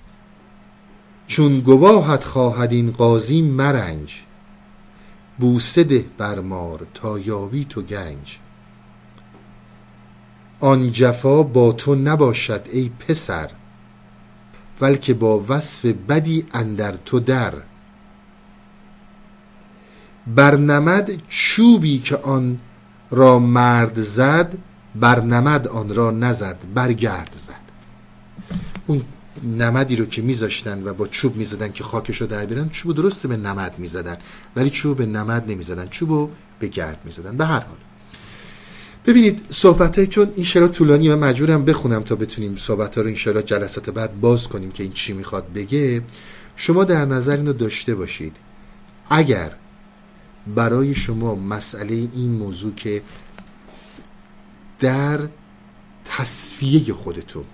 چون گواهت خواهد این قاضی مرنج. بوسه ده برمار تا یابی تو گنج. آن جفا با تو نباشد ای پسر. بلکه با وصف بدی اندر تو در. برنمد چوبی که آن را مرد زد برنمد آن را نزد برگرد زد. اون نمدی رو که میذاشتن و با چوب می‌زدن که خاکش رو در بیارن چوب درسته به نمد می‌زدن. ولی چوب به نمد نمی‌زدن چوب رو به گرد می‌زدن. به هر حال. ببینید صحبت چون این شرا طولانی و مجبورم بخونم تا بتونیم صحبت ها رو این جلسات بعد باز کنیم که این چی می‌خواد بگه. شما در نظر اینو داشته باشید. اگر برای شما مسئله این موضوع که در تصفیه خودتون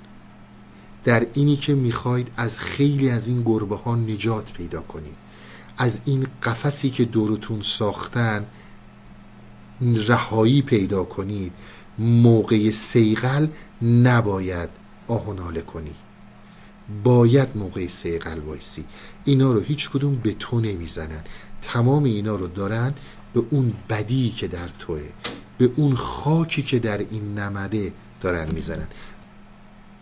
در اینی که می‌خواید از خیلی از این گربه ها نجات پیدا کنید از این قفسی که دورتون ساختن رهایی پیدا کنید موقع سیغل نباید آهناله کنی. باید موقع سیغل وایسی. اینا رو هیچ کدوم به تو نمی‌زنن. تمام اینا رو دارن به اون بدی که در توه به اون خاکی که در این نمده دارن می‌زنن.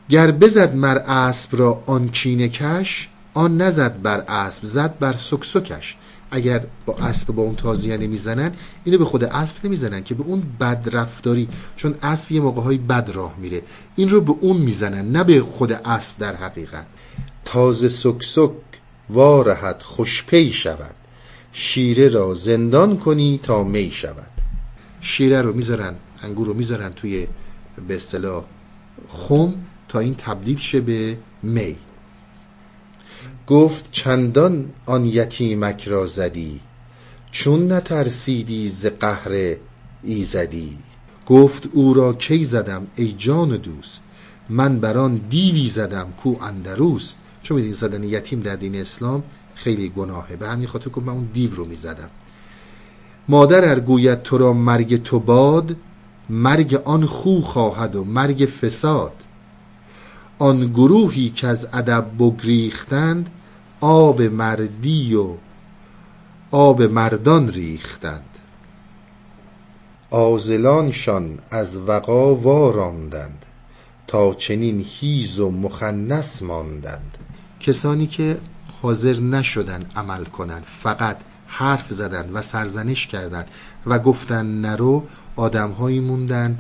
گر بزد مر اسب را آن کینه کش آن نزد بر اسب زد بر سکسکش اگر با اسب با اون تازیه نمی‌زنن اینو به خود اسب نمی‌زنن که به اون بد رفتاری چون اسب یه موقع های بد راه میره. این رو به اون می‌زنن نه به خود اسب در حقیقت. تازه سکسک وارهد خوشپی شود. شیره را زندان کنی تا می شود. شیره رو می‌ذارن انگور رو می‌ذارن توی به اصطلاح خم تا این تبدیل شه به می. گفت چندان آن یتیمک را زدی؟ چون نترسیدی ز قهر ایزدی؟ گفت او را کی زدم ای جان دوست؟ من بر آن دیوی زدم کو اندروست چون میدین زدن یتیم در دین اسلام خیلی گناهه. به همین خاطر گفت من اون دیو رو می‌زدم. مادر ارگوید تو را مرگ تو باد مرگ آن خو خواهد و مرگ فساد. آن گروهی که از ادب بگریختند آب مردی و آب مردان ریختند. آزلانشان از وقا واراندند تا چنین هیز و مخنس ماندند. کسانی که حاضر نشدن عمل کنند فقط حرف زدن و سرزنش کردند و گفتن نرو آدمهایی موندن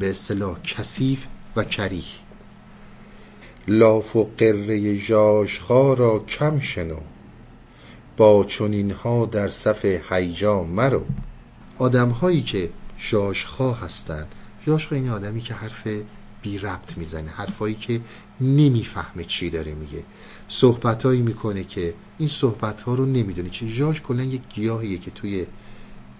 به اصطلاح کثیف و کریه. لاف و قره ژاژخا را کم شنو با چنینها در صف هیجا مرو. آدم هایی که ژاژخا هستند ژاژخا این آدمی که حرف بی ربط می‌زنه حرفایی که نمی‌فهمه چی داره میگه. صحبتهایی می‌کنه که این صحبت ها رو نمی‌دونه. چه ژاژ کلا یک گیاهیه که توی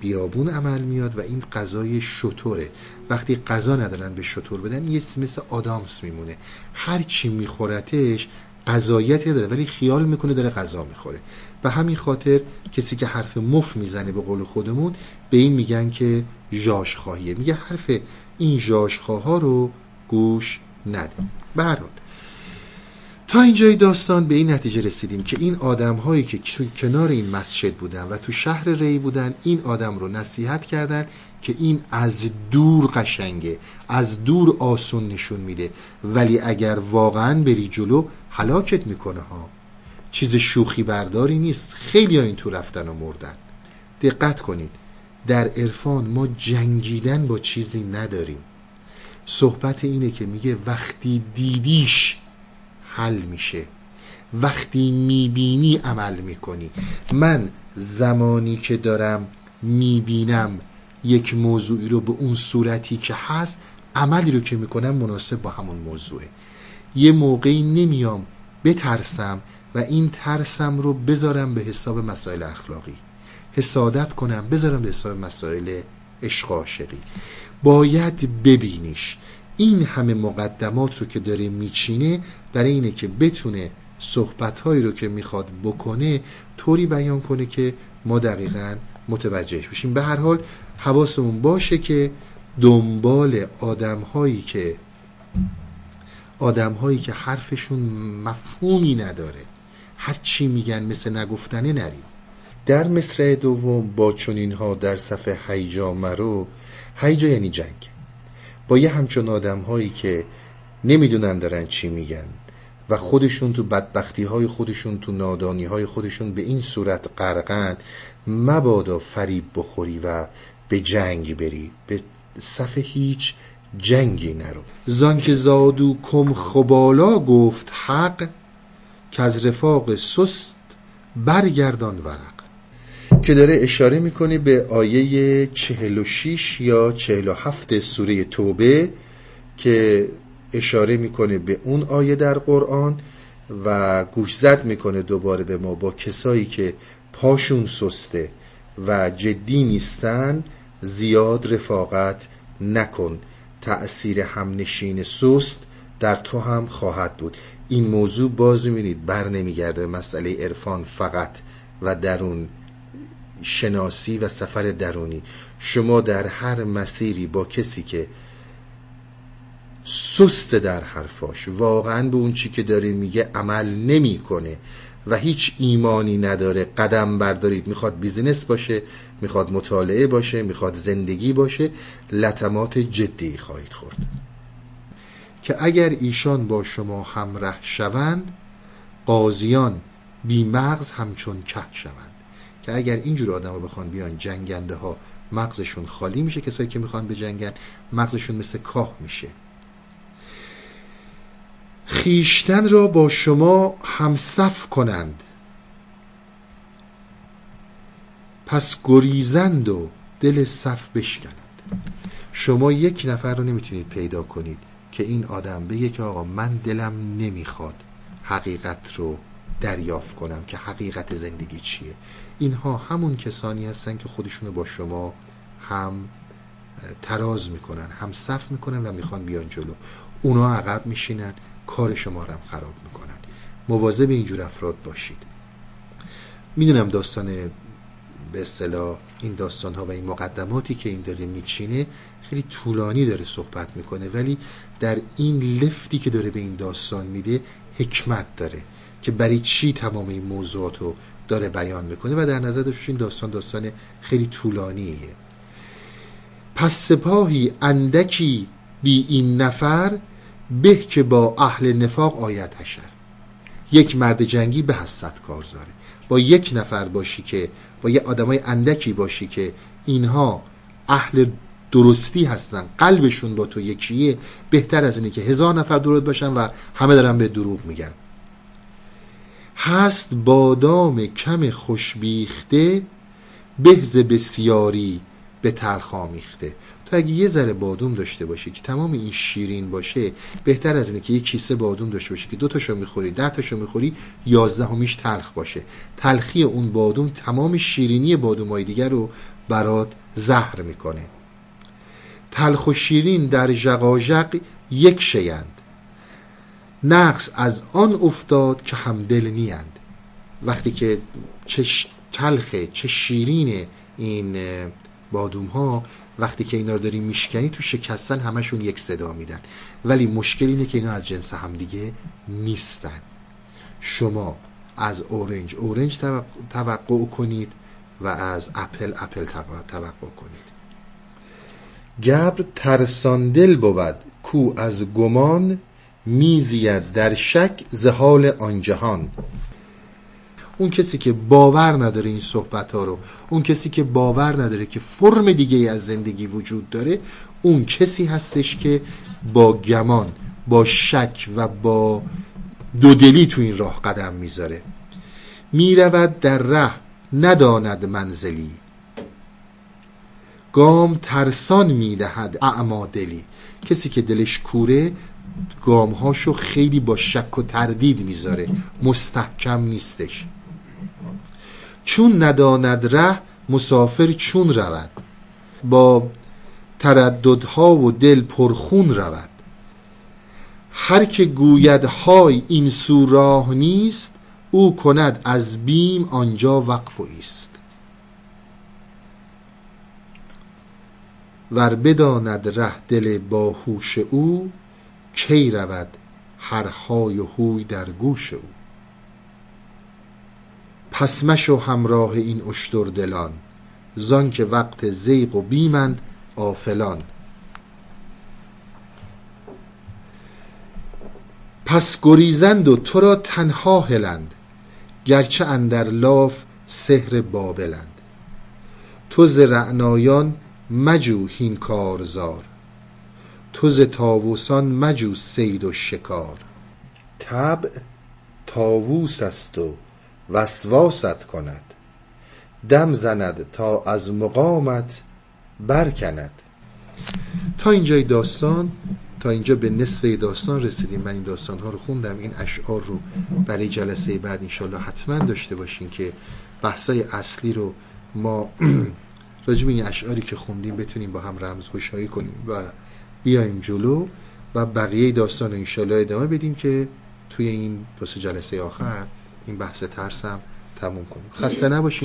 بیابون عمل میاد و این غذای شطوره. وقتی غذا ندارن به شطور بدن یه مثل آدامس میمونه. هر چی میخورتش غذایتی داره ولی خیال می‌کنه داره غذا می‌خوره. و همین خاطر کسی که حرف مف می‌زنه به قول خودمون به این میگن که جاش خواهیه میگه حرف این جاش ها رو گوش نده. به تا اینجای داستان به این نتیجه رسیدیم که این آدم هایی که توی کنار این مسجد بودن و تو شهر ری بودن این آدم رو نصیحت کردن که این از دور قشنگه از دور آسون نشون میده. ولی اگر واقعا بری جلو حلاکت می‌کنه ها. چیز شوخی برداری نیست. خیلی ها این تو رفتن و مردن. دقت کنید. در عرفان ما جنگیدن با چیزی نداریم. صحبت اینه که میگه وقتی دیدیش حل میشه. وقتی می‌بینی عمل می‌کنی. من زمانی که دارم می‌بینم یک موضوعی رو به اون صورتی که هست عملی رو که می‌کنم مناسب با همون موضوعه. یه موقعی نمیام بترسم و این ترسم رو بذارم به حساب مسائل اخلاقی. حسادت کنم بذارم به حساب مسائل عشق باید ببینیش. این همه مقدمات رو که داره میچینه برای اینه که بتونه صحبتهایی رو که می‌خواد بکنه طوری بیان کنه که ما دقیقا متوجه بشیم. به هر حال حواسمون باشه که دنبال آدمهایی که آدمهایی که حرفشون مفهومی نداره. هر چی میگن مثل نگفتنه نریم. در مصرع دوم با چنین ها در صفحه هیجا مرو هیجا یعنی جنگ. با یه همچون آدم هایی که نمی‌دونن دارن چی میگن و خودشون تو بدبختی های خودشون تو نادانی های خودشون به این صورت غرقن مبادا فریب بخوری و به جنگ بری. به صفحه هیچ جنگی نرو. زان که زادو کم خبالا گفت حق که از رفاق سست برگردان ورق که داره اشاره می‌کنه به آیه 46 یا 47 سوره توبه که اشاره می‌کنه به اون آیه در قرآن و گوشزد می‌کنه دوباره به ما با کسایی که پاشون سسته و جدی نیستن زیاد رفاقت نکن. تأثیر همنشین سست در تو هم خواهد بود. این موضوع باز می‌بینید بر نمیگرده مسئله عرفان فقط و درون. شناسی و سفر درونی. شما در هر مسیری با کسی که سست در حرفاش واقعا به اون چی که داره میگه عمل نمی‌کنه و هیچ ایمانی نداره قدم بردارید می‌خواد بیزینس باشه می‌خواد مطالعه باشه می‌خواد زندگی باشه لطمات جدی خواهید خورد. که اگر ایشان با شما همراه شوند قاضیان بی مغز همچون که شوند. که اگر اینجور آدم ها بخوان بیان جنگنده ها مغزشون خالی میشه کسایی که می‌خوان به جنگن مغزشون مثل کاه میشه. خیشتن را با شما همصف کنند. پس گریزند و دل صف بشکنند. شما یک نفر رو نمی‌تونید پیدا کنید که این آدم بگه که آقا من دلم نمی‌خواد حقیقت رو دریافت کنم که حقیقت زندگی چیه. اینها همون کسانی هستن که خودشونو با شما هم تراز می‌کنن هم صف می‌کنن و می‌خوان بیان جلو. اونا عقب میشینن کار شما رو هم خراب می‌کنن. مواظب اینجور افراد باشید. می‌دونم داستان به اصطلاح این داستان ها و این مقدماتی که این داره میچینه خیلی طولانی داره صحبت می‌کنه ولی در این لفتی که داره به این داستان میده حکمت داره که برای چی تمام این موضوعات رو داره بیان می‌کنه و در نظر داشت این داستان داستان خیلی طولانیه. پس سپاهی اندکی بی این نفر به که با اهل نفاق آید حشر. یک مرد جنگی به حسد کارزاره با یک نفر باشی که با یه آدمای اندکی باشی که اینها اهل درستی هستن. قلبشون با تو یکیه. بهتر از اینه که هزار نفر درود باشن و همه دارن به دروغ میگن. هست بادام کم خوشبیخته بهز بسیاری به تلخ آمیخته. تو اگه یه ذره بادوم داشته باشی که تمام این شیرین باشه بهتر از اینه که یه کیسه بادوم داشته باشی که دو تاشو می‌خوری ده تاشو می‌خوری یازدهمیش تلخ باشه. تلخی اون بادوم تمام شیرینی بادومای دیگر رو برات زهر می‌کنه. تلخ و شیرین در جقاجق یک شیند نقص از آن افتاد که همدل نیند وقتی که چه تلخه چه شیرین این بادوم ها وقتی که اینا رو داری میشکنی تو شکستن همشون یک صدا میدن. ولی مشکل اینه که اینا از جنس همدیگه نیستن. شما از اورنج اورنج توقع کنید و از اپل اپل توقع کنید. گبر ترساندل بود کو از گمان میزید در شک زهال آن جهان. اون کسی که باور نداره این صحبت ها رو اون کسی که باور نداره که فرم دیگه از زندگی وجود داره اون کسی هستش که با گمان با شک و با دودلی تو این راه قدم می‌ذاره. می‌رود در ره نداند منزلی. گام ترسان می‌دهد اعمادلی کسی که دلش کوره گامهاشو خیلی با شک و تردید می‌ذاره. مستحکم نیستش. چون نداند ره مسافر چون رود. با ترددها و دل پرخون رود. هر که گوید های این سو راه نیست او کند از بیم آنجا وقف و ایست. ور بداند ره دل باهوش او کی رود هر های هوی در گوش او. پس مشو همراه این اشتر دلان زان که وقت زیغ و بیمند آفلان. پس گریزند و تو را تنها هلند گرچه اندر لاف سحر بابلند. تو ز رعنایان مجو هین کارزار. تو ز طاووسان مجو صید و شکار. طبع طاووس است و وسواست کند. دم زند تا از مقامت برکند. تا اینجای داستان تا اینجا به نصف داستان رسیدیم. من این داستان ها رو خوندم. این اشعار رو برای جلسه بعد انشالله حتما داشته باشین که بحثای اصلی رو ما راجب این اشعاری که خوندیم بتونیم با هم رمزگشایی کنیم و بیایم جلو و بقیه داستان رو انشالله ادامه بدیم که توی این دو جلسه آخر این بحث ترسم تموم کنیم. خسته نباشین.